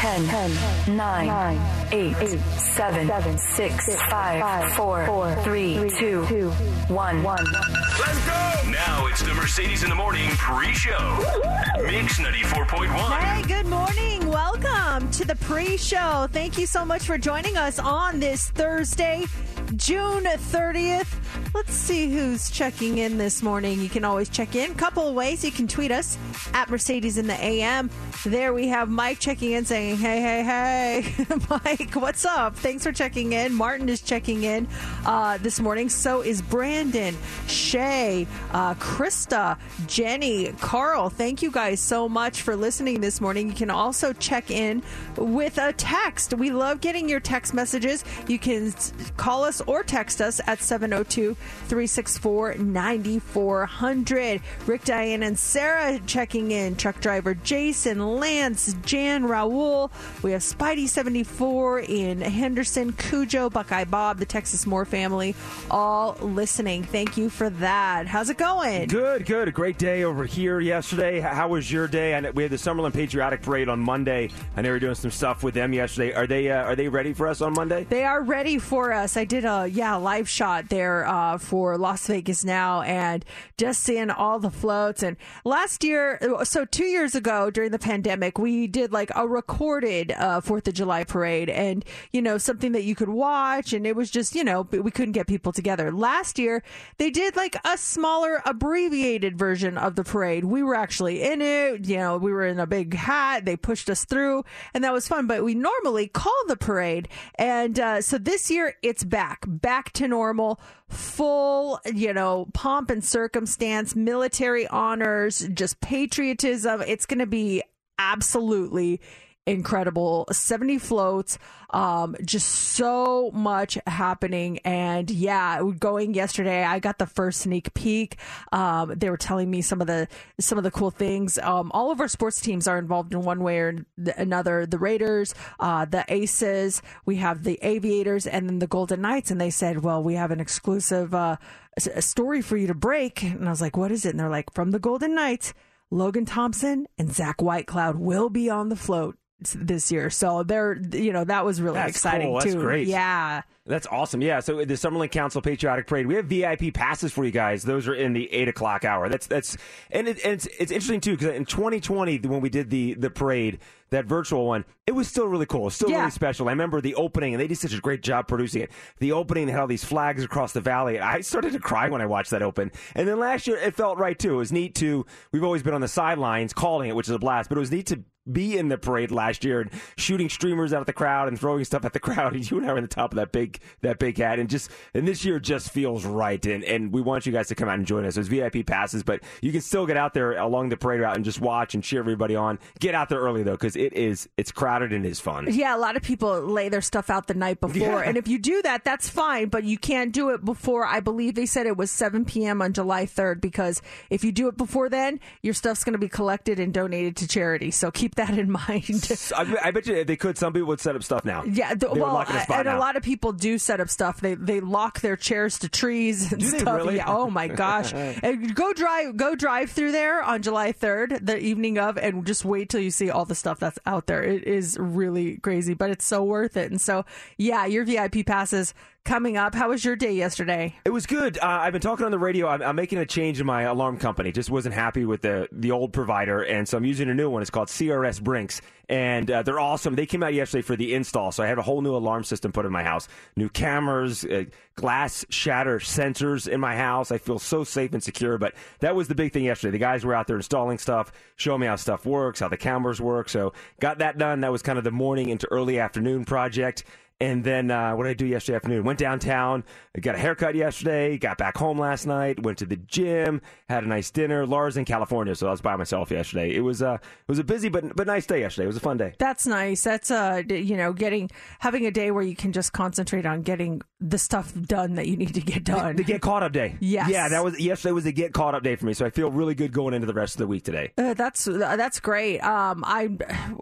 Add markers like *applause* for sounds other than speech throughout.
10, 10 9, 9 8, 8 7, 7 6, 5, 4, 3, 2, 1. 1. Let's go! Now it's the Mercedes in the Morning pre-show. Mix 94.1. Hey, good morning. Welcome to the pre show. Thank you so much for joining us on this Thursday, June 30th. Let's see who's checking in this morning. You can always check in. A couple of ways. You can tweet us at Mercedes in the AM. There we have Mike checking in saying, Hey, hey, hey. *laughs* Mike, what's up? Thanks for checking in. Martin is checking in uh, this morning. So is Brandon, Shay, uh, Krista, Jenny, Carl. Thank you guys so much for listening this morning. You can also check in with a text. We love getting your text messages. You can call us or text us at 702 364 9400. Rick, Diane, and Sarah checking in. Truck driver Jason, Lance, Jan, Raul. We have Spidey74 in Henderson, Cujo, Buckeye Bob, the Texas Moore family, all listening. Thank you for that. How's it going? Good, good. A great day over here yesterday. How was your day? I we had the Summerlin Patriotic Parade on Monday. I know we were doing some stuff with them yesterday. Are they uh, are they ready for us on Monday? They are ready for us. I did a yeah live shot there uh, for Las Vegas now, and just seeing all the floats. And last year, so two years ago during the pandemic, we did like a uh, Fourth of July parade, and you know something that you could watch, and it was just you know we couldn't get people together. Last year, they did like a smaller abbreviated version of the parade. We were actually in it. You know, we were in a big hat. They pushed us through, and that was fun. But we normally call the parade, and uh, so this year it's back, back to normal, full, you know, pomp and circumstance, military honors, just patriotism. It's going to be absolutely incredible. 70 floats um just so much happening. And yeah going yesterday i got the first sneak peek. Um they were telling me some of the some of the cool things. Um all of our sports teams are involved in one way or another. The raiders uh the aces we have the aviators and then the golden knights. And they said well we have an exclusive uh a story for you to break. And i was like what is it? And they're like from the golden knights Logan Thompson and Zach Whitecloud will be on the float this year. So they're, you know, that was really That's exciting cool. That's too. great. Yeah. That's awesome. Yeah. So uh, the Summerlin Council Patriotic Parade, we have VIP passes for you guys. Those are in the eight o'clock hour. That's that's and, it, and it's it's interesting too because in 2020 when we did the the parade, that virtual one, it was still really cool. Still Yeah. really special. I remember the opening, and they did such a great job producing it. The opening they had all these flags across the valley. I *laughs* started to cry when I watched that open. And then last year, it felt right too. It was neat to. We've always been on the sidelines calling it, which is a blast. But it was neat to be in the parade last year and shooting streamers out at the crowd and throwing stuff at the *laughs* crowd. And you and I were in the top of that big that big hat. And just and this year just feels right. And and we want you guys to come out and join us. There's VIP passes, but you can still get out there along the parade route and just watch and cheer everybody on. Get out there early though, because it is it's crowded and it's fun. Yeah, a lot of people lay their stuff out the night *laughs* before. Yeah. And if you do that, that's fine, but you can't do it before, I believe they said it was 7 p.m. on July 3rd, because if you do it before then, your stuff's going to be collected and donated to charity. So keep that in mind. I, I bet you they could, some people would set up stuff now. Yeah, th- They would well, a and a lot of people do set up stuff. They they lock their chairs to trees and Do stuff. really? Yeah, oh my gosh! *laughs* and go drive go drive through there on July third, the evening of, and just wait till you see all the stuff that's out there. It is really crazy, but it's so worth it. And so, yeah, your VIP passes coming up. How was your day yesterday? It was good. Uh, I've been talking on the radio. I'm, I'm making a change in my alarm company. Just wasn't happy with the the old provider, and so I'm using a new one. It's called CRS Brinks, and uh, they're awesome. They came out yesterday for the install, so I had a whole new alarm system put in my house. New cameras, uh, glass shatter sensors in my house. I feel so safe and secure. But that was the big thing yesterday. The guys were out there installing stuff, showing me how stuff works, how the cameras work. So got that done. That was kind of the morning into early afternoon project. And then uh, what did I do yesterday afternoon? Went downtown, got a haircut yesterday, got back home last night, went to the gym, had a nice dinner. Laura's in California, so I was by myself yesterday. It was uh, it was a busy but but nice day yesterday. It was a fun day. That's nice. That's uh, you know, getting having a day where you can just concentrate on getting the stuff done that you need to get done. The get caught up day. Yes. Yeah, that was yesterday was a get caught up day for me. So I feel really good going into the rest of the week today. Uh, that's that's great. Um, I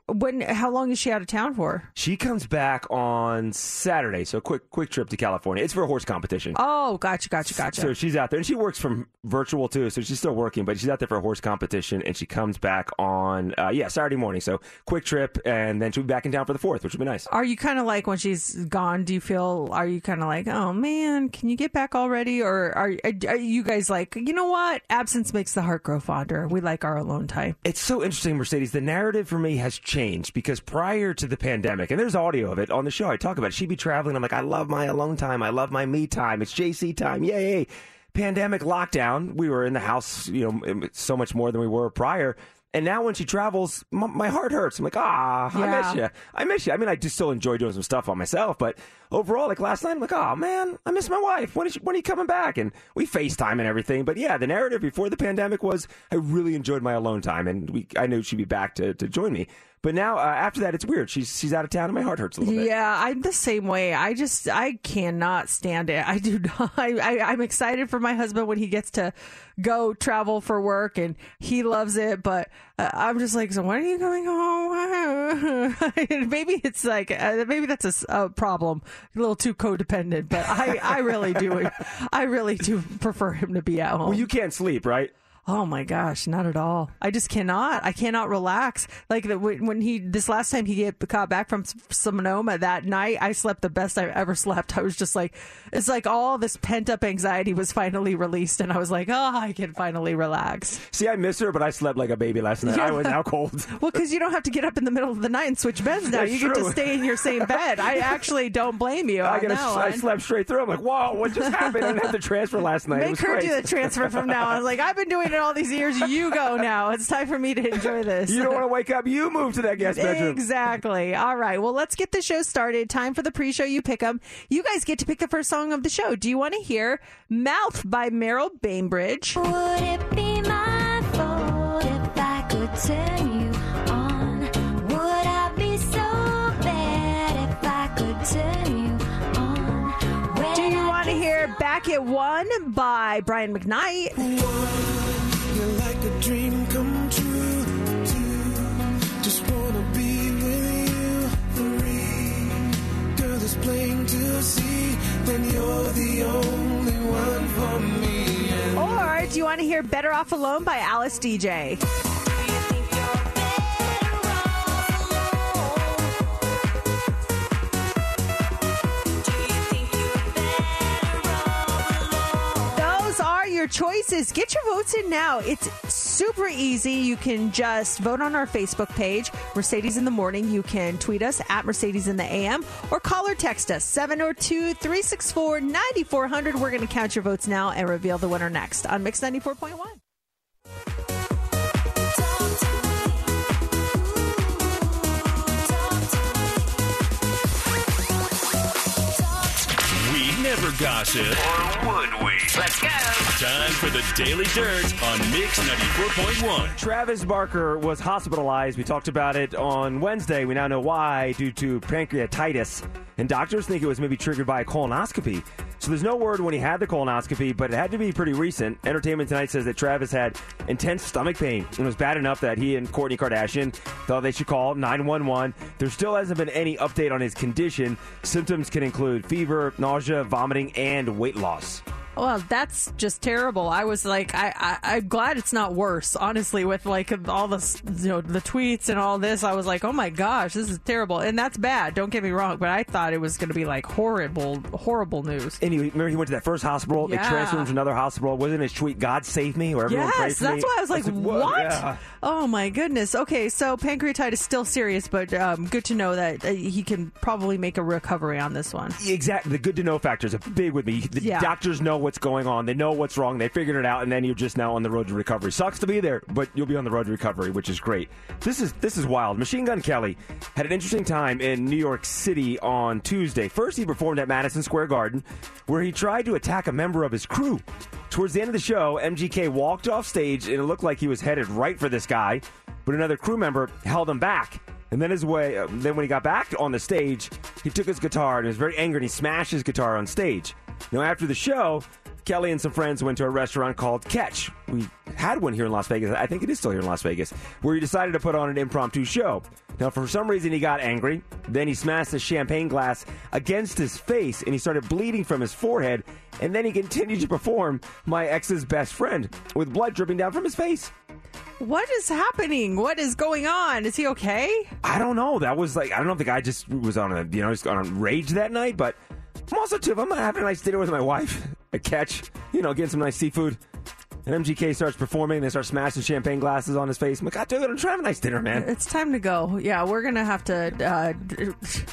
when how long is she out of town for? She comes back on Saturday, so quick quick trip to California. It's for a horse competition. Oh, gotcha, gotcha, gotcha. So she's out there, and she works from virtual too. So she's still working, but she's out there for a horse competition, and she comes back on uh, yeah Saturday morning. So quick trip, and then she'll be back in town for the fourth, which would be nice. Are you kind of like when she's gone? Do you feel? Are you kind of like, oh man, can you get back already? Or are are you guys like, you know what? Absence makes the heart grow fonder. We like our alone time. It's so interesting, Mercedes. The narrative for me has changed because prior to the pandemic, and there's audio of it on the show, I talk about it. She'd be traveling. I'm like, I love my alone time. I love my me time. It's JC time. Yay. Pandemic lockdown. We were in the house, you know, so much more than we were prior. And now when she travels, m- my heart hurts. I'm like, ah, I miss you. I miss you. I mean, I just still enjoy doing some stuff on myself, but overall, like last night, I'm like, oh man, I miss my wife. When is she, when are you coming back? And we FaceTime and everything. But yeah, the narrative before the pandemic was I really enjoyed my alone time, and we I knew she'd be back to, to join me. But now uh, after that, it's weird. She's she's out of town, and my heart hurts a little bit. Yeah, I'm the same way. I just I cannot stand it. I do *laughs* not. I, I I'm excited for my husband when he gets to go travel for work and he loves it. But uh, I'm just like, so when are you coming home? *laughs* Maybe it's like uh, maybe that's a problem, a little too codependent. But I I really do. *laughs* I really do prefer him to be at home. Well, you can't sleep, right? Oh my gosh, not at all. I just cannot. I cannot relax. Like the, when when he this last time he get got back from Sonoma that night, I slept the best I've ever slept. I was just like, it's like all this pent up anxiety was finally released, and I was like, oh, I can finally relax. See, I miss her, but I slept like a baby last night. I was out cold. *laughs* Well, because you don't have to get up in the middle of the night and switch beds now. That's you get to stay in your same *laughs* bed. I actually don't blame you. I, on gotta, that I slept straight through. I'm like, whoa, what just happened? I didn't have to transfer last night. it Make her great. do the transfer from now. on. I was like, I've been doing it all these years. You go now. It's time for me to enjoy this. You don't want to wake up. You move to that guest bedroom. Exactly. All right. Well, let's get the show started. Time for the pre-show. You pick them. You guys get to pick the first song of the show. Do you want to hear "Mouth" by Merril Bainbridge? Would it be my fault if I could turn you on? Would I be so bad if I could turn you on? When Do you want to hear "Back at One" by Brian McKnight? Or do you want to hear "Better Off Alone" by Alice Deejay? Your choices. Get your votes in now. It's super easy. You can just vote on our Facebook page, Mercedes in the Morning. You can tweet us at Mercedes in the AM or call or text us 702 364 9400. We're going to count your votes now and reveal the winner next on Mix 94.1. We never gossip. Or would we? Let's go. Time for the Daily Dirt on Mix 94.1. Travis Barker was hospitalized. We talked about it on Wednesday. We now know why, due to pancreatitis. And doctors think it was maybe triggered by a colonoscopy. So there's no word when he had the colonoscopy, but it had to be pretty recent. Entertainment Tonight says that Travis had intense stomach pain. And it was bad enough that he and Kourtney Kardashian thought they should call 911. There still hasn't been any update on his condition. Symptoms can include fever, nausea, vomiting, and weight loss. Well, that's just terrible. I was like, I, I I'm glad it's not worse. Honestly, with like all the you know the tweets and all this, I was like, oh my gosh, this is terrible, and that's bad. Don't get me wrong, but I thought it was going to be like horrible, horrible news. Anyway, he, remember he went to that first hospital. They transferred him to another hospital. Wasn't his tweet "God save me" or everyone pray Yes, for that's me? why I was like, "Whoa." what? Yeah. Oh my goodness. Okay, so pancreatitis is still serious, but um, good to know that uh, he can probably make a recovery on this one. Exactly. The good to know factor is a big with me. The Yeah. doctors know what's going on. They know what's wrong. They figured it out, and then you're just now on the road to recovery. Sucks to be there, but you'll be on the road to recovery, which is great. This is this is wild. Machine Gun Kelly had an interesting time in New York City on Tuesday. First, he performed at Madison Square Garden, where he tried to attack a member of his crew. Towards the end of the show, MGK walked off stage, and it looked like he was headed right for this guy, but another crew member held him back. And then his way, uh, then when he got back on the stage, he took his guitar and was very angry and he smashed his guitar on stage. Now after the show, Kelly and some friends went to a restaurant called Catch. We had one here in Las Vegas. I think it is still here in Las Vegas, where he decided to put on an impromptu show. Now, for some reason, he got angry. Then he smashed a champagne glass against his face and he started bleeding from his forehead. And then he continued to perform My Ex's Best Friend with blood dripping down from his face. What is happening? What is going on? Is he okay? I don't know. That was like I don't know if the guy just was on a you know just on a rage that night, but I'm also too. If I'm having a nice dinner with my wife, *laughs* a catch, you know, getting some nice seafood, and MGK starts performing, they start smashing champagne glasses on his face. I'm like, God, dude, I'm trying to have a nice dinner, man. It's time to go. Yeah, we're gonna have to uh,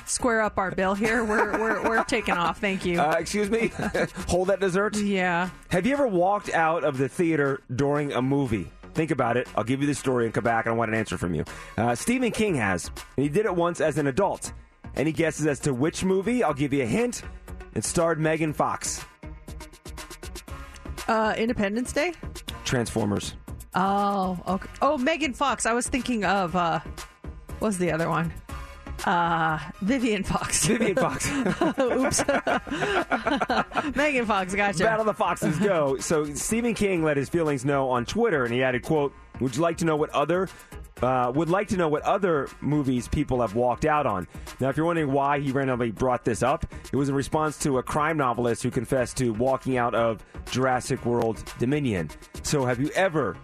square up our bill here. We're we're, we're taking off. Thank you. Uh, excuse me, *laughs* hold that dessert. yeah. Have you ever walked out of the theater during a movie? Think about it. I'll give you the story and come back, and I want an answer from you. Uh, Stephen King has, and he did it once as an adult. Any guesses as to which movie? I'll give you a hint. It starred Megan Fox. Uh, Independence Day. Transformers. Oh, okay. Oh, Megan Fox. I was thinking of uh, what was the other one? Uh, Vivian Fox. *laughs* Vivian Fox. *laughs* Oops. *laughs* Megan Fox. Gotcha. Battle of the Foxes go. So Stephen King let his feelings know on Twitter, and he added, "quote Would you like to know what other uh, would like to know what other movies people have walked out on?" Now, if you're wondering why he randomly brought this up, it was in response to a crime novelist who confessed to walking out of Jurassic World Dominion. So, have you ever?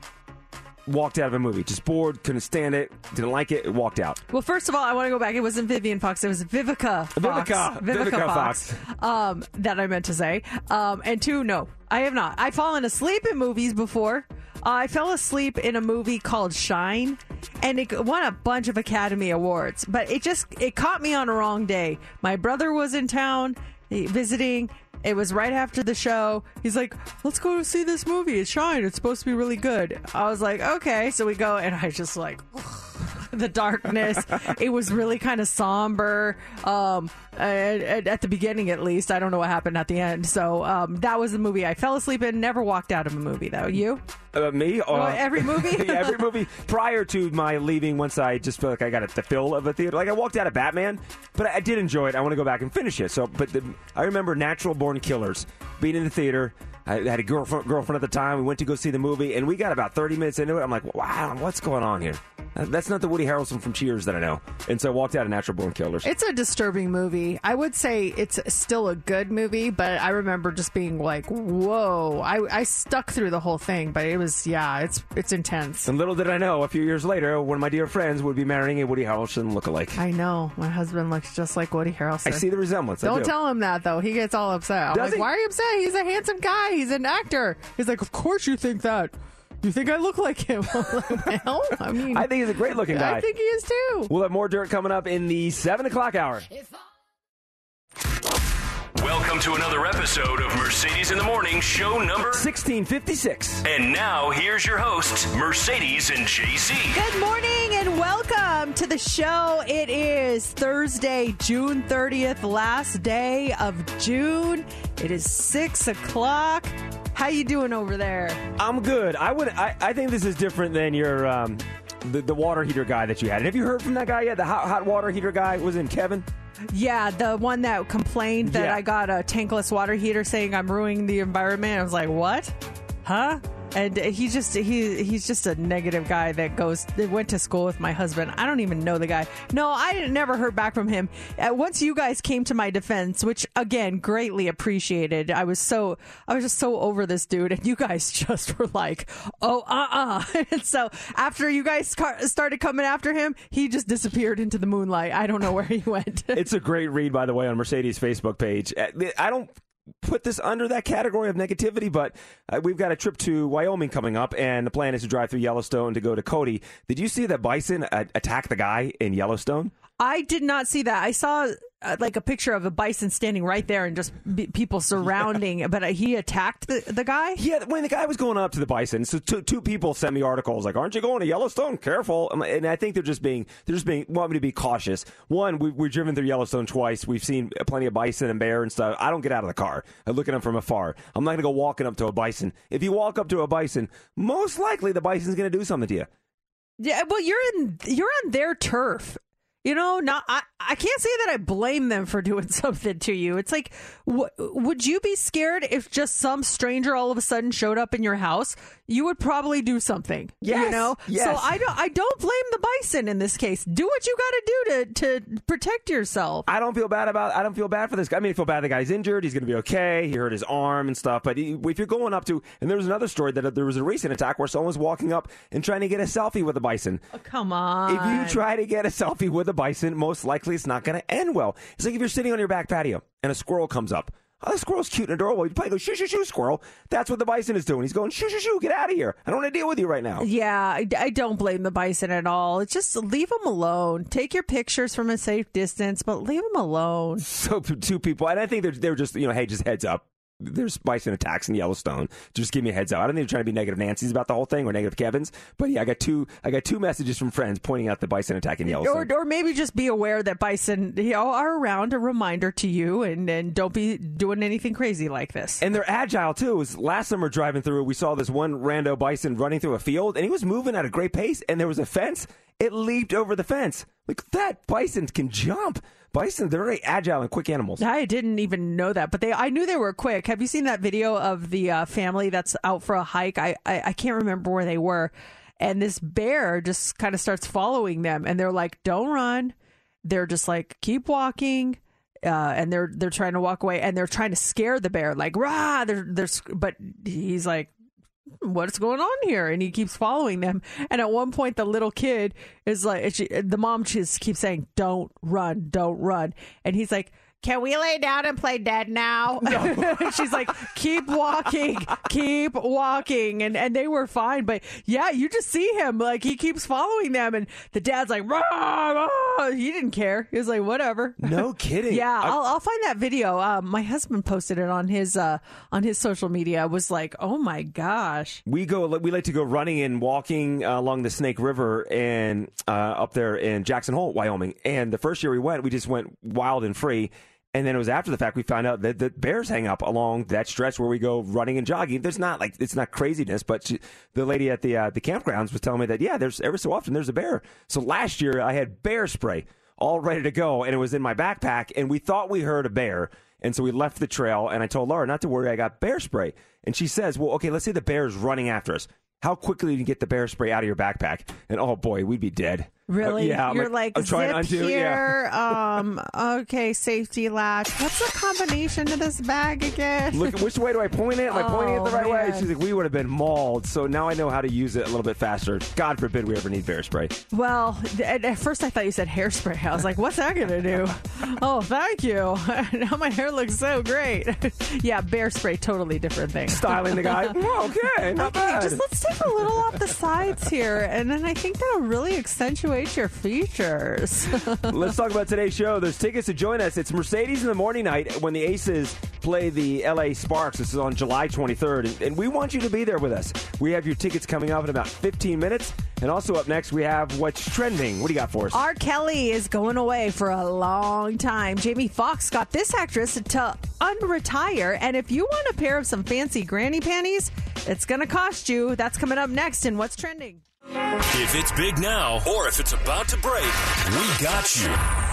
Walked out of a movie, just bored, couldn't stand it, didn't like it, walked out. Well, first of all, I want to go back. It wasn't Vivian Fox. It was Vivica Fox. Vivica. Vivica Fox. Um, that I meant to say. Um, and two, no, I have not. I've fallen asleep in movies before. I fell asleep in a movie called Shine, and it won a bunch of Academy Awards. But it just it caught me on a wrong day. My brother was in town eh, visiting. It was right after the show. He's like, "Let's go see this movie. It's Shine. It's supposed to be really good." I was like, "Okay." So we go, and I just like *laughs* the darkness. it was really kind of somber. Um, at, at- the beginning, at least, I don't know what happened at the end. So um, that was the movie I fell asleep in. Never walked out of a movie though. You? Uh, me? Uh, every movie? *laughs* yeah, every movie. Prior to my leaving, once I just felt like I got the fill of a theater. Like I walked out of Batman, but I, I did enjoy it. I want to go back and finish it. So, but the, I remember Natural Born Killers being in the theater. I had a girlfriend, girlfriend at the time. We went to go see the movie, and we got about 30 minutes into it. I'm like, wow, what's going on here? Uh, That's not the Woody Harrelson from Cheers that I know. And so I walked out of Natural Born Killers. It's a disturbing movie. I would say it's still a good movie, but I remember just being like, "Whoa!" I, I stuck through the whole thing, but it was yeah, it's it's intense. and little did I know, a few years later, one of my dear friends would be marrying a Woody Harrelson lookalike. I know my husband looks just like Woody Harrelson. I see the resemblance. Don't do. tell him that though. He gets all upset. I'm Does like, he? why are you upset? He's a handsome guy. He's an actor. He's like, of course you think that. You think I look like him? *laughs* I'm well, I mean, I think he's a great looking guy. I think he is too. We'll have more dirt coming up in the 7 o'clock hour. Welcome to another episode of Mercedes in the Morning, show number. 1656. And now here's your hosts, Mercedes and JC. Good morning and welcome to the show. It is Thursday, June 30th, last day of June. It is six o'clock. How you doing over there? I'm good. I would. I, I think this is different than your um, the, the water heater guy that you had. And Have you heard from that guy yet? The hot, hot water heater guy was in Kevin. Yeah, the one that complained that Yeah. I got a tankless water heater saying I'm ruining the environment. I was like, what? Huh? And he's just he he's just a negative guy that goes that went to school with my husband. I don't even know the guy. No, I never heard back from him. Uh, once you guys came to my defense, which again greatly appreciated. I was so I was just so over this dude, and you guys *laughs* just were like, oh uh uh *laughs* And so after you guys started coming after him, he just disappeared into the moonlight. I don't know where he went. *laughs* It's a great read, by the way, on Mercedes' Facebook page. Uh, I don't put this under that category of negativity, but uh, we've got a trip to Wyoming coming up, and the plan is to drive through Yellowstone to go to Cody. Did you see that bison uh, attack the guy in Yellowstone? I did not see that. I saw uh, like a picture of a bison standing right there and just b- people *laughs* surrounding, but uh, he attacked the, the guy. Yeah, when the guy was going up to the bison, so two, two people sent me articles like, "Aren't you going to Yellowstone? Careful!" I'm And I think they're just being they're just being want me to be cautious. One, we, we've driven through Yellowstone twice. We've seen plenty of bison and bear and stuff. I don't get out of the car. I look at them from afar. I'm not going to go walking up to a bison. If you walk up to a bison, most likely the bison's going to do something to you. Yeah, well, you're in you're on their turf. You know, not I. I can't say that I blame them for *laughs* doing something to you. It's like, w- would you be scared if just some stranger all of a sudden showed up in your house? You would probably do something. you know. yes. So I don't. I don't blame the bison in this case. Do what you got to do to to protect yourself. I don't feel bad about. I don't feel bad for this guy. I mean, I feel bad the guy's injured. He's going to be okay. He hurt his arm and stuff. But he, if you're going up to, and there was another story that there was a recent attack where someone was walking up and trying to get a selfie with a bison. Oh, come on. If you try to get a selfie with a bison, most likely it's not going to end well. It's like if you're sitting on your back patio and a squirrel comes up. Oh, the squirrel's cute and adorable. You probably go, shoo, shoo, shoo, squirrel. That's what the bison is doing. He's going, shoo, shoo, shoo, get out of here. I don't want to deal with you right now. Yeah, I, I don't blame the bison at all. It's just leave them alone. Take your pictures from a safe distance, but leave them alone. So two people, and I think they're, they're just, you know, hey, just heads up. There's bison attacks in Yellowstone. Just give me a heads up. I don't think they're trying to be negative Nancy's about the whole thing or negative Kevin's, but yeah, I got two. I got two messages from friends pointing out the bison attack in Or, Yellowstone. or maybe just be aware that bison you know, are around, a reminder to you, and, and don't be doing anything crazy like this. And they're agile too. It was last summer driving through, we saw this one rando bison running through a field, and he was moving at a great pace. And there was a fence. It leaped over the fence. Like that bison can jump. Bison, they're very agile and quick animals. I didn't even know that, but they I knew they were quick. Have you seen that video of the uh, family that's out for a hike? I, I I can't remember where they were, and this bear just kind of starts following them, and they're like, "Don't run." They're just like, "Keep walking." Uh, and they're they're trying to walk away, and they're trying to scare the bear, like rah. They're they're, but he's like, Hmm, what's going on here? And he keeps following them. And at one point, the little kid is like, she, the mom just keeps saying, "Don't run, don't run," and he's like. Can we lay down and play dead now? *laughs* *laughs* She's like, keep walking, keep walking, and and they were fine. But yeah, you just see him like he keeps following them, and the dad's like, rah, rah. he didn't care. He was like, whatever. No *laughs* kidding. Yeah, I- I'll, I'll find that video. Uh, my husband posted it on his uh, on his social media. I was like, oh my gosh. we go we like to go running and walking uh, along the snake river and uh, up there in jackson hole wyoming and the first year we went we just went wild and free and then it was after the fact we found out that the bears hang up along that stretch where we go running and jogging. There's not like it's not craziness, but she, the lady at the uh, the campgrounds was telling me that yeah, there's every so often there's a bear. So last year I had bear spray all ready to go, and it was in my backpack, and we thought we heard a bear, and so we left the trail, and I told Laura not to worry, I got bear spray, and she says, well, okay, let's say the bear is running after us. How quickly do you get the bear spray out of your backpack? And oh boy, we'd be dead. Really? Uh, yeah, I'm You're like, I'm trying to zip undo. Yeah. here. *laughs* um, okay, safety latch. What's the combination to this bag again? Look, which way do I point it? Am I pointing it the Oh, right way? She's like, we would have been mauled. So now I know how to use it a little bit faster. God forbid we ever need bear spray. Well, at, at first I thought you said hairspray. I was like, what's that going to do? *laughs* oh, thank you. *laughs* now my hair looks so great. yeah, bear spray, totally different thing. Styling the guy. Okay, not Okay, bad. just let's take a little off the sides here, and then I think that'll really accentuate your features. *laughs* Let's talk about today's show. There's tickets to join us. It's Mercedes in the morning night when the Aces play the LA Sparks. This is on July 23rd, and, and we want you to be there with us. We have your tickets coming up in about 15 minutes, and also up next we have what's trending. What do you got for us? R. Kelly is going away for a long time. Jamie Foxx got this actress to unretire, and if you want a pair of some fancy granny panties, it's going to cost you. That's coming up next in What's Trending. If it's big now or if it's about to break, we got you.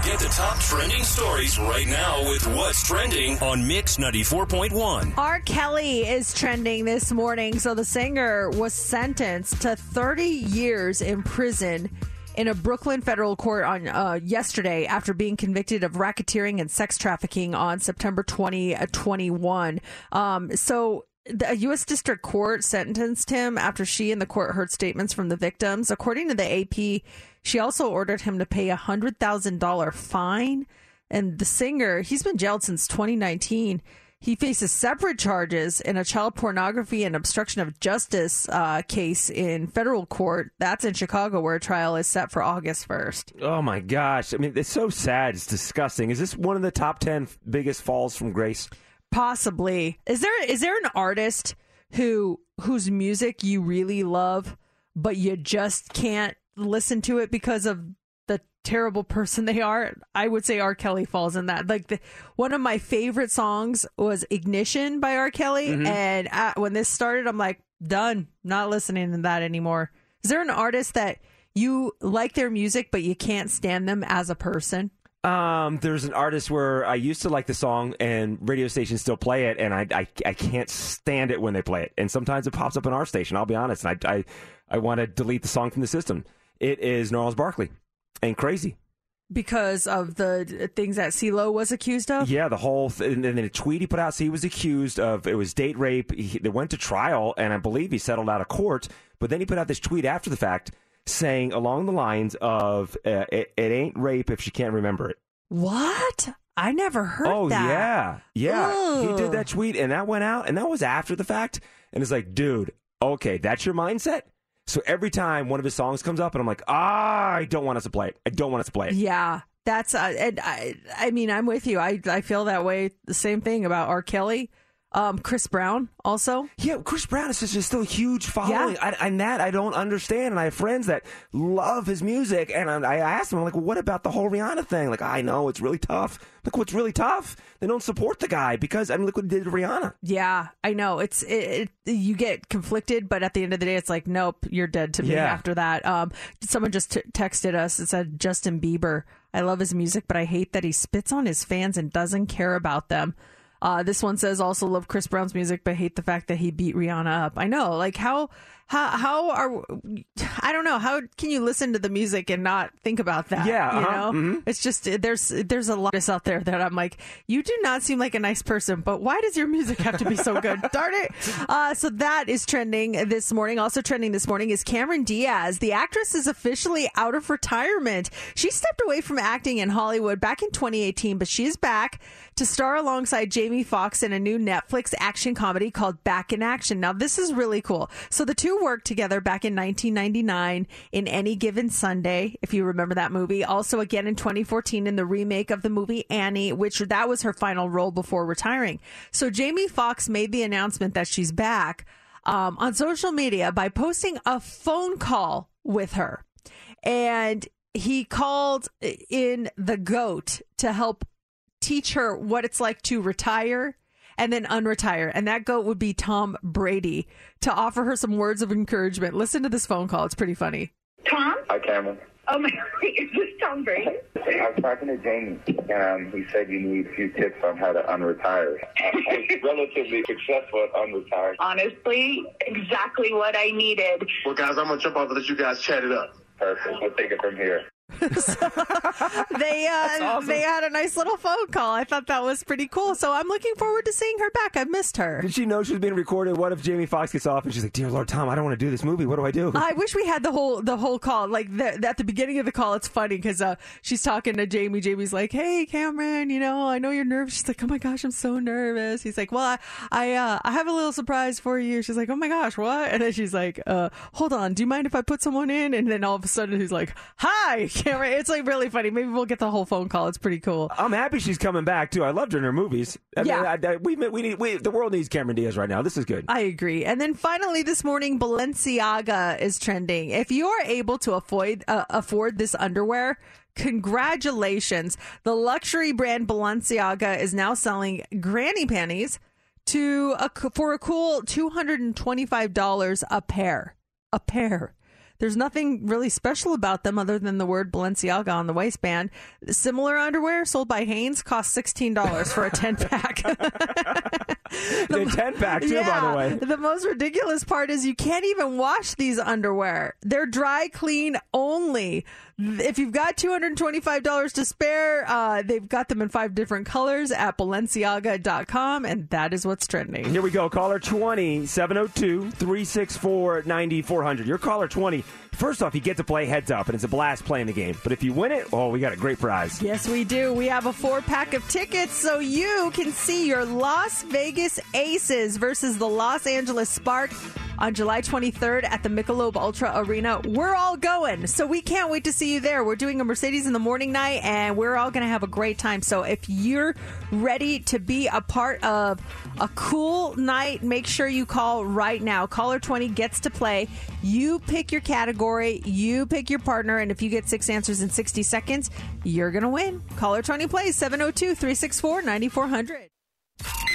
Get the top trending stories right now with what's trending on Mix 94.1. R. Kelly is trending this morning. So the singer was sentenced to 30 years in prison in a Brooklyn federal court on uh, yesterday after being convicted of racketeering and sex trafficking on September 2021. Um, so the U.S. District Court sentenced him after she and the court heard statements from the victims. According to the AP, she also ordered him to pay a hundred thousand dollar fine. And the singer, he's been jailed since 2019. He faces separate charges in a child pornography and obstruction of justice uh, case in federal court. That's in Chicago, where a trial is set for August 1st. Oh my gosh! I mean, it's so sad. It's disgusting. Is this one of the top ten biggest falls from grace? Possibly. Is there is there an artist who whose music you really love, but you just can't listen to it because of the terrible person they are? I would say R. Kelly falls in that. Like the, one of my favorite songs was "Ignition" by R. Kelly, and uh, when this started, I'm like, done. Not listening to that anymore. Is there an artist that you like their music, but you can't stand them as a person? Um, there's an artist where I used to like the song, and radio stations still play it, and I, I, I can't stand it when they play it. And sometimes it pops up on our station. I'll be honest, and I I, I want to delete the song from the system. It is Gnarls Barkley, and crazy. Because of the things that CeeLo was accused of? Yeah, the whole th- and then a tweet he put out. So he was accused of it was date rape. He, they went to trial, and I believe he settled out of court. But then he put out this tweet after the fact, saying along the lines of uh, it, "It ain't rape if she can't remember it." What? I never heard oh that. yeah, yeah. He did that tweet, and that went out, and that was after the fact. And it's like, dude, okay, that's your mindset. So every time one of his songs comes up, and I'm like, ah, I don't want us to play it. I don't want us to play it. Yeah, that's. Uh, and I. I mean, I'm with you. I. I feel that way. The same thing about R. Kelly. Um, Chris Brown also. Yeah, Chris Brown is such a still huge following, Yeah. I, and that I don't understand. And I have friends that love his music, and I, I asked them, I'm like, well, what about the whole Rihanna thing? Like, I know it's really tough. Look, what's really tough? They don't support the guy because I mean, look what he did to Rihanna. Yeah, I know. It's it, it. You get conflicted, but at the end of the day, it's like, nope, you're dead to me. Yeah. After that, um, someone just t- texted us. and said Justin Bieber. I love his music, but I hate that he spits on his fans and doesn't care about them. Uh, this one says also love Chris Brown's music, but hate the fact that he beat Rihanna up. I know, like how how how are I don't know how can you listen to the music and not think about that? Yeah, you uh-huh, know, it's just there's there's a lot of out there that I'm like, you do not seem like a nice person, but why does your music have to be so good? *laughs* Darn it! Uh, so that is trending this morning. Also trending this morning is Cameron Diaz. The actress is officially out of retirement. She stepped away from acting in Hollywood back in 2018, but she is back to star alongside Jamie Foxx in a new Netflix action comedy called Back in Action. Now, this is really cool. So the two worked together back in 1999 in Any Given Sunday, if you remember that movie. Also, again in 2014 in the remake of the movie Annie, which that was her final role before retiring. So Jamie Foxx made the announcement that she's back um, on social media by posting a phone call with her. And he called in the goat to help teach her what it's like to retire and then unretire. And that goat would be Tom Brady to offer her some words of encouragement. Listen to this phone call. It's pretty funny. Tom? Hi, Cameron. Oh my God, *laughs* is this Tom Brady? I was talking to Jamie, and um, he said you need a few tips on how to unretire. I was *laughs* relatively successful at unretiring. Honestly, exactly what I needed. Well, guys, I'm going to jump off and let you guys chat it up. Perfect. We'll take it from here. *laughs* They uh, they had a nice little phone call. I thought that was pretty cool. So I'm looking forward to seeing her back. I missed her. Did she know she was being recorded? What if Jamie Foxx gets off and she's like, "Dear Lord, Tom, I don't want to do this movie. What do I do?" I wish we had the whole the whole call. Like the, at the beginning of the call, it's funny because uh, she's talking to Jamie. Jamie's like, "Hey, Cameron, you know, I know you're nervous." She's like, "Oh my gosh, I'm so nervous." He's like, "Well, I I, uh, I have a little surprise for you." She's like, "Oh my gosh, what?" And then she's like, uh, "Hold on, do you mind if I put someone in?" And then all of a sudden, he's like, "Hi, Cameron." It's like really funny. Maybe we'll get the whole phone call. It's pretty cool. I'm happy she's coming back too. I loved her in her movies. I Yeah. mean, I, I, we we need we, the world needs Cameron Diaz right now. This is good. I agree. And then finally this morning, Balenciaga is trending. If you are able to afford uh, afford this underwear, congratulations! The luxury brand Balenciaga is now selling granny panties to a, for a cool two hundred and twenty five dollars a pair. A pair. There's nothing really special about them other than the word Balenciaga on the waistband. Similar underwear sold by Hanes cost $16 for a 10 *laughs* pack. *laughs* The 10 pack, too, by the way. The most ridiculous part is you can't even wash these underwear. They're dry clean only. If you've got $225 to spare, uh, they've got them in five different colors at Balenciaga.com, and that is what's trending. Here we go. Caller 20 702 364 9400. You're caller 20. First off, you get to play heads up, and it's a blast playing the game. But if you win it, oh, we got a great prize. Yes, we do. We have a four pack of tickets so you can see your Las Vegas Aces versus the Los Angeles Spark on July 23rd at the Michelob Ultra Arena. We're all going, so we can't wait to see you there. We're doing a Mercedes in the morning night, and we're all going to have a great time. So if you're ready to be a part of a cool night, make sure you call right now. Caller 20 gets to play. You pick your category, you pick your partner, and if you get six answers in 60 seconds, you're going to win. Caller 20 plays 702 364 9400.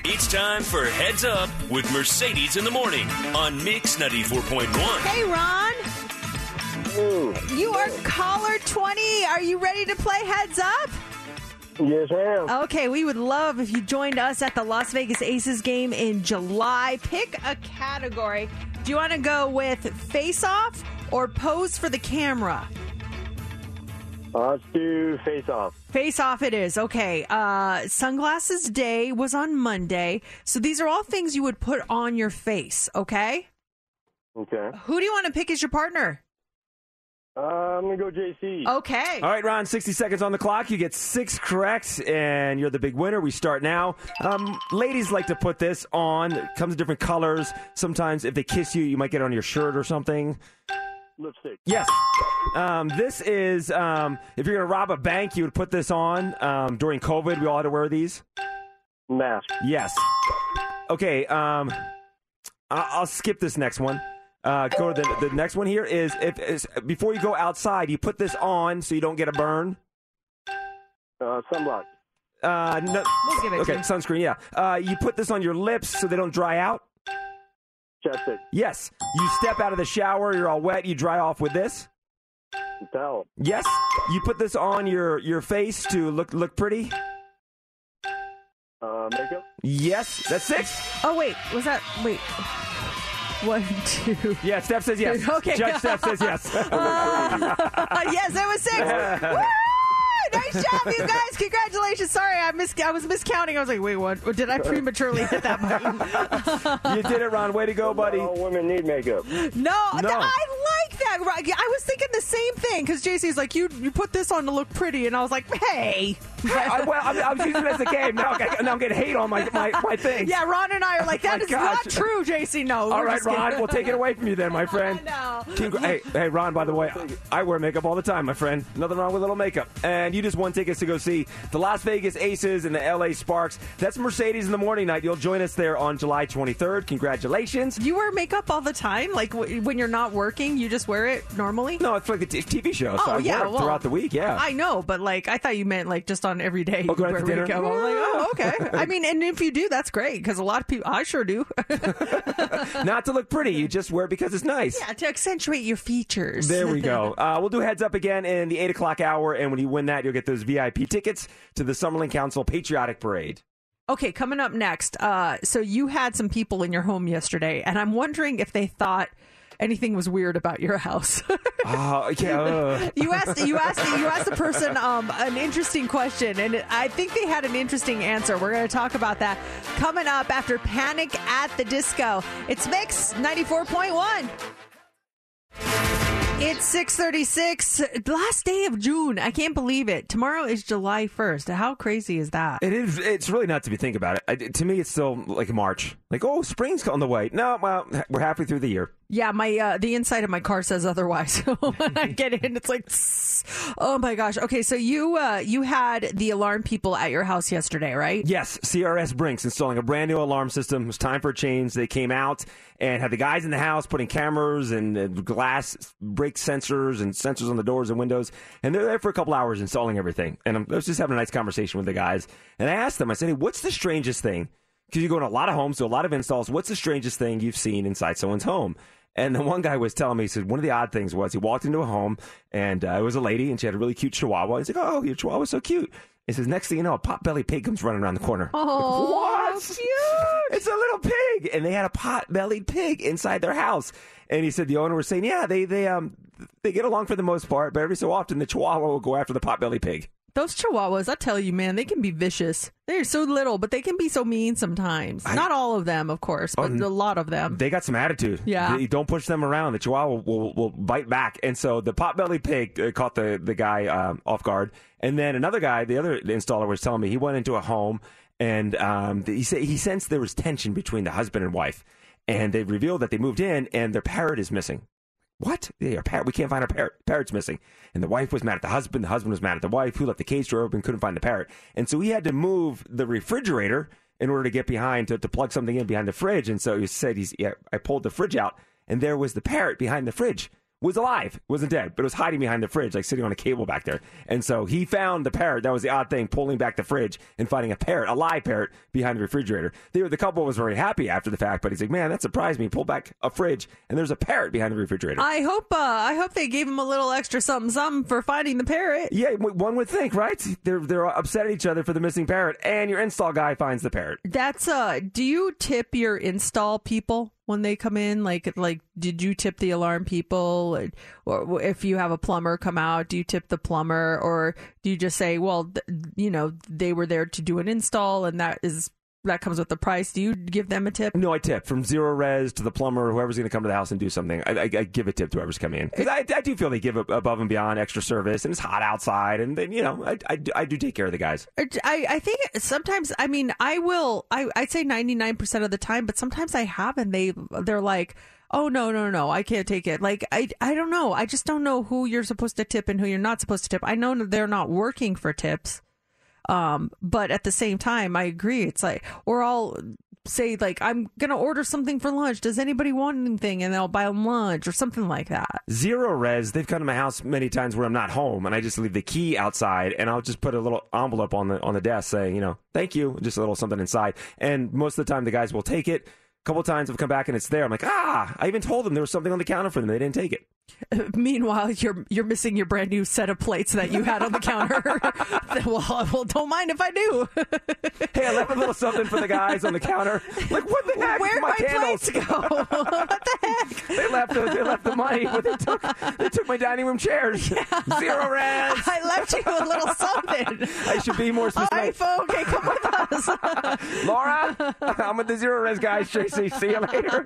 It's time for Heads Up with Mercedes in the Morning on Mix 94.1. Hey, Ron. Hmm. You are caller 20. Are you ready to play Heads Up? Yes, ma'am. Okay, we would love if you joined us at the Las Vegas Aces game in July. Pick a category. Do you want to go with face off or pose for the camera? Uh, let's do face off. Face off it is. Okay. Uh sunglasses day was on Monday. So these are all things you would put on your face, okay? Okay. Who do you want to pick as your partner? Uh, I'm gonna go JC. Okay. All right, Ron, 60 seconds on the clock. You get six correct, and you're the big winner. We start now. Um, ladies like to put this on. It comes in different colors. Sometimes if they kiss you, you might get it on your shirt or something. Lipstick. Yes. Um, this is, um, if you're going to rob a bank, you would put this on. Um, during COVID, we all had to wear these. Mask. Yes. Okay. Um, I- I'll skip this next one. Uh, go to the, the next one here is if is, before you go outside, you put this on so you don't get a burn. Uh, sunblock. Uh, no, We'll give it okay, to sunscreen. Yeah. Uh, you put this on your lips so they don't dry out. Chapstick. Yes. You step out of the shower, you're all wet. You dry off with this. Towel. Yes. You put this on your your face to look look pretty. Uh, makeup. Yes. That's six. Oh wait, was that wait? One, two. Yeah. Steph says yes. Okay. Judge Steph says yes. *laughs* Uh, yes, that was six. *laughs* Woo! Nice job, you guys! Congratulations. Sorry, I mis- I was miscounting. I was like, wait, what? Did I prematurely hit that button? *laughs* you did it, Ron. Way to go, buddy. All women need makeup. No, No. I like that. Right, I was thinking the same thing because JC's like, you you put this on to look pretty, and I was like, hey. I, well, I, I was using it as a game. Now, I- now I'm getting hate on my my, my thing. Yeah, Ron and I are like, *laughs* that is is not true, JC. No. All right, just kidding. Ron. We'll take it away from you then, my *laughs* friend. No. Hey, hey, Ron. By the way, I wear makeup all the time, my friend. Nothing wrong with a little makeup. And you just won tickets to go see the Las Vegas Aces and the LA Sparks. That's Mercedes in the morning night. You'll join us there on July 23rd. Congratulations. You wear makeup all the time? Like w- when you're not working, you just wear it normally? No, it's like a t- TV show. So Oh, I yeah, work well, throughout the week. Yeah. I know, but like I thought you meant like just on every day. Oh, go out wear to dinner? makeup. I was like, oh, okay. *laughs* I mean, and if you do, that's great because a lot of people, I sure do. *laughs* Not to look pretty. You just wear it because it's nice. yeah, to accentuate your features. There we go. *laughs* Uh, we'll do heads up again in the eight o'clock hour, and when you win that, you'll get those VIP tickets to the Summerlin Council Patriotic Parade. Okay, coming up next. Uh, so you had some people in your home yesterday, and I'm wondering if they thought anything was weird about your house. *laughs* Oh, yeah. uh. you asked you asked you asked the person um, an interesting question, and I think they had an interesting answer. We're going to talk about that coming up after Panic at the Disco. It's Mix ninety four point one. It's six thirty six. Last day of June. I can't believe it. Tomorrow is July first. How crazy is that? It is. It's really not to be think about it. I, to me, it's still like March. Like, oh, spring's on the way. No, well, we're halfway through the year. Yeah, my uh, the inside of my car says otherwise. *laughs* When I get in, it's like, oh my gosh. Okay, so you uh, you had the alarm people at your house yesterday, right? Yes, CRS Brinks installing a brand new alarm system. It was time for a change. They came out and had the guys in the house putting cameras and uh, glass break sensors and sensors on the doors and windows. And they're there for a couple hours installing everything. And I was just having a nice conversation with the guys. And I asked them, I said, hey, what's the strangest thing? Because you go in a lot of homes, do a lot of installs. What's the strangest thing you've seen inside someone's home? And the one guy was telling me, he said, one of the odd things was he walked into a home and uh, it was a lady and she had a really cute chihuahua. He's like, oh, your chihuahua's so cute. He says, next thing you know, a pot-bellied pig comes running around the corner. Oh, what? cute. It's a little pig, and they had a pot-bellied pig inside their house. And he said the owner was saying, yeah, they they um they get along for the most part, but every so often the chihuahua will go after the pot-bellied pig. Those chihuahuas, I tell you, man, they can be vicious. They're so little, but they can be so mean sometimes. Not all of them, of course, but Oh, a lot of them. They got some attitude. Yeah. You don't push them around. The chihuahua will, will, will bite back. And so the pot-bellied pig uh, caught the, the guy um, off guard. And then another guy, the other installer was telling me, he went into a home and um, he said he sensed there was tension between the husband and wife. And they revealed that they moved in and their parrot is missing. What? Yeah, parrot. We can't find our parrot. Parrot's missing. And the wife was mad at the husband. The husband was mad at the wife, who left the cage door open, couldn't find the parrot. And so he had to move the refrigerator in order to get behind to, to plug something in behind the fridge. And so he said, "He's yeah." I pulled the fridge out, and there was the parrot behind the fridge. Was alive, wasn't dead, but it was hiding behind the fridge, like sitting on a cable back there. And so he found the parrot. That was the odd thing, pulling back the fridge and finding a parrot, a live parrot, behind the refrigerator. Were, the couple was very happy after the fact, but he's like, "Man, that surprised me." Pull back a fridge, and there's a parrot behind the refrigerator. I hope uh, I hope they gave him a little extra something something for finding the parrot. Yeah, one would think, right? They're they're upset at each other for the missing parrot, and your install guy finds the parrot. That's uh do you tip your install people when they come in? Like like did you tip the alarm people? Or if you have a plumber come out do you tip the plumber? Or do you just say well th- you know they were there to do an install and that is that comes with the price. Do you give them a tip? No, I tip. From Zerorez to the plumber, whoever's going to come to the house and do something. I, I, I give a tip to whoever's coming in. Because I, I do feel they give above and beyond extra service, and it's hot outside, and then you know I, I, do- I do take care of the guys. I, I think sometimes I mean I will I I'd say 99% of the time but sometimes I have, and they they're like oh no no no I can't take it. Like I I don't know. I just don't know who you're supposed to tip and who you're not supposed to tip. I know they're not working for tips um but at the same time I agree it's like or I'll say like I'm to order something for lunch does anybody want anything and they'll buy them lunch or something like that Zerorez, they've come to my house many times where I'm not home, and I just leave the key outside, and I'll just put a little envelope on the on the desk saying, you know, thank you, just a little something inside. And most of the time, the guys will take it. A couple times I've come back and it's there. I'm like, ah! I even told them there was something on the counter for them. They didn't take it. *laughs* Meanwhile, you're you're missing your brand new set of plates that you had on the counter. *laughs* *laughs* well, well, don't mind if I do. Hey, I left a little something for the guys on the counter. Like, what the heck? Where'd my, my candles plates go? what the heck? they left the, they left the money, but they took they took my dining room chairs. Zerorez. I left you a little something. I should be more All right, specific. folks, okay, come with us. Laura, I'm with the Zerorez guys. Tracy, see you later.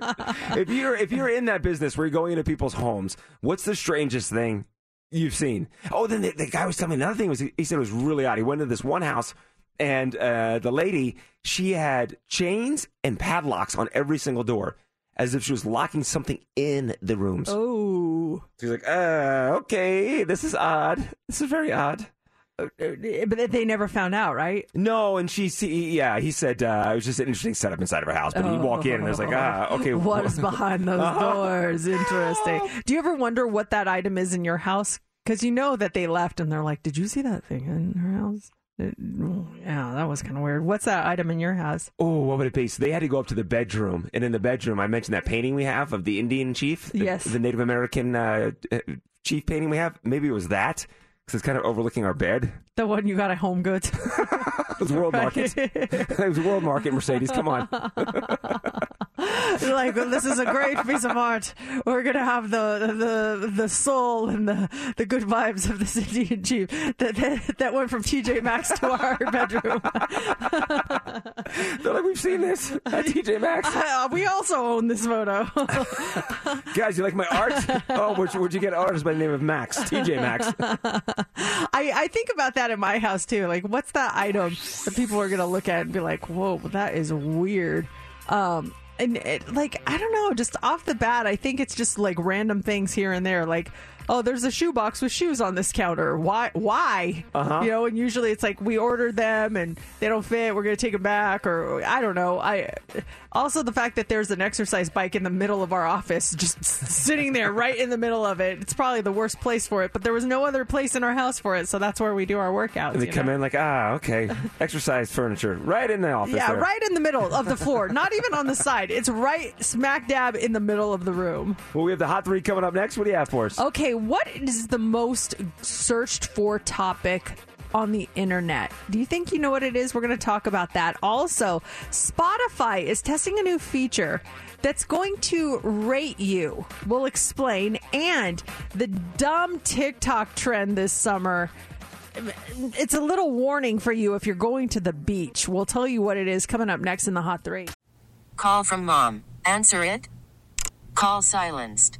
If you're if you're in that business where you're going into people's homes, what's the strangest thing you've seen? Oh, then the, the guy was telling me another thing was he, he said it was really odd. He went into this one house. And uh, the lady, she had chains and padlocks on every single door, as if she was locking something in the rooms. Oh, She's like, uh, okay, this is odd. This is very odd. But they never found out, right? No, and she, see, yeah, he said uh, it was just an interesting setup inside of her house. But you walk in and there's like, ah, okay, what is behind those *laughs* doors? Interesting. Do you ever wonder what that item is in your house? Because you know that they left and they're like, "Did you see that thing in her house?" Yeah, that was kind of weird. What's that item in your house? Oh, what would it be? So they had to go up to the bedroom, and in the bedroom, I mentioned that painting we have of the Indian chief, the, Yes. the Native American uh, uh, chief painting we have. Maybe it was that because it's kind of overlooking our bed. The one you got at Home Goods. *laughs* It was World Market. it was World Market Mercedes. Come on. *laughs* *laughs* like well, this is a great piece of art. We're gonna have the the the soul and the the good vibes of this Indian chief that that, that went from TJ Maxx to our *laughs* bedroom. They're like, we've seen this at TJ Maxx. *laughs* Uh, we also own this photo. Guys, you like my art? Oh, where'd you, where'd you get artist by the name of Max? TJ Maxx. I, I think about that in my house too. Like, what's that item that people are gonna look at and be like, "Whoa, that is weird." Um, and it, like, I don't know, just off the bat, I think it's just like random things here and there. Like, oh, there's a shoebox with shoes on this counter. Why? Why? Uh-huh. You know, and usually it's like we ordered them and they don't fit. We're gonna take them back, or I don't know. I also the fact that there's an exercise bike in the middle of our office, just sitting there right in the middle of it. It's probably the worst place for it, but there was no other place in our house for it, so that's where we do our workouts. And they come know? in like, ah, okay, *laughs* exercise furniture right in the office. Yeah, there. right in the middle of the floor. Not even on the side. side. It's right smack dab in the middle of the room. Well, we have the hot three coming up next. What do you have for us? Okay, what is the most searched for topic on the internet? Do you think you know what it is? We're going to talk about that. Also, Spotify is testing a new feature that's going to rate you. We'll explain. And the dumb TikTok trend this summer. It's a little warning for you if you're going to the beach. We'll tell you what it is coming up next in the Hot Three. Call from mom. Answer it. Call silenced.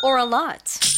or a lot?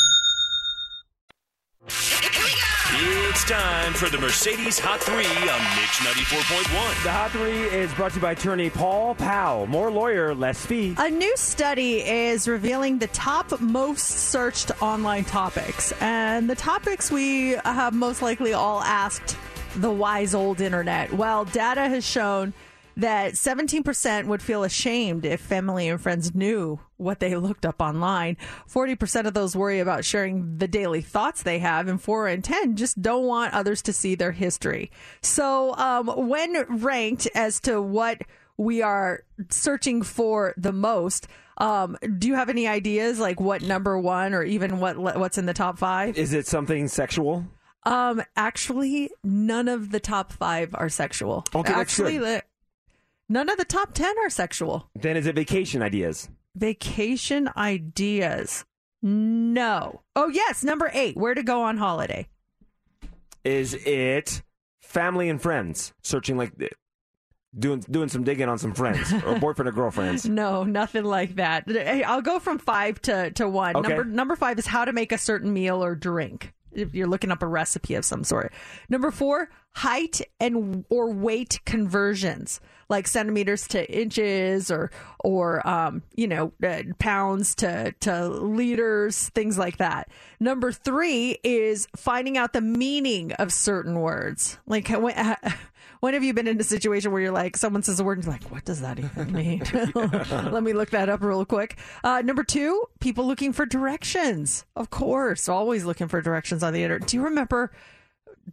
It's time for the Mercedes Hot 3 on Mix 94.1. The Hot Three is brought to you by attorney Paul Powell. More lawyer, less fee. A new study is revealing the top most searched online topics. And the topics we have most likely all asked the wise old internet. Well, data has shown that 17% would feel ashamed if family and friends knew what they looked up online. 40% of those worry about sharing the daily thoughts they have, and 4 in 10 just don't want others to see their history. So, um, when ranked as to what we are searching for the most, um, do you have any ideas like what number one or even what what's in the top five? Is it something sexual? Um, actually, none of the top five are sexual. Okay, that's actually, none of the top ten are sexual. Then is it vacation ideas? Vacation ideas. No. Oh yes, number eight. Where to go on holiday? Is it family and friends searching like doing doing some digging on some friends *laughs* or boyfriend or girlfriends? No, nothing like that. Hey, I'll go from five to, to one. Okay. Number number five is how to make a certain meal or drink. If you're looking up a recipe of some sort. Number four, height and or weight conversions, like centimeters to inches or or um, you know uh, pounds to to liters, things like that. Number three is finding out the meaning of certain words. Like when, *laughs* when have you been in a situation where you're like someone says a word and you're like, what does that even mean? *laughs* Let me look that up real quick. Uh, number two, people looking for directions. Of course, always looking for directions on the internet. Do you remember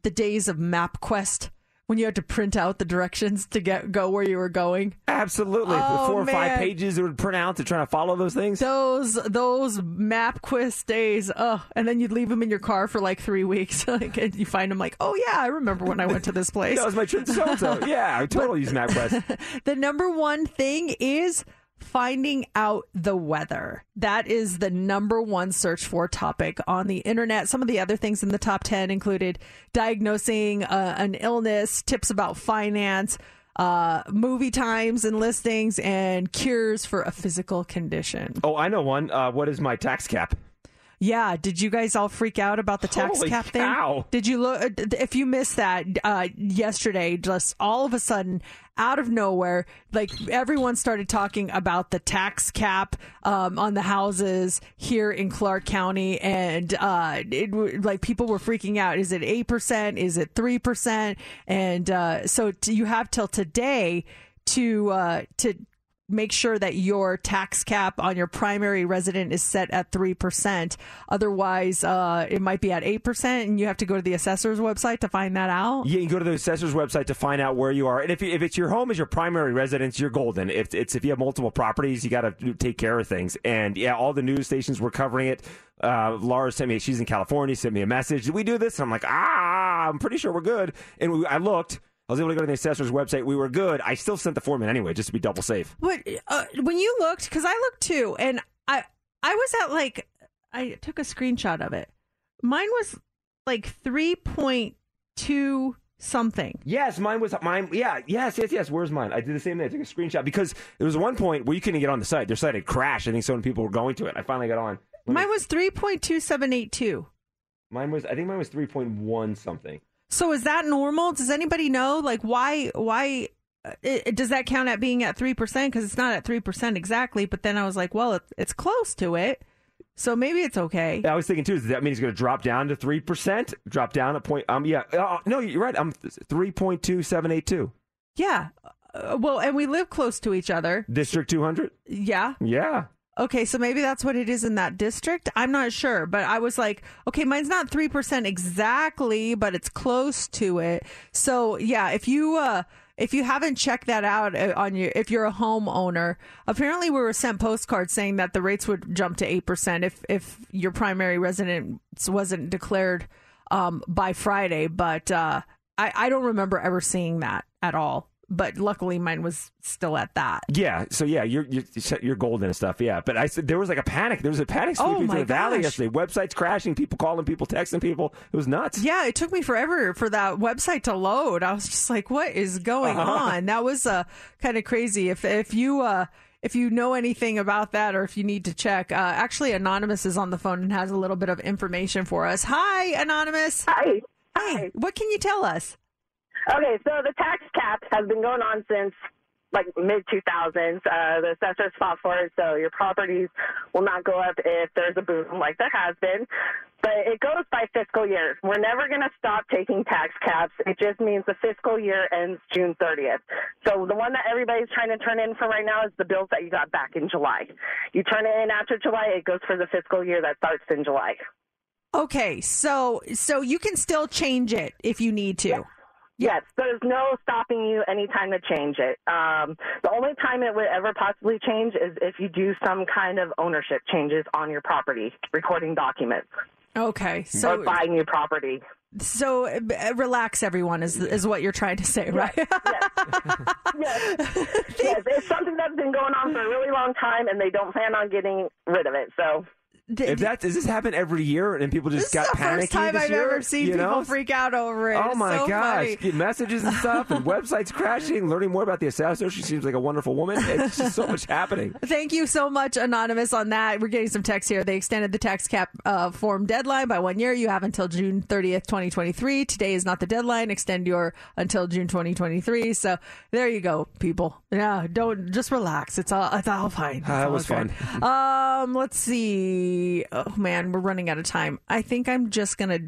the days of MapQuest? When you had to print out the directions to get go where you were going. Absolutely. Oh, four or five pages it would print out to try to follow those things. Those those MapQuest days, oh, and then you'd leave them in your car for like three weeks. *laughs* like, and you find them like, oh yeah, I remember when I went to this *laughs* place. that was my trip to so-and-so. Yeah, I *laughs* totally use MapQuest. the number one thing is finding out the weather. That is the number one search for topic on the internet. Some of the other things in the top 10 included diagnosing uh, an illness, tips about finance, uh, movie times and listings, and cures for a physical condition. Oh, I know one. Uh, what is my tax cap? Yeah, did you guys all freak out about the tax Holy cap cow. thing? Did you look? uh, If you missed that uh, yesterday, just all of a sudden, out of nowhere, like everyone started talking about the tax cap um, on the houses here in Clark County, and uh, it like people were freaking out. Is it eight percent? Is it three percent? And uh, so t- you have till today to uh, to make sure that your tax cap on your primary resident is set at 3%. Otherwise, uh, it might be at 8%, and you have to go to the assessor's website to find that out. Yeah, you can go to the assessor's website to find out where you are. And if, if it's your home as your primary residence, you're golden. If it's if you have multiple properties, you got to take care of things. And yeah, all the news stations were covering it. Uh, Laura sent me. She's in California. Sent me a message. Did we do this? And I'm like, ah, I'm pretty sure we're good. And we, I looked. I was able to go to the assessor's website. We were good. I still sent the form in anyway, just to be double safe. What uh, when you looked? Because I looked too, and I I was at like I took a screenshot of it. Mine was like three point two something. Yes, mine was mine. Yeah, yes, yes, yes. Where's mine? I did the same thing. I took a screenshot because there was one point where you couldn't get on the site. Their site had crashed. I think so many people were going to it. I finally got on. Let me- Mine was three point two seven eight two. Mine was. I think mine was three point one something. So is that normal? Does anybody know like why why uh, it, does that count at being at 3% because it's not at 3% exactly, but then I was like, well, it, it's close to it. So maybe it's okay. I was thinking too. Does that mean it's going to drop down to three percent? Drop down a point. Um. Yeah. Uh, no, you're right. I'm three point two seven eight two. Yeah. Uh, well, and we live close to each other. District two hundred. Yeah. Yeah. Okay, so maybe that's what it is in that district. I'm not sure, but I was like, okay, mine's not 3% exactly, but it's close to it. So, yeah, if you uh if you haven't checked that out uh, on your if you're a homeowner, apparently we were sent postcards saying that the rates would jump to 8% if if your primary residence wasn't declared um by Friday, but uh I I don't remember ever seeing that at all. But luckily mine was still at that. Yeah. So yeah, you're you're, you're golden and stuff. Yeah. But I said there was like a panic. There was a panic Oh, sweeping my through the valley yesterday. Websites crashing. People calling. People texting. People. It was nuts. Yeah, it took me forever for that website to load. I was just like, "What is going Uh-huh. on?" That was uh, kind of crazy. If if you uh, if you know anything about that, or if you need to check, uh, actually, anonymous is on the phone and has a little bit of information for us. Hi, anonymous. Hi. Hi. What can you tell us? Okay, so the tax cap has been going on since like mid 2000s. Uh, the assessors fought for it, so your properties will not go up if there's a boom like there has been. But it goes by fiscal years. We're never going to stop taking tax caps. It just means the fiscal year ends June 30th. So the one that everybody's trying to turn in for right now is the bills that you got back in July. You turn it in after July, it goes for the fiscal year that starts in July. Okay, so so you can still change it if you need to. Yes, there's no stopping you anytime to change it. Um, the only time it would ever possibly change is if you do some kind of ownership changes on your property, recording documents, Okay, so or buying new property. so uh, relax, everyone is is what you're trying to say, right? yes, *laughs* it's something that's been going on for a really long time, and they don't plan on getting rid of it. So. If that does this happen every year and people just This got is the panicky first time I've year? ever seen you people freak out over it. Oh It's my so gosh! funny. Messages and stuff, and *laughs* websites crashing. Learning more about the assassin. She seems like a wonderful woman. It's just so much happening. *laughs* Thank you so much, Anonymous, on that. We're getting some text here. They extended the tax cap uh, form deadline by one year. You have until June 30th, 2023. Today is not the deadline. Extend your until June 2023. So there you go, people. Yeah, don't just relax. It's all it's all fine. It's Ah, that all was good. fun. Um, let's see. Oh man, we're running out of time. I think I'm just gonna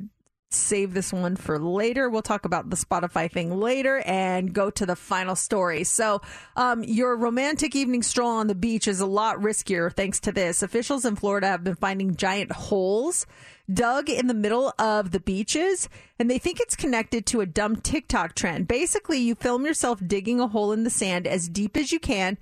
save this one for later. We'll talk about the Spotify thing later and go to the final story. So, um, your romantic evening stroll on the beach is a lot riskier thanks to this. Officials in Florida have been finding giant holes dug in the middle of the beaches, and they think it's connected to a dumb TikTok trend. Basically, you film yourself digging a hole in the sand as deep as you can.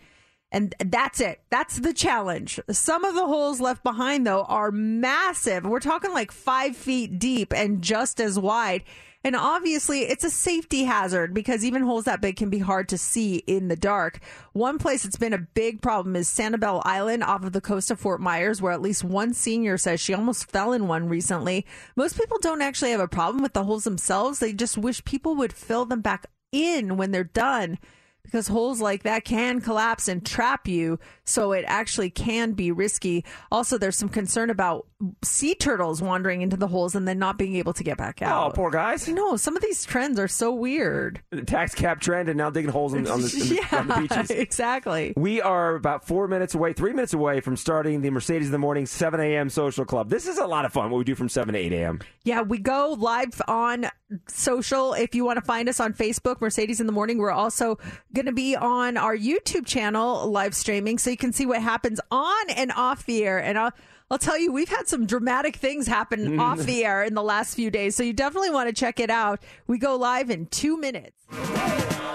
And that's it. That's the challenge. Some of the holes left behind, though, are massive. We're talking like five feet deep and just as wide. And obviously, it's a safety hazard because even holes that big can be hard to see in the dark. One place that's been a big problem is Sanibel Island off of the coast of Fort Myers, where at least one senior says she almost fell in one recently. Most people don't actually have a problem with the holes themselves. They just wish people would fill them back in when they're done because holes like that can collapse and trap you. So it actually can be risky. Also, there's some concern about sea turtles wandering into the holes and then not being able to get back oh, out. Oh, poor guys. No, some of these trends are so weird. The tax cap trend and now digging holes in, on, the, in the- yeah, on the *laughs* beaches. exactly. We are about four minutes away, three minutes away from starting the Mercedes in the Morning 7 a.m. social club. This is a lot of fun, what we do from 7 to 8 a.m. Yeah, we go live on social. If you want to find us on Facebook, Mercedes in the Morning, we're also going to be on our YouTube channel live streaming so you can see what happens on and off the air. And I'll, I'll tell you, we've had some dramatic things happen mm. off the air in the last few days. So you definitely want to check it out. We go live in two minutes.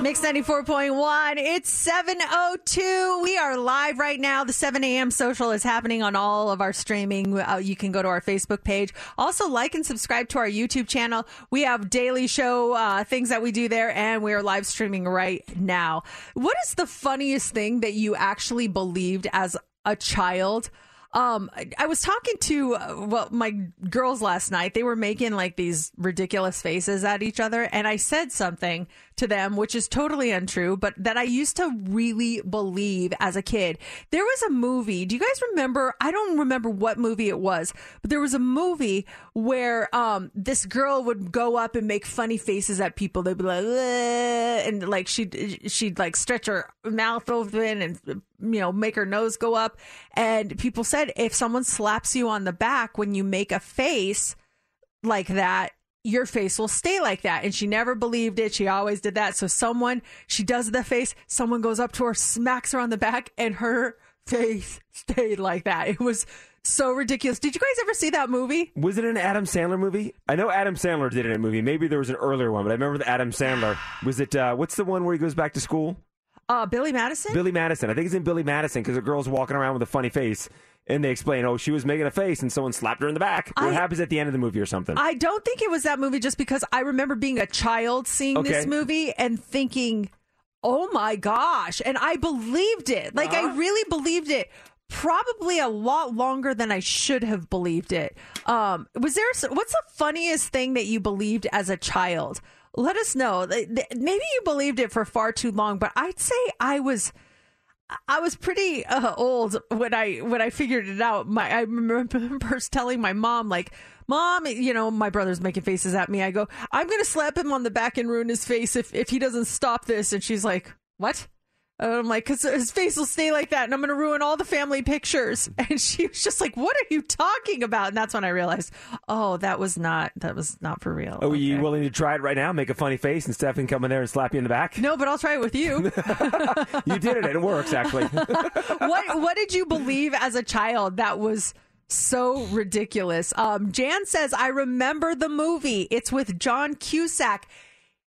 Mix 94.1. It's 7.02. We are live right now. The 7 a.m. social is happening on all of our streaming. Uh, you can go to our Facebook page. Also, like and subscribe to our YouTube channel. We have daily show uh, things that we do there, and we are live streaming right now. What is the funniest thing that you actually believed as a child? Um, I- was talking to uh, well my girls last night. They were making like these ridiculous faces at each other, and I said something to them which is totally untrue, but that I used to really believe as a kid. There was a movie. Do you guys remember? I don't remember what movie it was, but there was a movie where um this girl would go up and make funny faces at people. They'd be like, and like she'd she'd like stretch her mouth open and you know make her nose go up. And people said if someone slaps you on the back when you make a face like that, your face will stay like that. And she never believed it. She always did that. So someone, she does the face, someone goes up to her, smacks her on the back, and her face *laughs* stayed like that. It was so ridiculous. Did you guys ever see that movie? Was it an Adam Sandler movie? I know Adam Sandler did it in a movie. Maybe there was an earlier one, but I remember the Adam Sandler. Was it, uh, what's the one where he goes back to school? Uh, Billy Madison? Billy Madison. I think it's in Billy Madison because the girl's walking around with a funny face. And they explain, oh, she was making a face and someone slapped her in the back. what I- happens at the end of the movie or something? I don't think it was that movie just because I remember being a child seeing this movie and thinking, oh my gosh. And I believed it. Like, Uh-huh. I really believed it. Probably a lot longer than I should have believed it. Um, was there, what's the funniest thing that you believed as a child? Let us know. Maybe you believed it for far too long, but I'd say I was. I was pretty uh, old when I when I figured it out. My I remember *laughs* telling my mom like, "Mom, you know, my brother's making faces at me." I go, "I'm to slap him on the back and ruin his face if if he doesn't stop this." And she's like, "What?" And I'm like, "Cause his face will stay like that, and I'm going to ruin all the family pictures." *laughs* And she was just like, "What are you talking about?" And that's when I realized, oh, that was not that was not for real. Oh, are you willing to try it right now? Make a funny face and Stefan come in there and slap you in the back? No, but I'll try it with you. *laughs* you did it. and It works, actually. *laughs* what what did you believe as a child that was so ridiculous? Um, Jan says, I remember the movie. It's with John Cusack.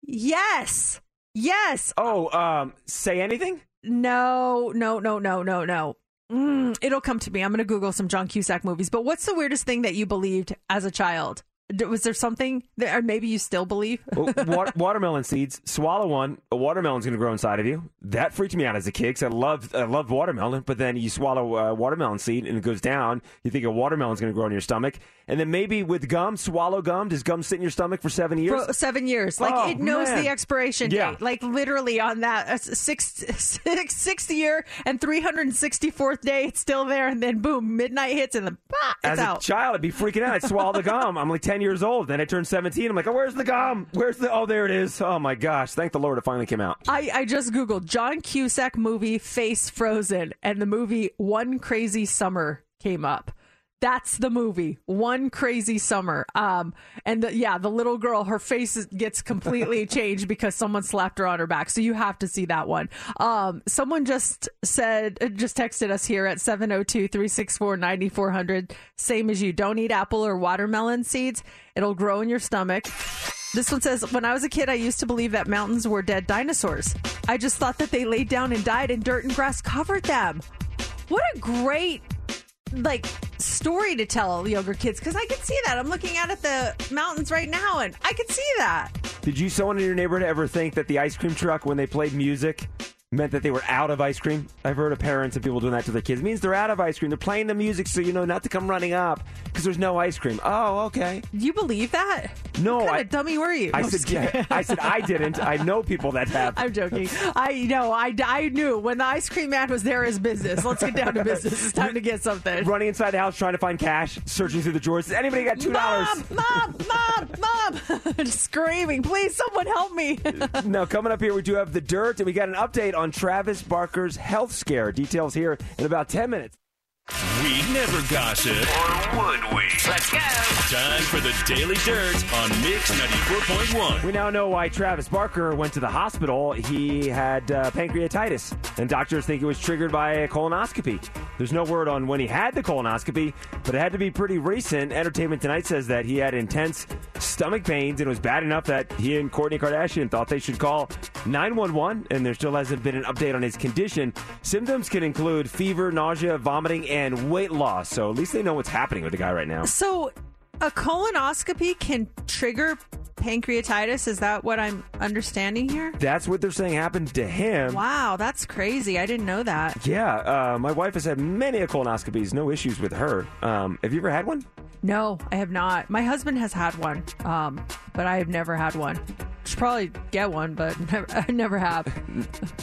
Yes. Yes. Oh, um, say anything? No, no, no, no, no, no. Mm, it'll come to me. I'm going to Google some John Cusack movies. But what's the weirdest thing that you believed as a child? Was there something that, or maybe you still believe? Well, *laughs* wa- watermelon seeds. Swallow one. A watermelon's going to grow inside of you. That freaked me out as a kid because I loved I loved watermelon. But then you swallow a watermelon seed and it goes down. You think a watermelon's going to grow in your stomach. And then maybe with gum, swallow gum. Does gum sit in your stomach for seven years? For seven years. Like Oh, it knows man. the expiration Yeah. date. Like literally on that uh, sixth, sixth, sixth year and 364th day, it's still there. And then boom, midnight hits and then bah, As a out. child, I'd be freaking out. I'd swallow the gum. I'm like *laughs* 10 years old. Then I turned 17. I'm like, oh, where's the gum? Where's the. Oh, there it is. Oh, my gosh. Thank the Lord it finally came out. I, I just Googled John Cusack movie Face Frozen and the movie One Crazy Summer came up. That's the movie. One crazy summer. Um, and the, yeah, the little girl, her face gets completely *laughs* changed because someone slapped her on her back. So you have to see that one. Um, someone just said, uh, just texted us here at 702 364 9400. Same as you. Don't eat apple or watermelon seeds. It'll grow in your stomach. This one says, When I was a kid, I used to believe that mountains were dead dinosaurs. I just thought that they laid down and died and dirt and grass covered them. What a great like story to tell younger kids because I can see that. I'm looking out at the mountains right now and I can see that. Did you someone in your neighborhood ever think that the ice cream truck when they played music meant that they were out of ice cream? I've heard of parents and people doing that to their kids. It means they're out of ice cream. They're playing the music so you know not to come running up because there's no ice cream. Oh, okay. You believe that? No, What kind I, of dummy were you? I I'm said yeah. I said I didn't. I know people that have. *laughs* I'm joking. I know. I, I knew when the ice cream man was there is business. Let's get down to business. It's time to get something. Running inside the house trying to find cash, searching through the drawers. Anybody got two dollars? Mom, mom, mom, mom! *laughs* Screaming, please, someone help me. now, coming up here, we do have the dirt, and we got an update on Travis Barker's health scare. Details here in about 10 minutes. We never gossip. Or would we? Let's go. Time for the Daily Dirt on Mix 94.1. We now know why Travis Barker went to the hospital. He had uh, pancreatitis, and doctors think it was triggered by a colonoscopy. There's no word on when he had the colonoscopy, but it had to be pretty recent. Entertainment Tonight says that he had intense stomach pains, and it was bad enough that he and Kourtney Kardashian thought they should call 911, and there still hasn't been an update on his condition. Symptoms can include fever, nausea, vomiting, and weight loss. So at least they know what's happening with the guy right now. So, a colonoscopy can trigger pancreatitis. Is that what I'm understanding here? That's what they're saying happened to him. Wow, that's crazy. I didn't know that. Yeah, uh, my wife has had many a colonoscopies. No issues with her. Um, have you ever had one? No, I have not. My husband has had one, um, but I have never had one. Should probably get one, but *laughs* never, I never have.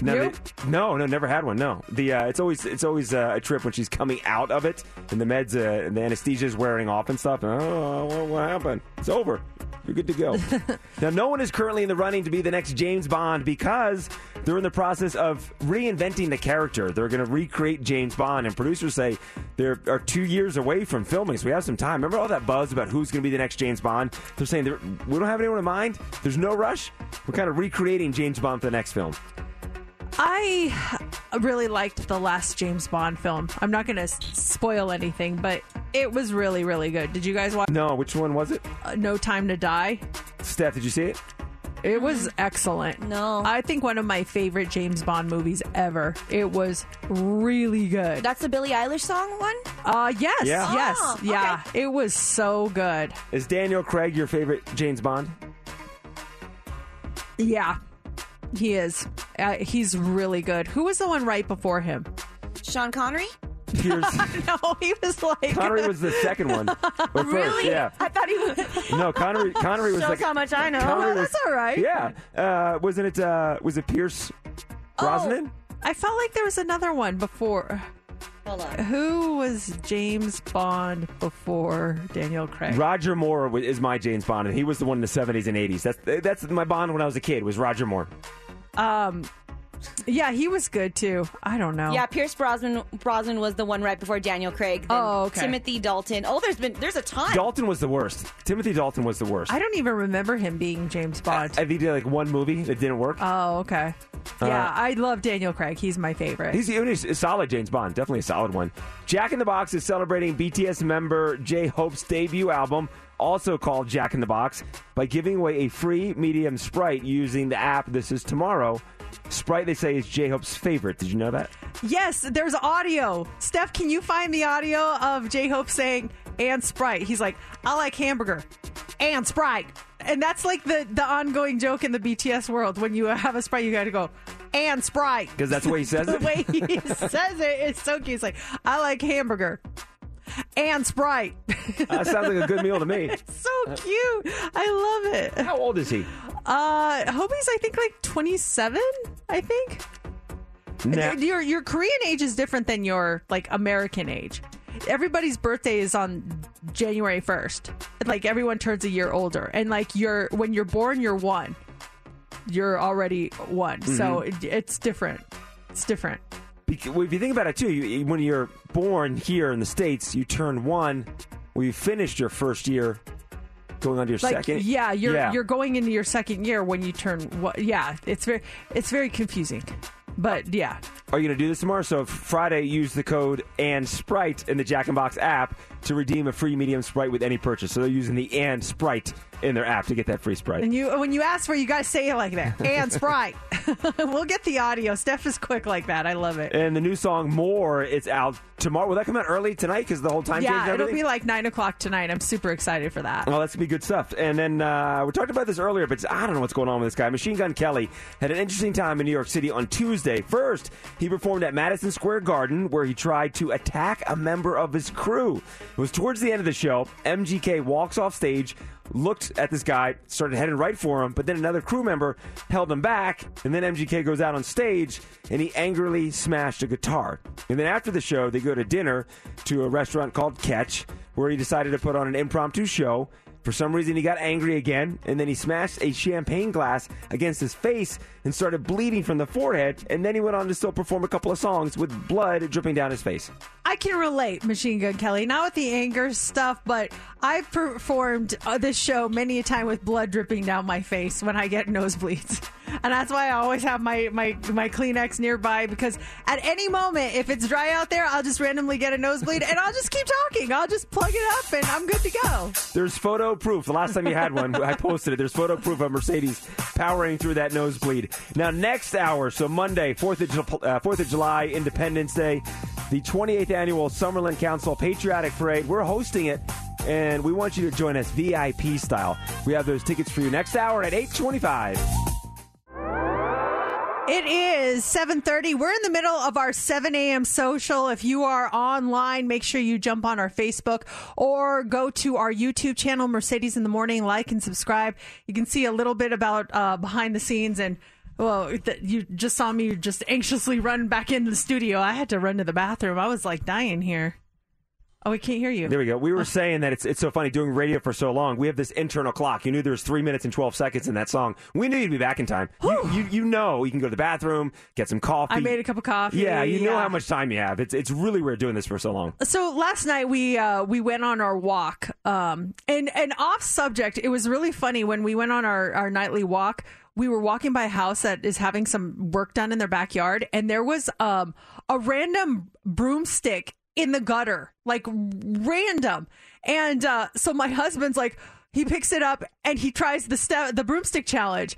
No, You? no, no, never had one. No, the uh, it's always it's always uh, a trip when she's coming out of it and the meds uh, and the anesthesia is wearing off and stuff. Oh, what, what happened? It's over. You're good to go. *laughs* now, no one is currently in the running to be the next James Bond because they're in the process of reinventing the character. They're going to recreate James Bond, and producers say they are two years away from filming, so we have some time. Remember all that buzz about who's going to be the next James Bond? They're saying they're, we don't have anyone in mind. There's no rush. We're kind of recreating James Bond for the next film. I really liked the last James Bond film. I'm not going to spoil anything, but it was really, really good. Did you guys watch No, which one was it? uh, No Time to Die? Steph, did you see it? It was excellent. No. I think one of my favorite James Bond movies ever. It was really good. That's the Billie Eilish song one? Uh yes, Yeah. yes. Oh, Yeah. It was so good. Is Daniel Craig your favorite James Bond? Yeah. He is. Uh, he's really good. Who was the one right before him? Sean Connery? Pierce *laughs* no, he was like Connery was the second one. *laughs* Or first, Really? yeah. I thought he was. *laughs* No, Connery. Connery was Shows like how much I know. Connery Oh, was- that's all right. Yeah, uh, wasn't it? Uh, was it Pierce Brosnan? I felt like there was another one before. Hold on. Who was James Bond before Daniel Craig? Roger Moore is my James Bond, and he was the one in the seventies and eighties. That's that's my Bond when I was a kid. Was Roger Moore? Um, yeah, he was good too. I don't know. Yeah, Pierce Brosnan Brosnan was the one right before Daniel Craig. Then Oh, okay. Timothy Dalton. Oh, there's been there's a ton. Dalton was the worst. Timothy Dalton was the worst. I don't even remember him being James Bond. I think he did like one movie that didn't work. oh, okay. Uh, Yeah, I love Daniel Craig. He's my favorite. He's, he's a solid James Bond, definitely a solid one. Jack in the Box is celebrating BTS member J Hope's debut album, also called Jack in the Box, by giving away a free medium Sprite using the app This Is Tomorrow. Sprite, they say, is J Hope's favorite. Did you know that? Yes, there's audio. Steph, can you find the audio of J Hope saying and Sprite? He's like, I like hamburger and Sprite. And that's like the, the ongoing joke in the BTS world. When you have a Sprite, you got to go and Sprite. Because that's the way he says *laughs* the it. way he says it is so cute. He's like, I like hamburger and Sprite. *laughs* That sounds like a good meal to me. *laughs* so cute. I love it. How old is he? Uh, Hobi's, I think, like 27, I think. Nah. Your your Korean age is different than your like American age. Everybody's birthday is on January first. Like everyone turns a year older, and like you're when you're born, you're one. You're already one, so Mm-hmm. it, it's different. It's different. Well, if you think about it too, you, when you're born here in the states, you turn one. Well, you finished your first year, going on to your Like, second. yeah, you're Yeah. you're going into your second year when you turn. What? Yeah, it's very it's very confusing, but yeah. Are you going to do this tomorrow? So Friday, use the code and Sprite in the Jack and Box app to redeem a free medium Sprite with any purchase. So they're using the and Sprite in their app to get that free Sprite. And you when you ask for, it, you guys say it like that. *laughs* And Sprite, *laughs* we'll get the audio. Steph is quick like that. I love it. And the new song "More" it's out tomorrow. Will that come out early tonight? Because the whole time yeah, it'll be like nine o'clock tonight. I'm super excited for that. Well, that's gonna be good stuff. And then uh, we talked about this earlier, but I don't know what's going on with this guy. Machine Gun Kelly had an interesting time in New York City on Tuesday. First, he performed at Madison Square Garden, where he tried to attack a member of his crew. It was towards the end of the show. MGK walks off stage. Looked at this guy, started heading right for him, but then another crew member held him back, and then MGK goes out on stage and he angrily smashed a guitar. And then after the show, they go to dinner to a restaurant called Catch, where he decided to put on an impromptu show. For some reason, he got angry again, and then he smashed a champagne glass against his face and started bleeding from the forehead. And then he went on to still perform a couple of songs with blood dripping down his face. I can relate, Machine Gun Kelly. Not with the anger stuff, but I've performed uh, this show many a time with blood dripping down my face when I get *laughs* nosebleeds. And that's why I always have my, my, my Kleenex nearby because at any moment, if it's dry out there, I'll just randomly get a nosebleed and I'll just keep talking. I'll just plug it up and I'm good to go. There's photo proof. The last time you had one, I posted it. There's photo proof of Mercedes powering through that nosebleed. Now, next hour, so Monday, 4th of, uh, 4th of July, Independence Day, the 28th annual Summerlin Council Patriotic Parade. We're hosting it, and we want you to join us VIP style. We have those tickets for you next hour at 825. It is 7:30. We're in the middle of our 7 a.m. social. If you are online, make sure you jump on our Facebook or go to our YouTube channel, Mercedes in the Morning. Like and subscribe. You can see a little bit about uh, behind the scenes and. Well, th- you just saw me just anxiously run back into the studio. I had to run to the bathroom. I was like dying here. Oh, we can't hear you. There we go. We were saying that it's it's so funny doing radio for so long. We have this internal clock. You knew there was three minutes and twelve seconds in that song. We knew you'd be back in time. You, you you know you can go to the bathroom, get some coffee. I made a cup of coffee. Yeah, you know how much time you have. It's it's really weird doing this for so long. So last night we uh, we went on our walk, um, and and off subject. It was really funny when we went on our, our nightly walk. We were walking by a house that is having some work done in their backyard, and there was um, a random broomstick in the gutter, like random. And uh, so my husband's like, he picks it up and he tries the step, the broomstick challenge.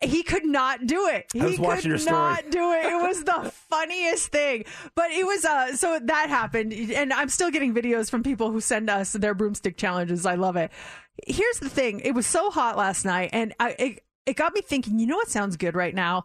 He could not do it. He watching could your story. not do it. It was the *laughs* funniest thing. But it was uh so that happened and I'm still getting videos from people who send us their broomstick challenges. I love it. Here's the thing. It was so hot last night and I it, it got me thinking, you know what sounds good right now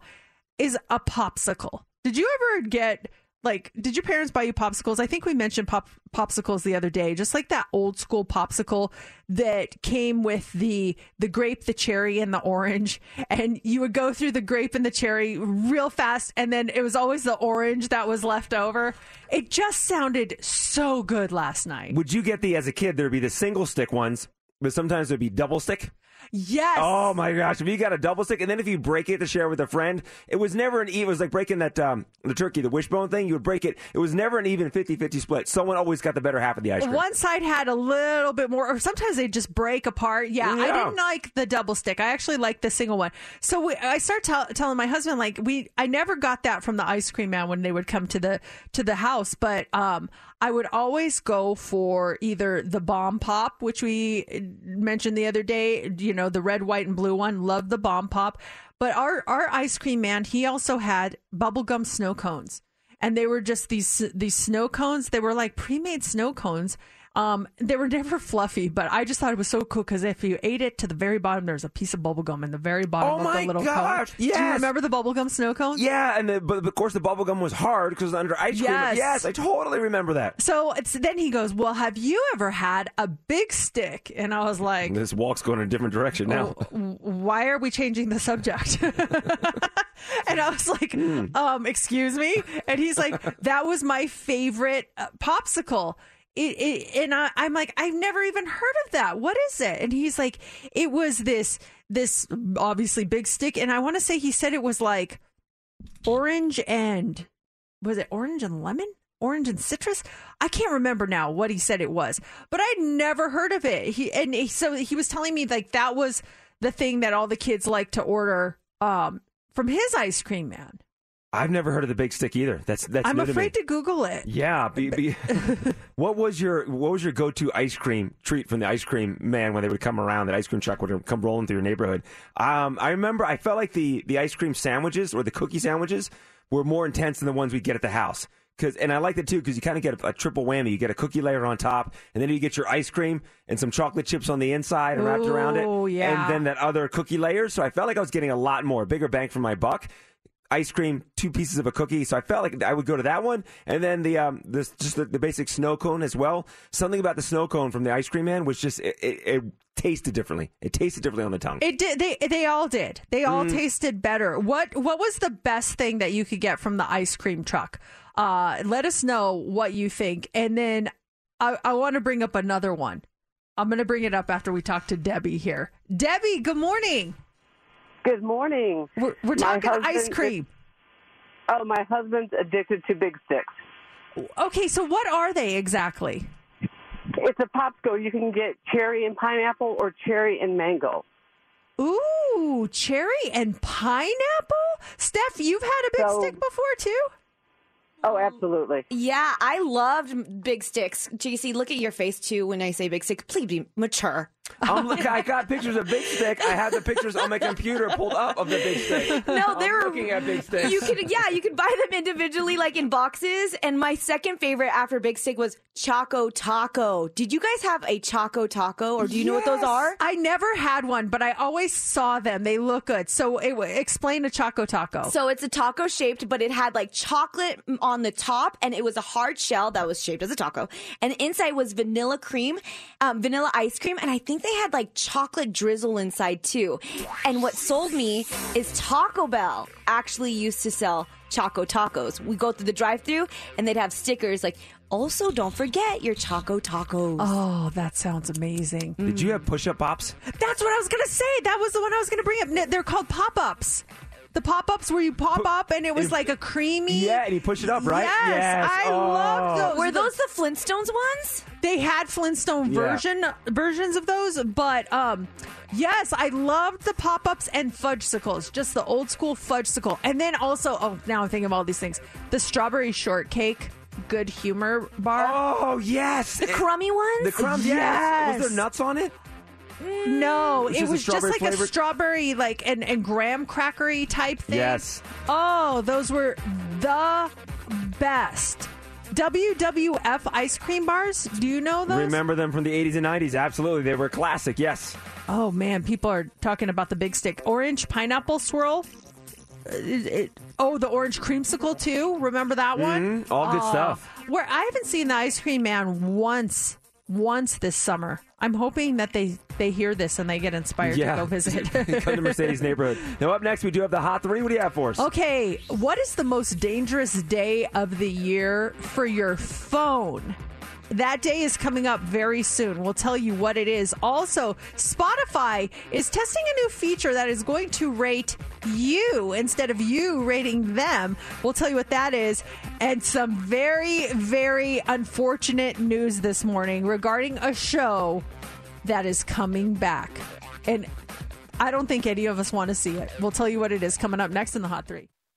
is a popsicle. Did you ever get like did your parents buy you popsicles? I think we mentioned pop popsicles the other day, just like that old school popsicle that came with the the grape, the cherry and the orange and you would go through the grape and the cherry real fast and then it was always the orange that was left over. It just sounded so good last night. Would you get the as a kid? There'd be the single stick ones, but sometimes there'd be double stick. Yes. Oh my gosh! If you got a double stick, and then if you break it to share with a friend, it was never an even. It was like breaking that um, the turkey, the wishbone thing. You would break it. It was never an even 50-50 split. Someone always got the better half of the ice cream. One side had a little bit more, or sometimes they just break apart. Yeah, I didn't like the double stick. I actually liked the single one. So we, I start tell, telling my husband like we, I never got that from the ice cream man when they would come to the to the house, but um, I would always go for either the bomb pop, which we mentioned the other day. You know, the red, white, and blue one. Love the bomb pop. But our our ice cream man, he also had bubblegum snow cones and they were just these these snow cones. They were like pre-made snow cones. Um, they were *laughs* never fluffy, but I just thought it was so cool because if you ate it to the very bottom, there's a piece of bubble gum in the very bottom Oh of my the little gosh, cone. Do you remember the bubblegum snow cones? Yeah, and the, but of course the bubble gum was hard because it was under ice cream. Yes. Yes, I totally remember that. So it's then he goes, "Well, have you ever had a big stick?" And I was like, This walk's going in a different direction now. "W- "Why are we changing the subject?" *laughs* and I was like, um, "Excuse me?" And he's like, "That was my favorite uh, popsicle." It, it, and I, I'm like, I've never even heard of that. What is it? And he's like, it was this this obviously big stick, and I want to say he said it was like orange and was it orange and lemon? Orange and citrus? I can't remember now what he said it was, but I'd never heard of it. He and he, so he was telling me like that was the thing that all the kids like to order um, from his ice cream man. I've never heard of the big stick either. That's that's. I'm new to me. afraid to Google it. Yeah. Be, be, *laughs* *laughs* what was your what was your go to ice cream treat from the ice cream man when they would come around? That ice cream truck would come rolling through your neighborhood. Um, I remember I felt like the the ice cream sandwiches or the cookie sandwiches were more intense than the ones we get at the house. Cause, and I like it too because you kind of get a, a triple whammy. You get a cookie layer on top, and then you get your ice cream and some chocolate chips on the inside and wrapped around it. Ooh, yeah. And then that other cookie layer. So I felt like I was getting a lot more, bigger bang for my buck ice cream, two pieces of a cookie. So I felt like I would go to that one, and then the um, this just the, the basic snow cone as well. Something about the snow cone from the ice cream man was just it, it, it tasted differently. It tasted differently on the tongue. It did. They they all did. They all Mm. tasted better. What what was the best thing that you could get from the ice cream truck? Uh, let us know what you think, and then I, I want to bring up another one. I'm going to bring it up after we talk to Debbie here. Debbie, good morning. Good morning. We're, we're My talking ice husband- cream. Oh, my husband's addicted to big sticks. Okay, so what are they exactly? It's a popsicle. You can get cherry and pineapple or cherry and mango. Ooh, cherry and pineapple. Steph, you've had a big So- stick before too. Oh, absolutely. Yeah, I loved big sticks. JC, look at your face too when I say big stick. Please be mature. I'm look, I got pictures of big stick. I have the pictures on my computer pulled up of the big stick. No, they I'm were looking at big Stick. You could, yeah, you could buy them individually, like in boxes. And my second favorite after Big Stick was Choco Taco. Did you guys have a Choco Taco, or do you know what those are? I never had one, but I always saw them. They look good. So it, explain a Choco Taco. So it's a taco shaped, but it had like chocolate on the top, and it was a hard shell that was shaped as a taco, and inside was vanilla cream, um, vanilla ice cream, and I think they had like chocolate drizzle inside too. And what sold me is Taco Bell actually used to sell Choco Tacos. We go through the drive-through, and they'd have stickers like. Also, don't forget your Choco Tacos. Oh, that sounds amazing. Did you have push up pops? That's what I was going to say. That was the one I was going to bring up. They're called pop ups. The pop ups where you pop up and it was like a creamy. Yeah, and you push it up, right? Yes, Yes. I Oh. love those. Were those the Flintstones ones? They had Flintstone Yeah. version versions of those, but um, yes, I loved the pop ups and fudgesicles, just the old school fudgesicle, and then also oh, now I'm thinking of all these things: the strawberry shortcake, good humor bar. Oh yes, The crummy ones? The crumbs. Yes. Yes. Was there nuts on it? No, it was just like a strawberry, like and, and graham crackery type thing. Yes. Oh, those were the best. WWF ice cream bars. Do you know those? Remember them from the 80s and 90s? Absolutely, they were classic. Yes. Oh man, people are talking about the big stick orange pineapple swirl. Uh, it- it- oh, the orange creamsicle too. Remember that one? Mhm, all good Oh, stuff. Where I haven't seen the ice cream man once, once this summer. I'm hoping that they they hear this and they get inspired to go visit. *laughs* Come to Mercedes neighborhood. Now up next, we do have the hot three. What do you have for us? Okay, what is the most dangerous day of the year for your phone? That day is coming up very soon. We'll tell you what it is. Also, Spotify is testing a new feature that is going to rate you instead of you rating them. We'll tell you what that is. And some very, very unfortunate news this morning regarding a show that is coming back. And I don't think any of us want to see it. We'll tell you what it is coming up next in the Hot Three.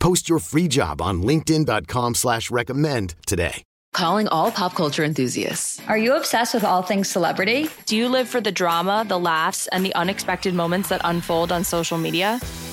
Post your free job on linkedin.com slash recommend today. Calling all pop culture enthusiasts. Are you obsessed with all things celebrity? Do you live for the drama, the laughs, and the unexpected moments that unfold on social media?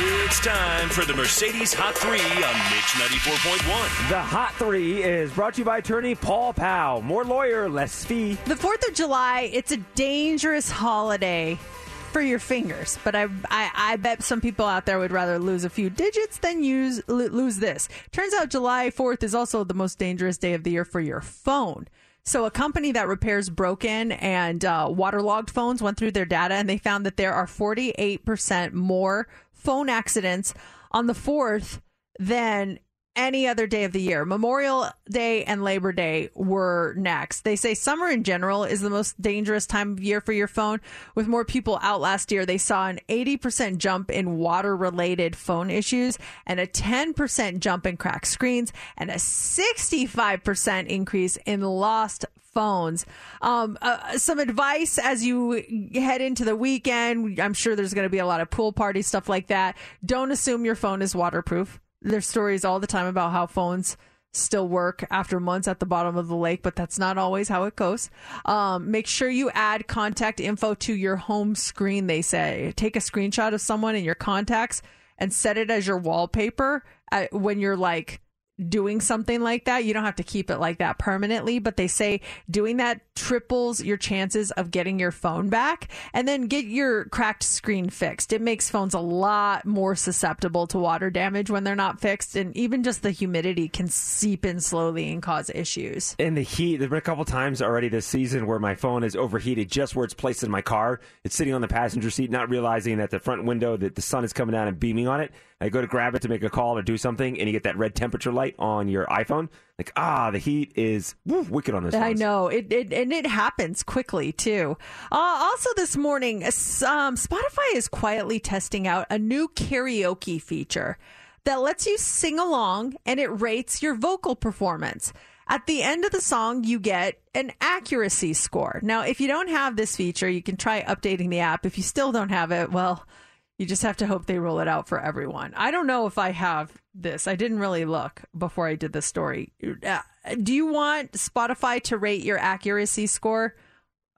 It's time for the Mercedes Hot 3 on Mix 94.1. The Hot Three is brought to you by attorney Paul Powell. More lawyer, less fee. The 4th of July, it's a dangerous holiday for your fingers, but I, I I bet some people out there would rather lose a few digits than use lo- lose this. Turns out July 4th is also the most dangerous day of the year for your phone. So a company that repairs broken and uh, waterlogged phones went through their data and they found that there are 48% more phone accidents on the 4th than any other day of the year. Memorial Day and Labor Day were next. They say summer in general is the most dangerous time of year for your phone. With more people out last year, they saw an 80% jump in water related phone issues and a 10% jump in cracked screens and a 65% increase in lost phones. Um, uh, some advice as you head into the weekend. I'm sure there's going to be a lot of pool party stuff like that. Don't assume your phone is waterproof. There's stories all the time about how phones still work after months at the bottom of the lake, but that's not always how it goes. Um, make sure you add contact info to your home screen, they say. Take a screenshot of someone in your contacts and set it as your wallpaper when you're like doing something like that. You don't have to keep it like that permanently, but they say doing that triples your chances of getting your phone back and then get your cracked screen fixed. It makes phones a lot more susceptible to water damage when they're not fixed. And even just the humidity can seep in slowly and cause issues. In the heat, there's been a couple times already this season where my phone is overheated just where it's placed in my car. It's sitting on the passenger seat, not realizing that the front window that the sun is coming down and beaming on it. I go to grab it to make a call or do something, and you get that red temperature light on your iPhone. Like, ah, the heat is woo, wicked on this. I know it, it, and it happens quickly too. Uh, also, this morning, um, Spotify is quietly testing out a new karaoke feature that lets you sing along and it rates your vocal performance. At the end of the song, you get an accuracy score. Now, if you don't have this feature, you can try updating the app. If you still don't have it, well, you just have to hope they roll it out for everyone. I don't know if I have this. I didn't really look before I did the story. Uh, Do you want Spotify to rate your accuracy score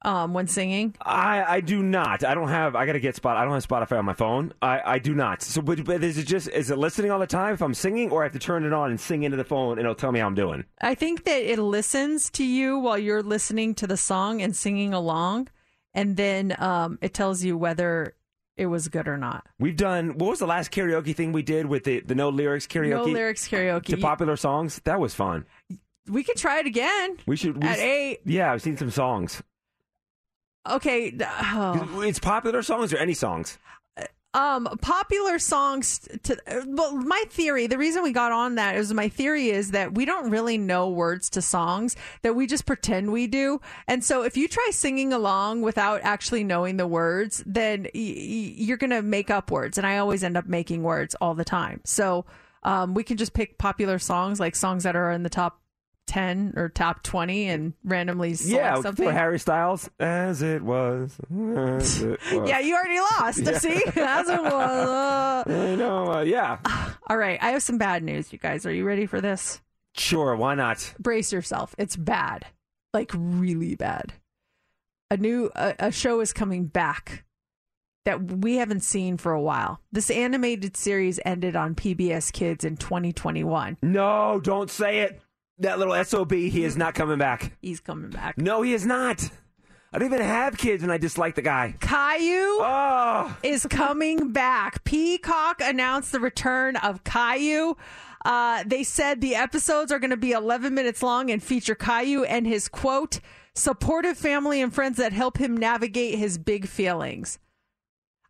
um, when singing? I, I do not. I don't have. I got to get spot. I don't have Spotify on my phone. I, I do not. So, but, but is it just is it listening all the time if I'm singing, or I have to turn it on and sing into the phone and it'll tell me how I'm doing? I think that it listens to you while you're listening to the song and singing along, and then um, it tells you whether it was good or not. We've done. What was the last karaoke thing we did with the the no lyrics karaoke? No lyrics karaoke. to popular songs. That was fun. We could try it again. We should we, At eight. Yeah, I've seen some songs. Okay. oh. It's popular songs or any songs. Um popular songs to well my theory the reason we got on that is my theory is that we don't really know words to songs that we just pretend we do. And so if you try singing along without actually knowing the words then y- y- you're gonna make up words. And i always end up making words all the time. So um, we can just pick popular songs like songs that are in the top 10 or top 20 and randomly select yeah, something for Harry Styles, as it was. As it *laughs* was. yeah you already lost Yeah. see *laughs* as it was. *laughs* I know. Uh, yeah. *sighs* All right, I have some bad news, you guys. Are you ready for this? Sure. Why not? Brace yourself. It's bad, like really bad. A new a, a show is coming back that we haven't seen for a while. This animated series ended on PBS Kids in 2021. No, don't say it. That little sob. He is not coming back. He's coming back. No, he is not. I don't even have kids, and I dislike the guy. Caillou Oh. is coming back. Peacock announced the return of Caillou. Uh, they said the episodes are going to be 11 minutes long and feature Caillou and his quote, supportive family and friends that help him navigate his big feelings.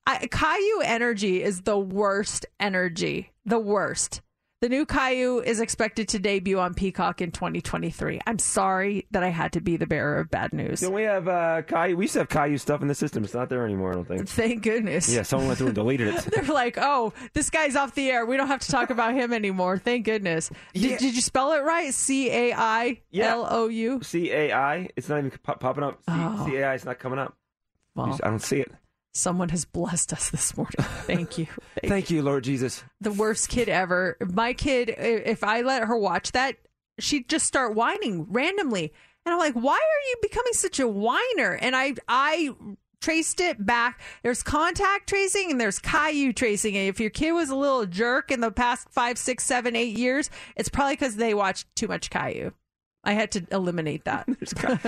I, Caillou energy is the worst energy. The worst. The new Caillou is expected to debut on Peacock in 2023. I'm sorry that I had to be the bearer of bad news. Don't we have uh, Caillou? We used to have Caillou stuff in the system. It's not there anymore, I don't think. Thank goodness. Yeah, someone went through and deleted it. *laughs* They're like, oh, this guy's off the air. We don't have to talk about him anymore. Thank goodness. Did, did you spell it right? C A I L O U? C A I. It's not even pop- popping up. Oh. C A I. It's not coming up. Well. I don't see it. Someone has blessed us this morning. *laughs* Thank you. Thank you, Lord Jesus. The worst kid ever. My kid, if I let her watch that, she'd just start whining randomly. And I'm like, why are you becoming such a whiner? And I, I traced it back. There's contact tracing and there's Caillou tracing. And if your kid was a little jerk in the past five, six, seven, eight years, it's probably because they watched too much Caillou. I had to eliminate that.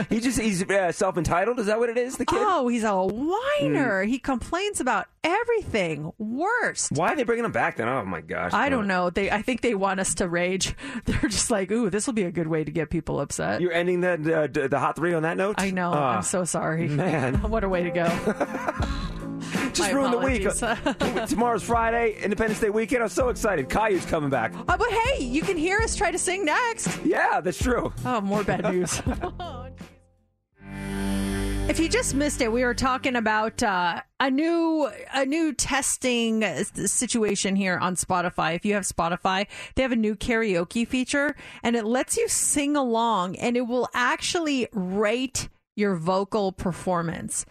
*laughs* he just he's uh, self entitled. Is that what it is? The kid. Oh, he's a whiner. He complains about everything. Worst. Why are they bringing him back then? Oh my gosh. I don't know. They, I think they want us to rage. *laughs* They're just like, ooh, this will be a good way to get people upset. You're ending the uh, d- the hot three on that note. I know. Ah, I'm so sorry. man. *laughs* what a way to go. *laughs* Just ruined the week. *laughs* Tomorrow's Friday, Independence Day weekend. I'm so excited. Caillou's coming back. Uh, but hey, you can hear us try to sing next. Yeah, that's true. Oh, more bad *laughs* news. If you just missed it, we were talking about uh, a new a new testing situation here on Spotify. If you have Spotify, they have a new karaoke feature, and it lets you sing along, and it will actually rate your vocal performance.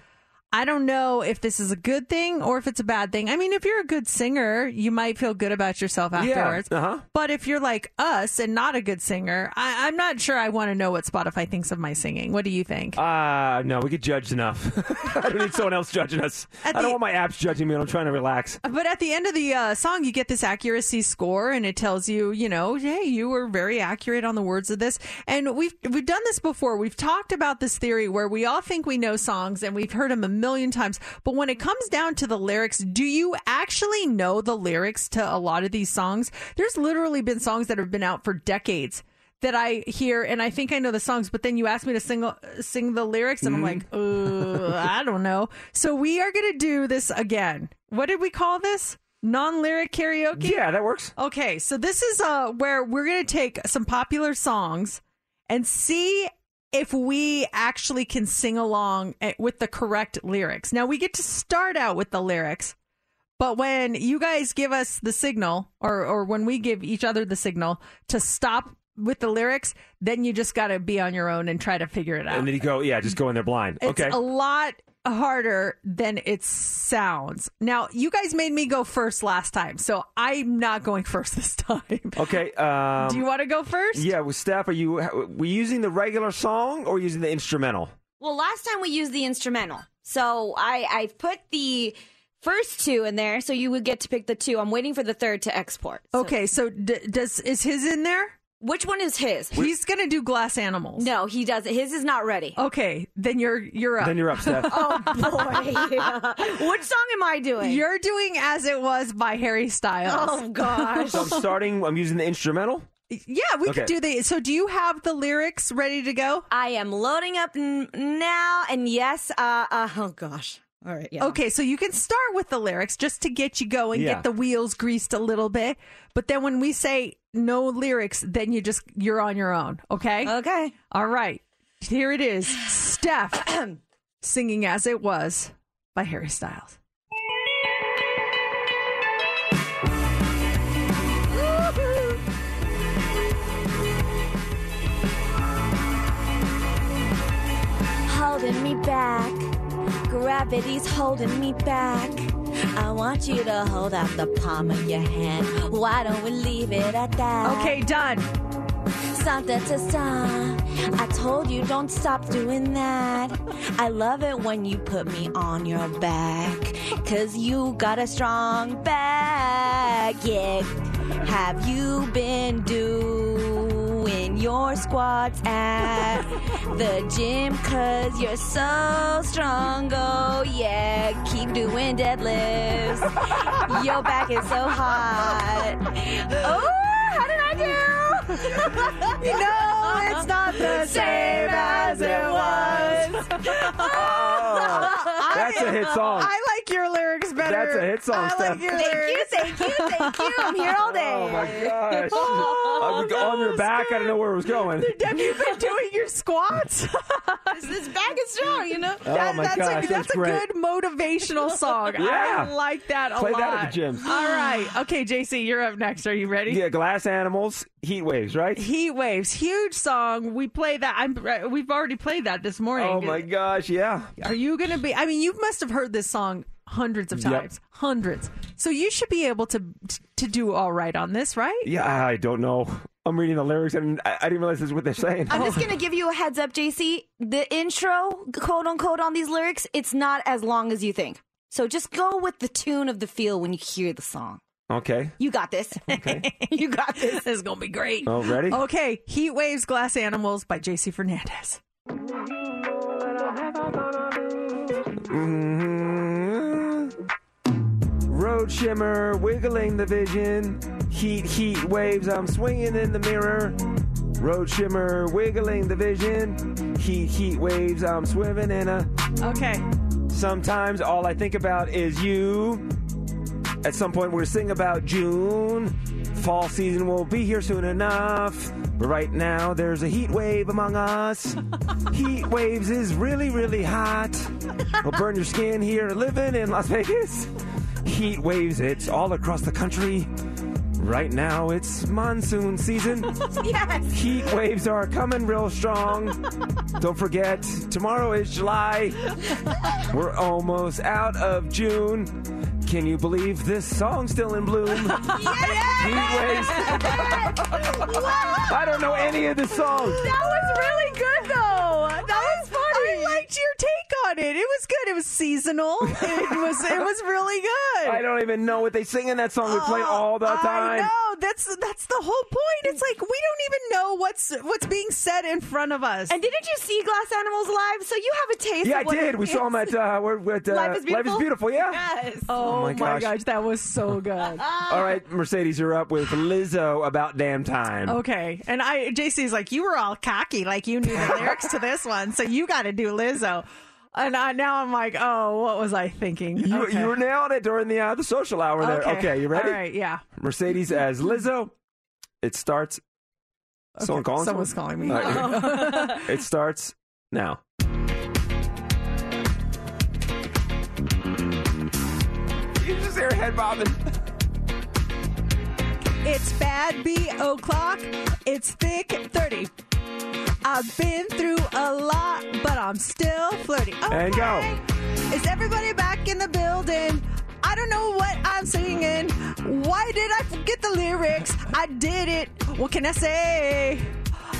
I don't know if this is a good thing or if it's a bad thing. I mean, if you're a good singer, you might feel good about yourself Yeah, afterwards. uh-huh. But if you're like us and not a good singer, I, I'm not sure I want to know what Spotify thinks of my singing. What do you think? Uh no, we get judged enough. *laughs* I don't need someone else judging us. I don't want my apps judging me when I'm trying to relax. But at the end of the uh, song, you get this accuracy score, and it tells you, you know, hey, you were very accurate on the words of this. And we've we've done this before. We've talked about this theory where we all think we know songs, and we've heard them a million times. But when it comes down to the lyrics, do you actually know the lyrics to a lot of these songs? There's literally been songs that have been out for decades. That I hear and I think I know the songs, but then you ask me to sing sing the lyrics, and I'm like, uh, I don't know. So we are gonna do this again. What did we call this? Non-lyric karaoke. Yeah, that works. Okay, so this is uh where we're gonna take some popular songs and see if we actually can sing along eh, with the correct lyrics. Now we get to start out with the lyrics, but when you guys give us the signal, or or when we give each other the signal to stop with the lyrics, then you just got to be on your own and try to figure it out. And then you go, yeah, just go in there blind. It's okay. a lot harder than it sounds. Now, you guys made me go first last time, so I'm not going first *laughs* this time. okay. Um, Do you want to go first? Yeah, with Steph, are you we using the regular song or using the instrumental? Well, last time we used the instrumental. So I, I put the first two in there so you would get to pick the two. I'm waiting for the third to export. Okay, so d- does is his in there? Which one is his? He's gonna do glass animals. No, he doesn't. His is not ready. Okay, then you're you're up. Then you're up, Steph. *laughs* oh boy. *laughs* Which song am I doing? You're doing as it was by Harry Styles. Oh gosh. so I'm starting. I'm using the instrumental. Yeah, we Okay. could do the. So, do you have the lyrics ready to go? I am loading up n- now, and yes, uh, uh, oh gosh. All right, yeah. Okay, so you can start with the lyrics just to get you going, Yeah. get the wheels greased a little bit. But then when we say no lyrics, then you just you're on your own. Okay. Okay. All right. Here it is. Steph *clears throat* singing as it was by Harry Styles. holding me back. Gravity's holding me back. I want you to hold out the palm of your hand. Why don't we leave it at that? Okay, done. Santa to stop. I told you don't stop doing that. I love it when you put me on your back. Cause you got a strong back. Yeah. Have you been doing your squats at the gym? Cause you're so strong. Oh, yeah. Keep doing deadlifts. Your back is so hot. Oh, how did I do? *laughs* you know, it's not the same as it was. *laughs* That's a hit song. I like your lyrics better. That's a hit song, I Steph. like your Thank you, thank you, thank you. I'm here all day. Oh my gosh! Oh, I was on your back. I didn't know where it was going. *laughs* Have you been doing your squats? *laughs* this, this back is strong, you know? Oh my that's gosh, a, that's that's a great. good motivational song. Yeah. I like that a Play lot. that at the gym. All right. Okay, JC, you're up next. Are you ready? Yeah, glass animals, heat waves, right? Heat waves, huge song. We play that. I'm. uh, We've already played that this morning. Oh my gosh, yeah. Are you gonna be? I mean, you must have heard this song hundreds of Yep. times, hundreds. So you should be able to to do all right on this, right? Yeah, I don't know. I'm reading the lyrics and I, I didn't realize this is what they're saying. I'm just oh. gonna give you a heads up, JC. The intro, quote unquote, on these lyrics, it's not as long as you think. So just go with the tune of the feel when you hear the song. Okay. You got this. Okay. *laughs* you got this. This is gonna be great. Oh, ready? Okay, Heat Waves, Glass Animals by JC Fernandez. Mhm. Road shimmer, wiggling the vision. Heat, heat waves, I'm swinging in the mirror. Road shimmer, wiggling the vision. Heat, heat waves, I'm swimming in a. Okay. Sometimes all I think about is you. At some point, we're sing about June. Fall season will be here soon enough. But right now, there's a heat wave among us. *laughs* heat waves is really, really hot. Will burn your skin here living in Las Vegas. Heat waves, it's all across the country. Right now, it's monsoon season. *laughs* yes. Heat waves are coming real strong. Don't forget, tomorrow is July. *laughs* We're almost out of June. Can you believe this song's still in bloom? *laughs* Waves. *laughs* I don't know any of the songs. That was really good, though. That was funny. I liked your take on it. It was good. It was seasonal. It was. It was really good. I don't even know what they sing in that song. We play all the time. I know. That's that's the whole point. It's like we don't even know what's what's being said in front of us. And didn't you see Glass Animals live? So you have a taste. Yeah, I of what did. We saw them at uh, we're at uh, Life is beautiful. Beautiful, yeah. Yes. Oh, Oh my my, gosh. gosh, that was so good. *laughs* All right, Mercedes, you're up with Lizzo about damn time. Okay, and I JC's like you were all cocky, like you knew the lyrics to this one, so you got to do Lizzo. And I, now I'm like, oh, what was I thinking? You, okay. you were nailing it during the uh, the social hour there. Okay, you ready? All right, yeah. Mercedes as Lizzo. It starts. Someone calling? Someone's someone? calling me. Right. *laughs* it starts now. You just hear head bobbing. It's bad B o'clock. It's thick 30. I've been through a lot, but I'm still flirty. Oh and go. Is everybody back in the building? I don't know what I'm singing. Why did I forget the lyrics? I did it. What can I say?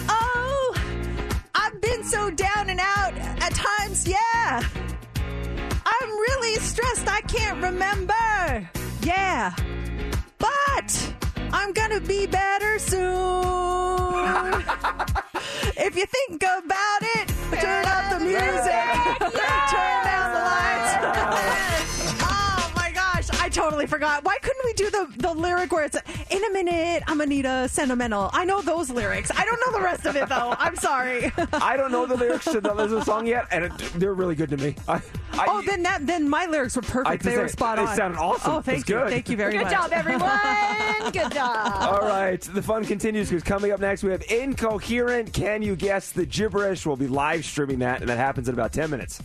Oh, I've been so down and out at times, yeah. I'm really stressed. I can't remember. Yeah. But I'm gonna be better soon. *laughs* if you think about it, turn up the music. turn totally forgot. Why couldn't we do the, the lyric where it's in a minute, I'm gonna need a sentimental? I know those lyrics. I don't know the rest of it though. I'm sorry. *laughs* I don't know the lyrics to the Lizzo song yet, and it, they're really good to me. I, I, oh, then that then my lyrics were perfect. I just they were say, spot they on. sounded awesome. Oh, thank was you, good. thank you very Good much. Good job, everyone. Good *laughs* job. All right, the fun continues because coming up next we have Incoherent. Can you guess the gibberish? We'll be live streaming that, and that happens in about 10 minutes.